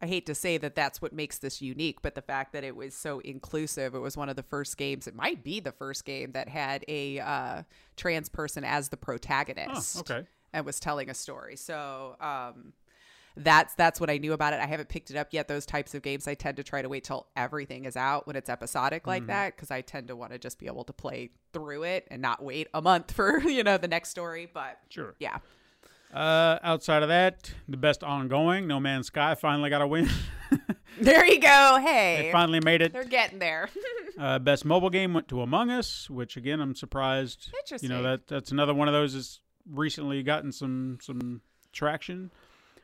I hate to say that that's what makes this unique, but the fact that it was so inclusive. It was one of the first games. It might be the first game that had a uh, trans person as the protagonist. Oh, okay. And was telling a story. So. Um, that's that's what I knew about it. I haven't picked it up yet. Those types of games, I tend to try to wait till everything is out when it's episodic like that because I tend to want to just be able to play through it and not wait a month for you know the next story. But Sure. yeah, Uh, outside of that, the best ongoing, No Man's Sky finally got a win. there you go. Hey, they finally made it. they're getting there. Uh, best mobile game went to Among Us, which again I'm surprised. Interesting. You know that that's another one of those that's recently gotten some some traction.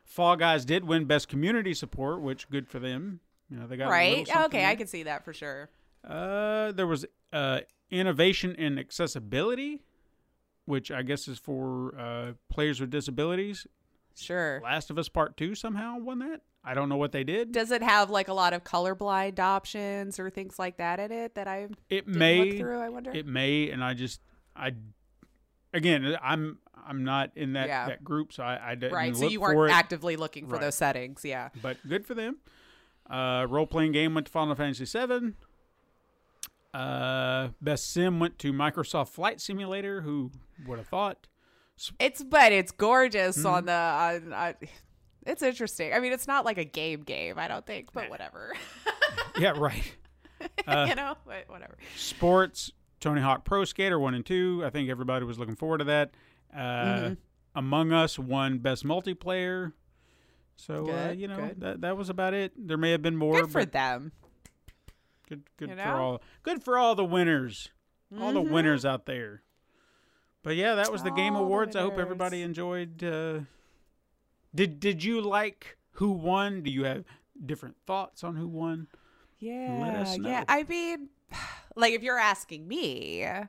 Fall Guys did win best community support, which good for them. You know they got right? Okay, I can see that for sure. Uh, there was uh, innovation in accessibility, which I guess is for uh, players with disabilities. Sure. Last of Us Part Two somehow won that. I don't know what they did. Does it have like a lot of colorblind options or things like that in it that I It may. through? I wonder. It may, and I just I again I'm I'm not in that Yeah. that group, so I, I didn't right. So you weren't actively looking for Right. those settings. Yeah. but good for them. Uh, role playing game went to Final Fantasy VII. Uh, best sim went to Microsoft Flight Simulator. Who would have thought? It's but it's gorgeous Mm-hmm. on the. On, on, it's interesting. I mean, it's not like a game game. I don't think, but whatever. Yeah, right. Uh, you know, but whatever. Sports, Tony Hawk Pro Skater one and two. I think everybody was looking forward to that. Uh, Mm-hmm. Among Us won best multiplayer. So uh, you know good. that that was about it. There may have been more, Good for them. good good you for know? all good for all the winners, all the winners out there. But yeah, that was the Game Mm-hmm. The Awards. I hope everybody enjoyed. Uh, did Did you like who won? Do you have different thoughts on who won? Yeah, us know. yeah. I mean, like if you're asking me, uh,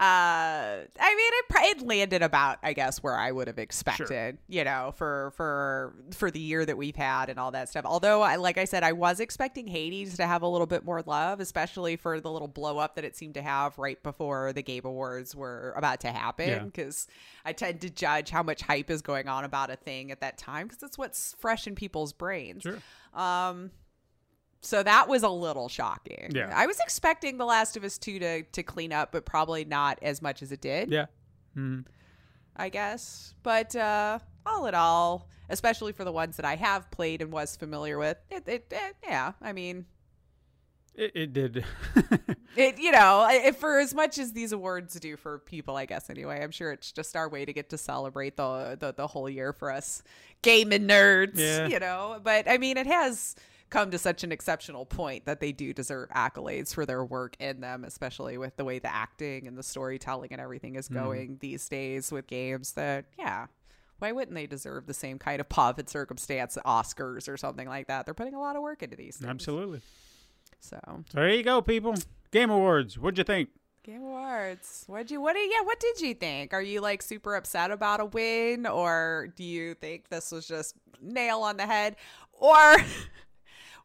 I mean, it, it landed about, I guess, where I would have expected. You know, for for for the year that we've had and all that stuff. Although, I like I said, I was expecting Hades to have a little bit more love, especially for the little blow up that it seemed to have right before the Game Awards were about to happen. Because I tend to judge how much hype is going on about a thing at that time because it's what's fresh in people's brains. Sure. Um, so that was a little shocking. Yeah. I was expecting The Last of Us 2 to, to clean up, but probably not as much as it did, Yeah. Mhm. I guess. But uh, all in all, especially for the ones that I have played and was familiar with, it, it, it yeah, I mean, It, it did. it, you know, I- if for as much as these awards do for people, I guess anyway, I'm sure it's just our way to get to celebrate the the, the whole year for us gaming nerds, Yeah. you know. But I mean, it has come to such an exceptional point that they do deserve accolades for their work in them, especially with the way the acting and the storytelling and everything is hmm. going these days with games. That yeah. Why wouldn't they deserve the same kind of pomp and circumstance Oscars or something like that? They're putting a lot of work into these things. Absolutely. So So there you go, people. Game Awards. What'd you think? Game Awards. What'd you what did yeah, what did you think? Are you like super upset about a win or do you think this was just nail on the head? Or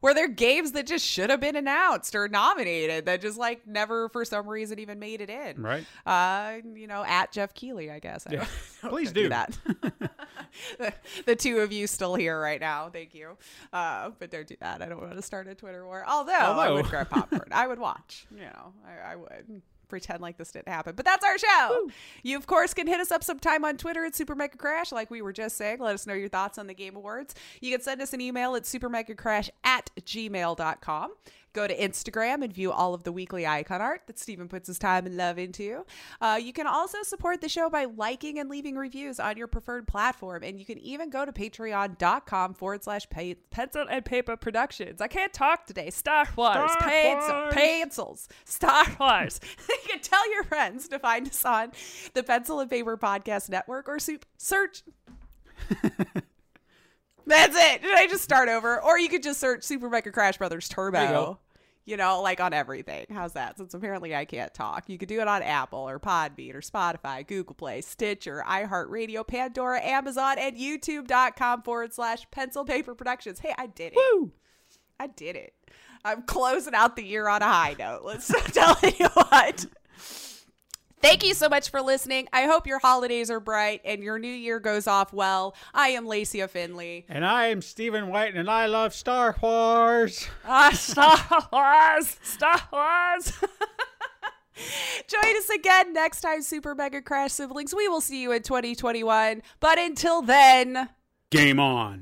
were there games that just should have been announced or nominated that just like never for some reason even made it in? Right. Uh, you know, at Geoff Keighley, I guess. I Yeah. Please don't do. that. the, the two of you still here right now. Thank you. Uh, but don't do that. I don't want to start a Twitter war. Although, I would grab popcorn. I would watch. You know, I, I would pretend like this didn't happen. But that's our show. You, of course, can hit us up sometime on Twitter at Super Mega Crash, like we were just saying. Let us know your thoughts on the Game Awards. You can send us an email at supermegacrash at gmail.com. Go to Instagram and view all of the weekly icon art that Stephen puts his time and love into. Uh, you can also support the show by liking and leaving reviews on your preferred platform. And you can even go to patreon.com forward slash pencil and paper productions. I can't talk today. Star Wars, Star pencil, Wars. pencils, Star Wars. you can tell your friends to find us on the Pencil and Paper Podcast Network or soup- search. That's it. Did I just start over? Or you could just search Super Mega Crash Brothers Turbo. You know, like on everything. How's that? Since apparently I can't talk. You could do it on Apple or Podbean or Spotify, Google Play, Stitcher, iHeartRadio, Pandora, Amazon, and YouTube.com forward slash pencil paper productions. Hey, I did it. Woo! I did it. I'm closing out the year on a high note. Let's tell you what. Thank you so much for listening. I hope your holidays are bright and your new year goes off well. I am Lacey Finley. And I am Stephen White, and I love Star Wars. Ah, Star Wars! Star Wars! Join us again next time, Super Mega Crash Siblings. We will see you in 2021. But until then, Game on.